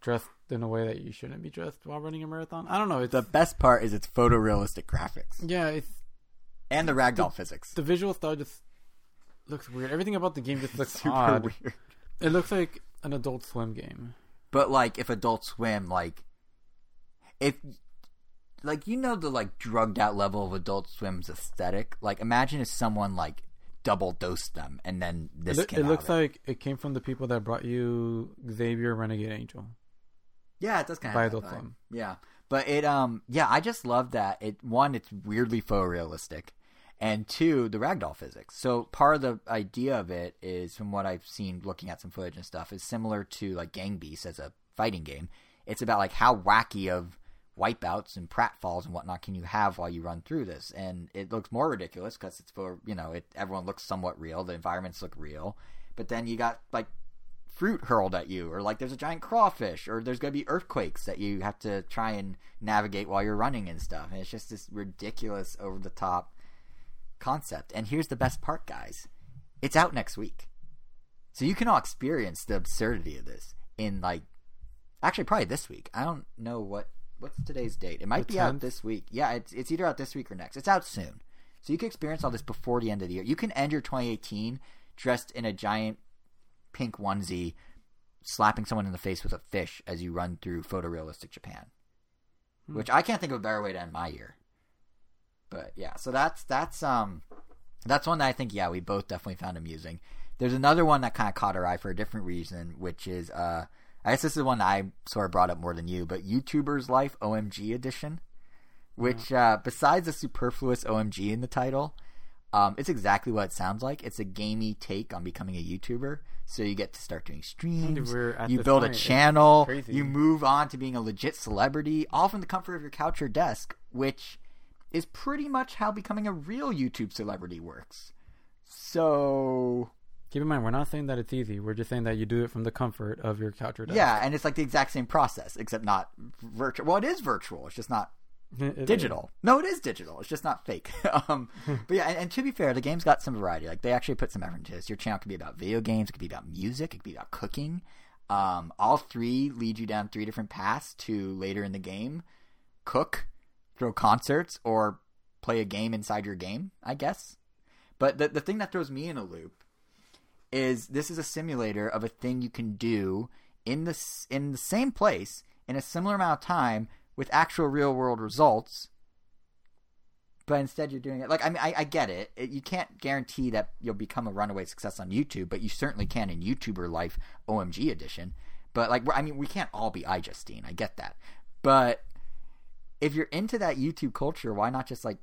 dressed in a way that you shouldn't be dressed while running a marathon. I don't know. It's
The best part is its photorealistic graphics.
Yeah, it's
and the ragdoll physics.
The visual style just looks weird. Everything about the game just looks
Super
odd.
weird.
It looks like an Adult Swim game.
But like, if Adult Swim, like, if like you know the like drugged out level of Adult Swim's aesthetic. Like, imagine if someone like double dosed them and then
It,
this
it
out
looks
of it.
like it came from the people that brought you Xavier Renegade Angel.
Yeah, it does kind of By.
Adult
Have that vibe.
Swim.
Yeah, but it um yeah, I just love that. It one, it's weirdly photorealistic, and two, the ragdoll physics. So part of the idea of it is, from what I've seen, looking at some footage and stuff, is similar to like Gang Beasts as a fighting game. It's about like how wacky of wipeouts and pratfalls and whatnot can you have while you run through this, and it looks more ridiculous because it's for you know it. Everyone looks somewhat real. The environments look real, but then you got like fruit hurled at you, or like there's a giant crawfish, or there's going to be earthquakes that you have to try and navigate while you're running and stuff. And it's just this ridiculous, over the top concept. And here's the best part, guys it's out next week. So you can all experience the absurdity of this in like, actually, probably this week. I don't know what. What's today's date? It might
The
be out this week. Yeah, it's it's either out this week or next. It's out soon. So you can experience all this before the end of the year. You can end your 2018 dressed in a giant pink onesie, slapping someone in the face with a fish as you run through photorealistic Japan. Hmm. Which I can't think of a better way to end my year. But yeah, so that's that's um that's one that I think yeah we both definitely found amusing. There's another one that kind of caught our eye for a different reason, which is uh I guess this is one that I sort of brought up more than you, but YouTuber's Life OMG edition, which uh, besides the superfluous OMG in the title, um, it's exactly what it sounds like. It's a gamey take on becoming a YouTuber. So you get to start doing streams. You build a
point. It's
channel. You move on to being a legit celebrity, all from the comfort of your couch or desk, which is pretty much how becoming a real YouTube celebrity works. So
Keep in mind, we're not saying that it's easy. We're just saying that you do it from the comfort of your couch or desk.
yeah, and it's like the exact same process, except not virtual. Well, it is virtual. It's just not
It is.
digital. No, it is digital. It's just not fake. um, but yeah, and, and to be fair, the game's got some variety. Like they actually put some effort into this. Your channel could be about video games. It could be about music. It could be about cooking. Um, all three lead you down three different paths to later in the game cook, throw concerts, or play a game inside your game. I guess. But the the thing that throws me in a loop is this is a simulator of a thing you can do in the in the same place in a similar amount of time with actual real world results. But instead, you're doing it like I mean I, I get it. it. You can't guarantee that you'll become a runaway success on YouTube, but you certainly can in YouTuber Life OMG edition. But like I mean, we can't all be iJustine. I get that, but if you're into that YouTube culture, why not just like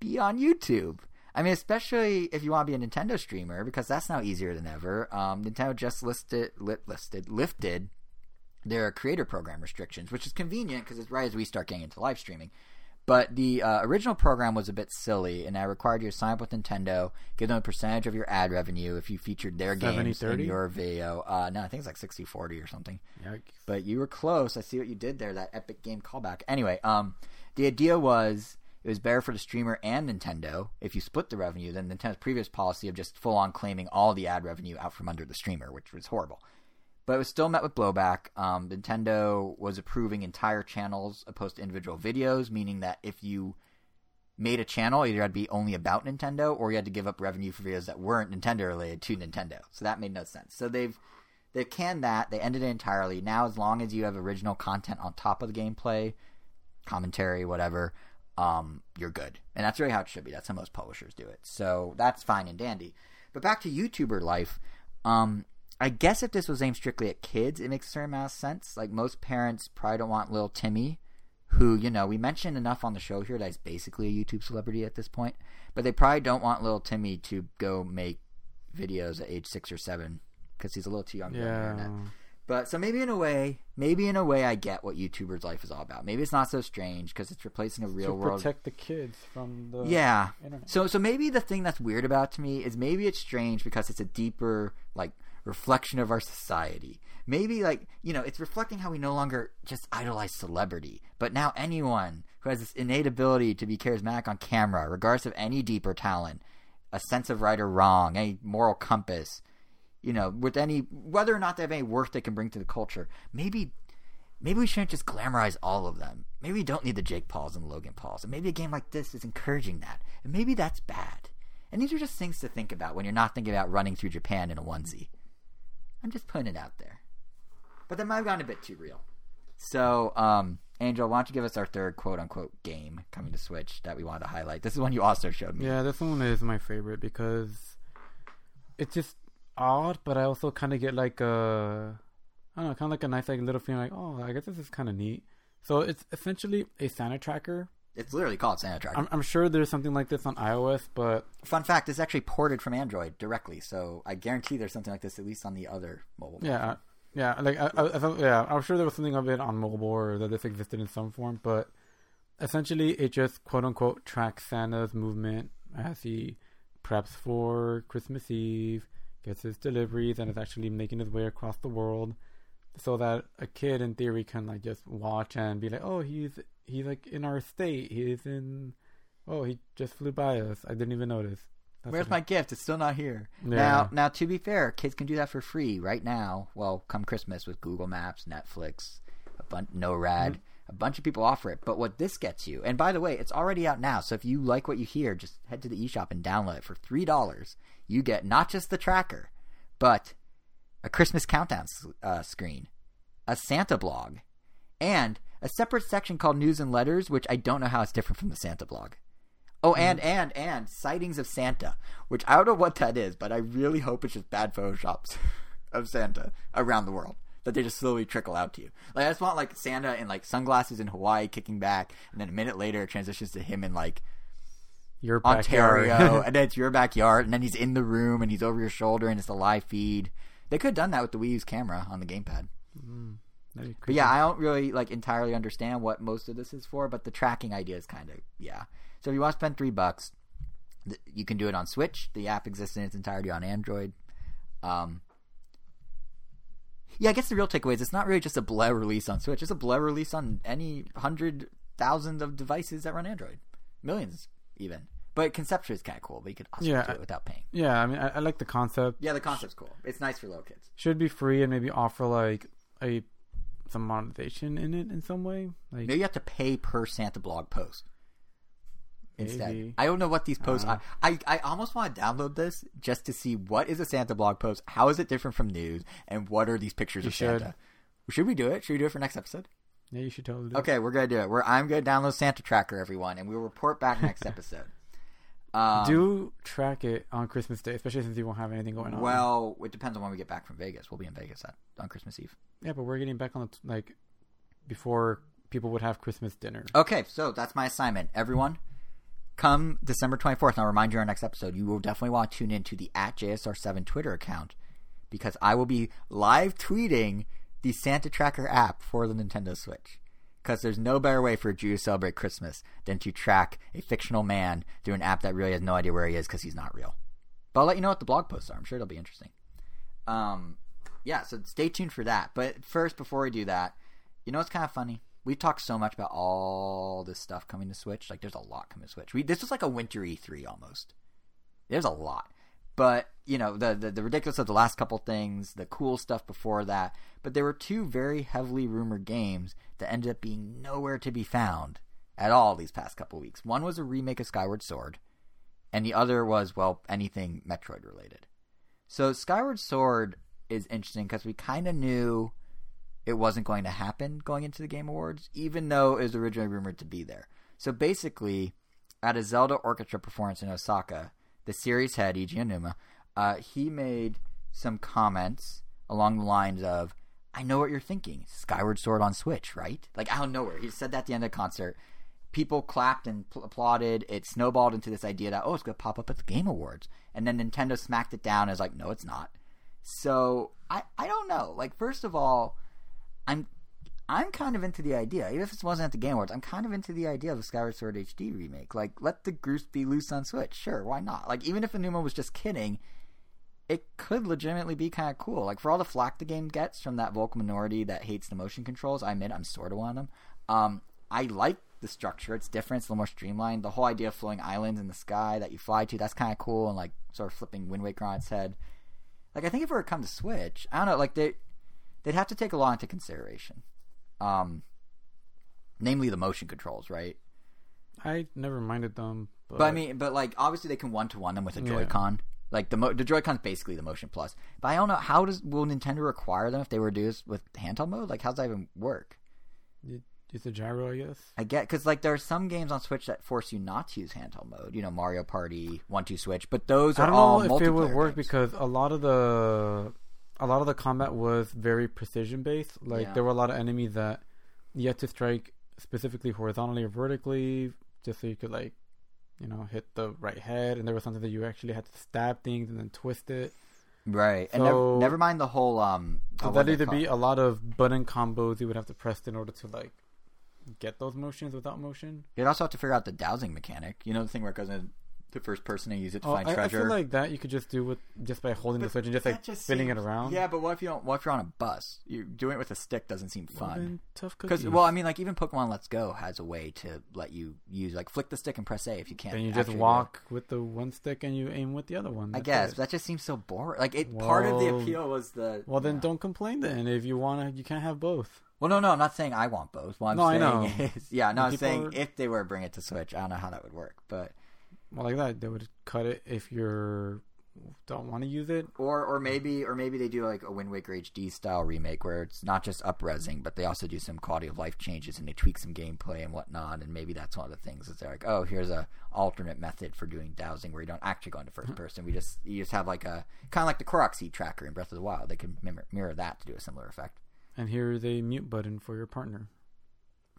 be on YouTube? I mean, especially if you want to be a Nintendo streamer, because that's now easier than ever. Um, Nintendo just listed, lit, listed, lifted their creator program restrictions, which is convenient because it's right as we start getting into live streaming. But the uh, original program was a bit silly, and that required you to sign up with Nintendo, give them a percentage of your ad revenue if you featured their games in your video. Uh, no, I think it's like 60 40 or something
Yikes.
but you were close. I see what you did there. That epic game callback. Anyway, um, the idea was it was better for the streamer and Nintendo if you split the revenue than Nintendo's previous policy of just full on claiming all the ad revenue out from under the streamer, which was horrible. But it was still met with blowback. Um, Nintendo was approving entire channels opposed to individual videos, meaning that if you made a channel, either had to be only about Nintendo or you had to give up revenue for videos that weren't Nintendo related to Nintendo. So that made no sense. So they've they've canned that. They ended it entirely. Now, as long as you have original content on top of the gameplay, commentary, whatever, um, you're good. And that's really how it should be. That's how most publishers do it. So that's fine and dandy. But back to YouTuber life. Um, I guess if this was aimed strictly at kids, it makes a certain amount of sense. Like most parents probably don't want little Timmy, who you know we mentioned enough on the show here that he's basically a YouTube celebrity at this point. But they probably don't want little Timmy to go make videos at age six or seven because he's a little too young. to be the
Yeah.
But so maybe in a way, maybe in a way, I get what YouTubers' life is all about. Maybe it's not so strange because it's replacing a real
to
world.
protect the kids from the
yeah.
internet.
So so maybe the thing that's weird about it to me is maybe it's strange because it's a deeper like reflection of our society. Maybe like you know it's reflecting how we no longer just idolize celebrity, but now anyone who has this innate ability to be charismatic on camera, regardless of any deeper talent, a sense of right or wrong, any moral compass, you know, with any whether or not they have any worth they can bring to the culture. Maybe maybe we shouldn't just glamorize all of them. maybe we don't need the Jake Pauls and Logan Pauls, and maybe a game like this is encouraging that, and maybe that's bad. And these are just things to think about when you're not thinking about running through Japan in a onesie. I'm just putting it out there. But that might have gotten a bit too real. So, um, Angel, why don't you give us our third quote unquote game coming to Switch that we wanted to highlight? This is one you also showed me.
Yeah, this one is my favorite because it's just odd, but I also kind of get like a, I don't know, kind of like a nice like little feeling like, oh, I guess this is kind of neat. So it's essentially a Santa tracker.
It's literally called Santa Tracker.
I'm, I'm sure there's something like this on iOS, but
Fun fact: it's actually ported from Android directly, so I guarantee there's something like this at least on the other mobile.
yeah, yeah, like I, I, I thought, yeah, I'm sure there was something of it on mobile or that this existed in some form, but essentially it just quote unquote tracks Santa's movement as he preps for Christmas Eve, gets his deliveries, and is actually making his way across the world, so that a kid in theory can like just watch and be like, oh, he's he's like in our state, he's in, oh, he just flew by us, I didn't even notice. That's
Where's my gift? It's still not here.
Yeah.
Now, now to be fair, kids can do that for free right now. Well, come Christmas with Google Maps, Netflix, a bunch, NORAD, mm-hmm. a bunch of people offer it. But what this gets you, and by the way, it's already out now. So if you like what you hear, just head to the eShop and download it for three dollars. You get not just the tracker, but a Christmas countdown uh, screen, a Santa blog, and a separate section called News and Letters, which I don't know how it's different from the Santa blog. Oh, and and and sightings of Santa, which I don't know what that is, but I really hope it's just bad photoshops of Santa around the world that they just slowly trickle out to you. Like I just want like Santa in like sunglasses in Hawaii kicking back, and then a minute later it transitions to him in like
your.
Ontario, and then it's your backyard, and then he's in the room and he's over your shoulder, and it's a live feed. They could have done that with the Wii U's camera on the gamepad.
That'd
But yeah, I don't really like entirely understand what most of this is for, but the tracking idea is kind of yeah. So if you want to spend three bucks, th- you can do it on Switch. The app exists in its entirety on Android. Um, yeah, I guess the real takeaway is it's not really just a Blur release on Switch. It's a Blur release on any hundred thousand of devices that run Android, millions even. But conceptually, it's kind of cool. But you could also
Yeah,
do it without paying.
yeah, I mean, I, I like the concept.
Yeah, the concept's cool. It's nice for little kids.
Should be free and maybe offer like a some monetization in it in some way. Like
Maybe you have to pay per Santa blog post instead.
Maybe.
I don't know what these posts
Uh.
are. I, I almost want to download this just to see what is a Santa blog post, how is it different from news, and what are these pictures of
should.
Santa. Should we do it? Should we do it for next episode?
yeah, you should totally. Do it.
Okay, we're gonna do it. We're, I'm gonna download Santa Tracker, everyone, and we'll report back next episode. Um,
Do track it on Christmas Day, especially since you won't have anything going on.
well, it depends on when we get back from Vegas. We'll be in Vegas at, on Christmas Eve.
yeah, but we're getting back on the like before people would have Christmas dinner.
Okay, so that's my assignment. Everyone, come December 24th, and I'll remind you in our next episode, you will definitely want to tune in to the at JSR7 Twitter account because I will be live tweeting the Santa Tracker app for the Nintendo Switch. Because there's no better way for a Jew to celebrate Christmas than to track a fictional man through an app that really has no idea where he is because he's not real. But I'll let you know what the blog posts are. I'm sure it'll be interesting. Um, yeah, so stay tuned for that. But first, before we do that, you know what's kind of funny? We've talked so much about all this stuff coming to Switch. Like, there's a lot coming to Switch. We, this was like a winter E3 almost. There's a lot. But, you know, the, the, the ridiculous of the last couple things, the cool stuff before that. But there were two very heavily rumored games that ended up being nowhere to be found at all these past couple weeks. One was a remake of Skyward Sword, and the other was, well, anything Metroid related. So Skyward Sword is interesting because we kind of knew it wasn't going to happen going into the Game Awards, even though it was originally rumored to be there. So basically, at a Zelda orchestra performance in Osaka, the series head Eiji Aonuma, uh, he made some comments along the lines of, "I know what you're thinking. Skyward Sword on Switch, right?" Like out of nowhere, he said that at the end of the concert. People clapped and pl- applauded. It snowballed into this idea that oh, it's going to pop up at the Game Awards, and then Nintendo smacked it down as like, "No, it's not." So I I don't know. Like first of all, I'm I'm kind of into the idea. Even if it wasn't at the Game Awards, I'm kind of into the idea of a Skyward Sword HD remake. Like let the goose be loose on Switch. Sure, why not? Like even if Aonuma was just kidding, it could legitimately be kind of cool. Like for all the flack the game gets from that vocal minority that hates the motion controls, I admit I'm sort of one of them. Um, I like the structure. It's different. It's a little more streamlined. The whole idea of floating islands in the sky that you fly to, that's kind of cool. And like sort of flipping Wind Waker on its head. Like I think if it were to come to Switch, I don't know. Like they they'd have to take a lot into consideration. Um, namely the motion controls, right?
I never minded them, but,
But I mean, but like obviously they can one to one them with a Joy-Con. Like the mo- the Joy-Con's basically the Motion Plus. But I don't know how does will Nintendo require them if they were to do this with handheld mode? Like how's that even work?
use the gyro, I guess.
I get because like there are some games on Switch that force you not to use handheld mode. You know, Mario Party, One Two Switch, but those are
I don't
all
know if it would work
games.
because a lot of the a lot of the combat was very precision based. Like
Yeah.
there were a lot of enemies that you had to strike specifically horizontally or vertically, just so you could like, you know, hit the right head. And there was something that you actually had to stab things and then twist it.
right? and never, never mind the whole um.
So
oh,
that'd either be a lot of button combos you would have to press in order to like get those motions without motion.
You'd also have to figure out the dowsing mechanic. You know the thing where it goes in the first person to use it to
Oh,
find
I, I
treasure.
feel like that you could just do with just by holding the switch and just like
just
spinning
seems-
it around.
Yeah, but what if you don't? What if you're on a bus? You doing it with a stick doesn't seem fun.
tough
Because well, I mean, like even Pokemon Let's Go has a way to let you use like flick the stick and press A if you can't.
then you just walk with the one stick and you aim with the other one.
I guess
it.
that just seems so boring. Like it, part of the appeal was the.
Well, then
yeah.
don't complain. Then if you wanna, you can't have both.
Well, no, no, I'm not saying I want both. What I'm
No, I
saying
know.
is, yeah, no, I'm saying
are-
if they were to bring it to Switch, I don't know how that would work, but
Well, like that, they would cut it if you're don't want to use it.
or or maybe or maybe they do like a Wind Waker HD style remake where it's not just upresing, but they also do some quality of life changes and they tweak some gameplay and whatnot. And maybe that's one of the things is they're like, oh, here's a alternate method for doing dowsing where you don't actually go into first person. We just you just have like a kind of like the Korok seed tracker in Breath of the Wild. They can mirror, mirror that to do a similar effect.
And here is a mute button for your partner.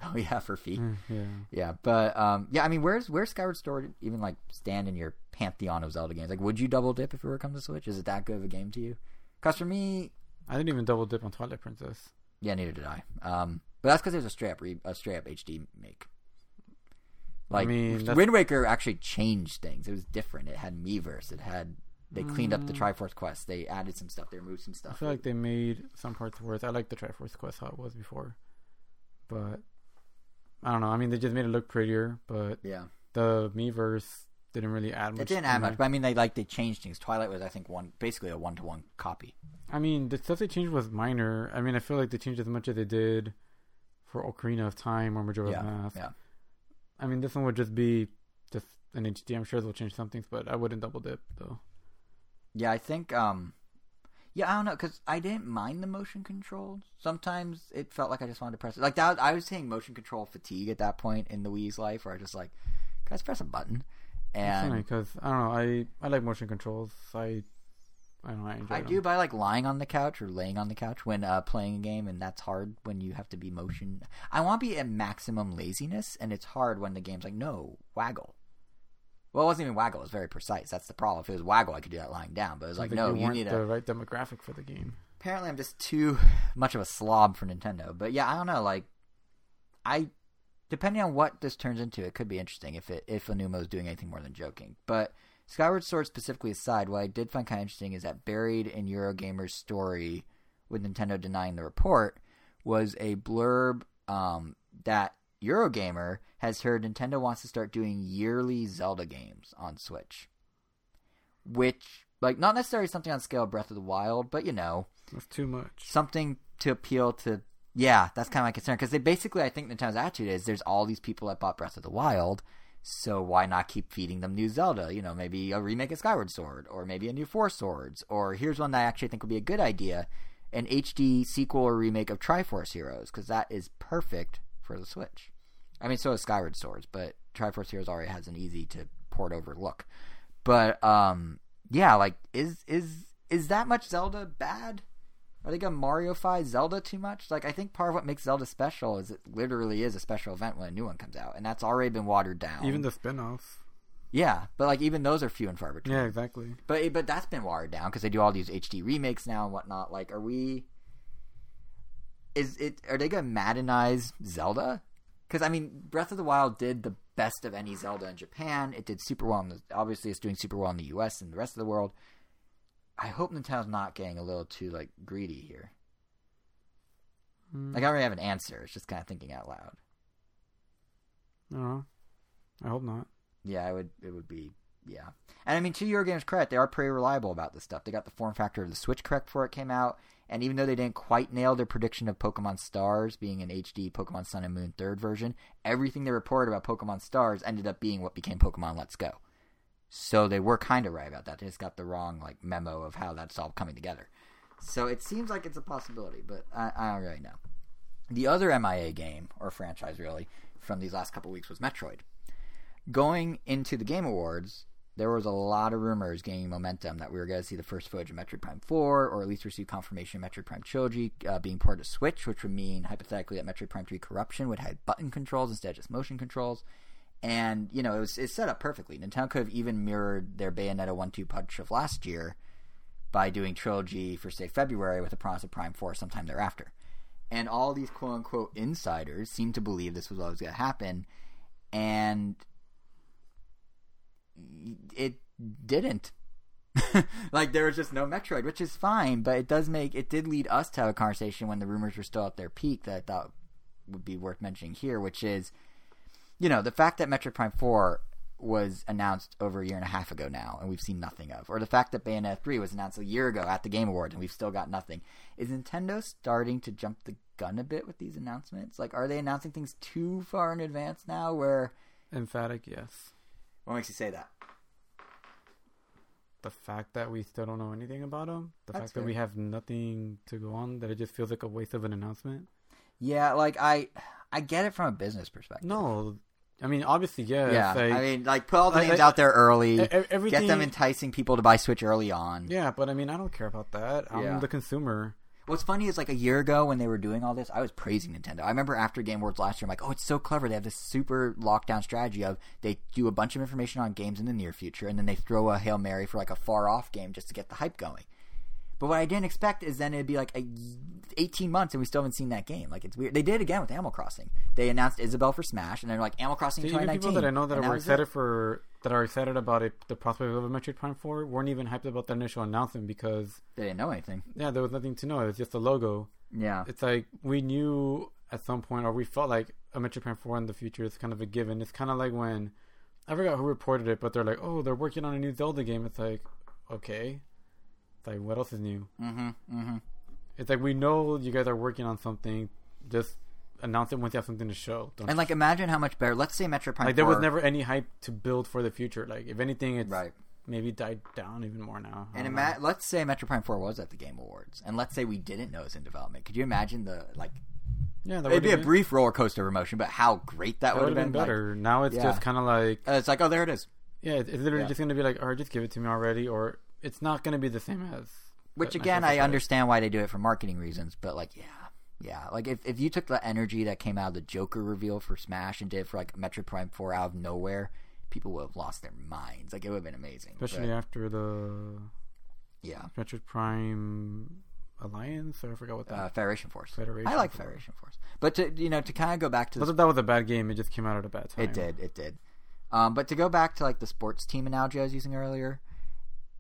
Oh yeah, for feet.
Mm, yeah.
Yeah, but um, yeah, I mean, where's where's Skyward Sword even like stand in your pantheon of Zelda games? Like, would you double dip if it were to come to Switch? Is it that good of a game to you? Because for me,
I didn't even double dip on Twilight Princess.
yeah, neither did I. Um, but that's because there's a straight up re- a straight up HD make. Like,
mean,
Wind Waker actually changed things. It was different. It had Miiverse. It had they cleaned up the Triforce quest. They added some stuff. They removed some stuff.
I feel like they made some parts worse. I like the Triforce Quest how it was before, but I don't know. I mean, they just made it look prettier, but
yeah,
the Miiverse didn't really add much.
it didn't add much, but I mean, they like they changed things. Twilight was, I think, one basically a one to one copy.
I mean, the stuff they changed was minor. I mean, I feel like they changed as much as they did for Ocarina of Time or Majora's
Yeah,
Mask.
yeah.
I mean, this one would just be just an HD. I'm sure they'll change some things, but I wouldn't double dip though.
Yeah, I think. um Yeah, I don't know because I didn't mind the motion control. Sometimes it felt like I just wanted to press it. Like that, I was saying motion control fatigue at that point in the Wii's life, where I just like, guys, press a button, and
because I don't know. I I like motion controls. I I don't know. I enjoy
I
them.
do, but I like lying on the couch or laying on the couch when uh, playing a game, and that's hard when you have to be motion. I want to be at maximum laziness, and it's hard when the game's like, no, waggle. Well, it wasn't even waggle; it was very precise. That's the problem. If it was waggle, I could do that lying down, but it was like, no,
you,
you need
the
a.
right demographic for the game.
Apparently, I'm just too much of a slob for Nintendo. But yeah, I don't know. Like, I depending on what this turns into, it could be interesting if it if Aonuma is doing anything more than joking. But Skyward Sword specifically aside, what I did find kind of interesting is that buried in Eurogamer's story with Nintendo denying the report was a blurb um, that Eurogamer has heard Nintendo wants to start doing yearly Zelda games on Switch, which like not necessarily something on scale of Breath of the Wild, but you know
That's too much.
something to appeal to. Yeah, that's kind of my concern because they basically, I think Nintendo's attitude is there's all these people that bought Breath of the Wild, so why not keep feeding them new Zelda? You know, maybe a remake of Skyward Sword, or maybe a new Four Swords, or here's one that I actually think would be a good idea: an HD sequel or remake of Triforce Heroes, because that is perfect for the Switch. I mean, so is Skyward Swords, but Triforce Heroes already has an easy to port over look. But um, yeah, like is is is that much Zelda bad? Are they gonna Mario-fy Zelda too much? Like, I think part of what makes Zelda special is it literally is a special event when a new one comes out, and that's already been watered down.
Even the spin-offs.
yeah, but like even those are few and far between.
Yeah, exactly.
But but that's been watered down because they do all these HD remakes now and whatnot. Like, are we? Is it? Are they gonna Maddenize Zelda? Because I mean, Breath of the Wild did the best of any Zelda in Japan. It did super well. In the, obviously, it's doing super well in the U.S. and the rest of the world. I hope Nintendo's not getting a little too like greedy here.
Mm,
Like I already have an answer. It's just kind of thinking out loud.
I don't. I hope not.
Yeah, I would. It would be yeah. And I mean, to Eurogamer's credit, they are pretty reliable about this stuff. They got the form factor of the Switch correct before it came out, and even though they didn't quite nail their prediction of Pokemon Stars being an HD Pokemon Sun and Moon third version, everything they reported about Pokemon Stars ended up being what became Pokemon Let's Go. So they were kind of right about that. They just got the wrong like memo of how that's all coming together. So it seems like it's a possibility, but I, I don't really know. The other MIA game or franchise really from these last couple weeks was Metroid. Going into the Game Awards, there was a lot of rumors gaining momentum that we were going to see the first footage of Metroid Prime 4, or at least receive confirmation of Metroid Prime Trilogy uh, being ported to Switch, which would mean, hypothetically, that Metroid Prime 3 Corruption would have button controls instead of just motion controls. And, you know, it was it's set up perfectly. Nintendo could have even mirrored their Bayonetta 1 2 punch of last year by doing Trilogy for, say, February with a promise of Prime 4 sometime thereafter. And all these quote unquote insiders seemed to believe this was what was going to happen. And it didn't. like there was just no Metroid, which is fine, but it does make it did lead us to have a conversation when the rumors were still at their peak that I thought would be worth mentioning here, which is you know, the fact that Metroid Prime 4 was announced over a year and a half ago now and we've seen nothing of, or the fact that Bayonetta 3 was announced a year ago at the Game Awards and we've still got nothing. Is Nintendo starting to jump the gun a bit with these announcements? Like are they announcing things too far in advance now where
Emphatic, yes.
What makes you say that?
The fact that we still don't know anything about them, the
That's
fact that we have nothing to go on, that it just feels like a waste of an announcement.
Yeah, like I I get it from a business perspective.
No, I mean obviously, yeah.
Yeah,
like,
I mean, like put all the names
I-
out there early,
everything.
get them enticing people to buy Switch early on.
Yeah, but I mean, I don't care about that. I'm
Yeah.
the consumer.
What's funny is like a year ago when they were doing all this, I was praising Nintendo. I remember after Game Awards last year, I'm like, oh, it's so clever. They have this super lockdown strategy of they do a bunch of information on games in the near future, and then they throw a hail mary for like a far off game just to get the hype going. But what I didn't expect is then it'd be like a, 18 months and we still haven't seen that game. Like it's weird. They did again with Animal Crossing. They announced Isabelle for Smash, and they're like Animal Crossing
even
2019.
people that I know that were
was it.
excited for that are excited about it, the prospect of a Metroid Prime Four, weren't even hyped about the initial announcement because
They didn't know anything.
yeah, there was nothing to know. It was just a logo.
Yeah.
It's like we knew at some point, or we felt like a Metroid Prime Four in the future is kind of a given. It's kind of like when I forgot who reported it, but they're like, "Oh, they're working on a new Zelda game." It's like, okay, it's like what else is new?
Mm-hmm. Mm-hmm.
It's like we know you guys are working on something. Just announce it once you have something to show. Don't
And like, imagine how much better. Let's say Metro Prime.
like there was never any hype to build for the future. Like if anything, it's
right.
maybe died down even more now. I
And ima- let's say Metro Prime Four was at the Game Awards, and let's say we didn't know it was in development. Could you imagine the like?
yeah,
It'd be a
been-
brief roller coaster of emotion, but how great that,
That
would have
been
like-
better. now it's
yeah.
just kind of like
uh, it's like, oh, there it is.
yeah, it's, literally
Yeah.
just gonna be like, all right, just give it to me already, or it's not gonna be the same as.
Which again, I understand why they do it for marketing reasons, but like, yeah, yeah. Like if if you took the energy that came out of the Joker reveal for Smash and did it for like Metro Prime Four out of nowhere, people would have lost their minds. Like it would have been amazing.
especially
But,
after the
yeah,
Metroid Prime Alliance, or I forgot what that.
uh, Federation Force.
Federation
I like
Force.
Federation Force, but to you know to kind of go back to the
that that was a bad game. It just came out at a bad time.
It did. It did. Um, but to go back to like the sports team analogy I was using earlier,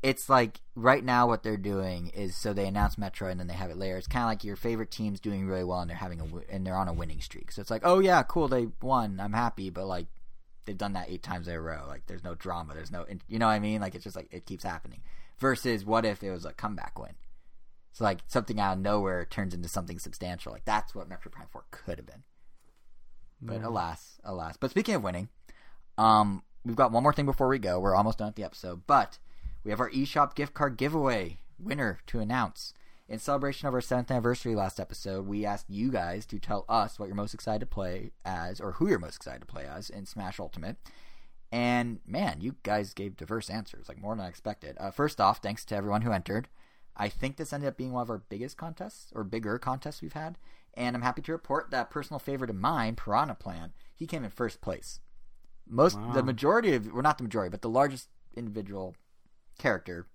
it's like right now what they're doing is so they announce Metro and then they have it later. It's kind of like your favorite team's doing really well and they're having a and they're on a winning streak. So it's like, oh yeah, cool, they won. I'm happy, but like they've done that eight times in a row. Like there's no drama. There's no, you know what I mean? Like it's just like it keeps happening. Versus what if it was a comeback win? It's like something out of nowhere turns into something substantial. Like that's what Metro Prime Four could have been. But
Yeah.
alas, alas. But speaking of winning, um, we've got one more thing before we go. We're almost done with the episode, but we have our eShop gift card giveaway winner to announce. In celebration of our seventh anniversary last episode, we asked you guys to tell us what you're most excited to play as, or who you're most excited to play as in Smash Ultimate. And man, you guys gave diverse answers, like more than I expected. Uh, first off, thanks to everyone who entered. I think this ended up being one of our biggest contests or bigger contests we've had. And I'm happy to report that personal favorite of mine, Piranha Plant, he came in first place. Most
Wow.
the majority of well not the majority, but the largest individual character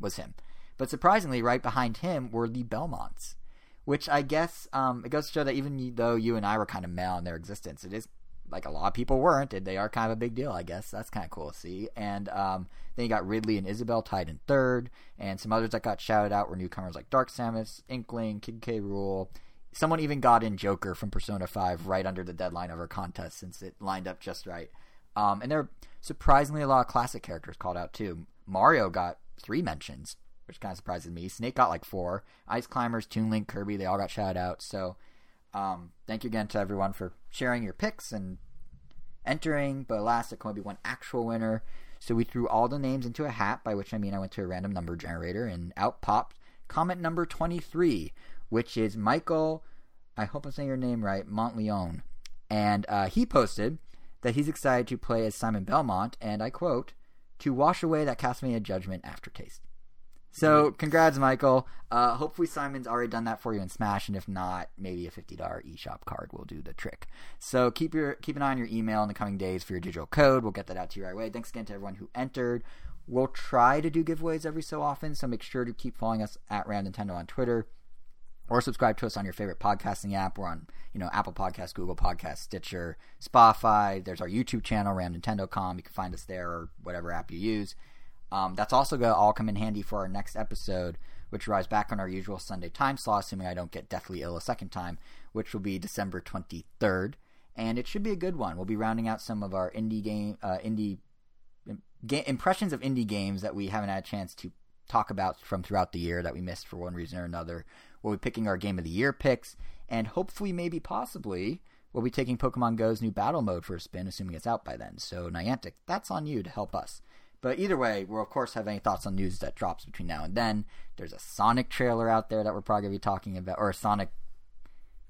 was him. But surprisingly, right behind him were the Belmonts, which I guess um, it goes to show that even though you and I were kind of male in their existence, it is like a lot of people weren't. and They are kind of a big deal, I guess. That's kind of cool to see. And um, then you got Ridley and Isabelle tied in third, and some others that got shouted out were newcomers like Dark Samus, Inkling, King K. Rool. Someone even got in Joker from Persona 5 right under the deadline of our contest since it lined up just right. Um, and there are surprisingly a lot of classic characters called out too. Mario got three mentions, which kind of surprises me. Snake got like four. Ice Climbers, Toon Link, Kirby, they all got shouted out. So um, thank you again to everyone for sharing your picks and entering. But alas, there can only be one actual winner. So we threw all the names into a hat, by which I mean I went to a random number generator, and out popped comment number 23, which is Michael, I hope I'm saying your name right, Montleone. And uh, he posted that he's excited to play as Simon Belmont, and I quote, to wash away that Castlevania Judgment aftertaste. So, congrats, Michael. Uh, hopefully, Simon's already done that for you in Smash, and if not, maybe a fifty dollar eShop card will do the trick. So keep your keep an eye on your email in the coming days for your digital code. We'll get that out to you right away. Thanks again to everyone who entered. We'll try to do giveaways every so often, so make sure to keep following us at Round Nintendo on Twitter, or subscribe to us on your favorite podcasting app. We're on you know Apple Podcasts, Google Podcasts, Stitcher, Spotify. There's our YouTube channel, Round Nintendo.com. You can find us there or whatever app you use. Um, that's also going to all come in handy for our next episode, which arrives back on our usual Sunday time slot, assuming I don't get deathly ill a second time, which will be December 23rd. And it should be a good one. We'll be rounding out some of our indie game, uh, indie ga- impressions of indie games that we haven't had a chance to talk about from throughout the year that we missed for one reason or another. We'll be picking our game of the year picks, and hopefully, maybe possibly, we'll be taking Pokemon Go's new battle mode for a spin, assuming it's out by then. So, Niantic, that's on you to help us. But either way, we'll of course have any thoughts on news that drops between now and then. There's a Sonic trailer out there that we're probably gonna be talking about, or a Sonic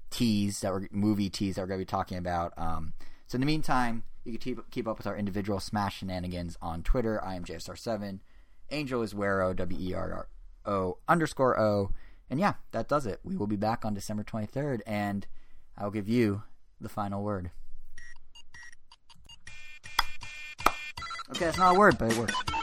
tease that we're movie tease that we're gonna be talking about. Um, so in the meantime, you can keep keep up with our individual Smash shenanigans on Twitter. I am JSR7. Angel is Wero W E R O underscore O. And yeah, that does it. We will be back on December 23rd, and I'll give you the final word. Okay, that's not a word, but it works.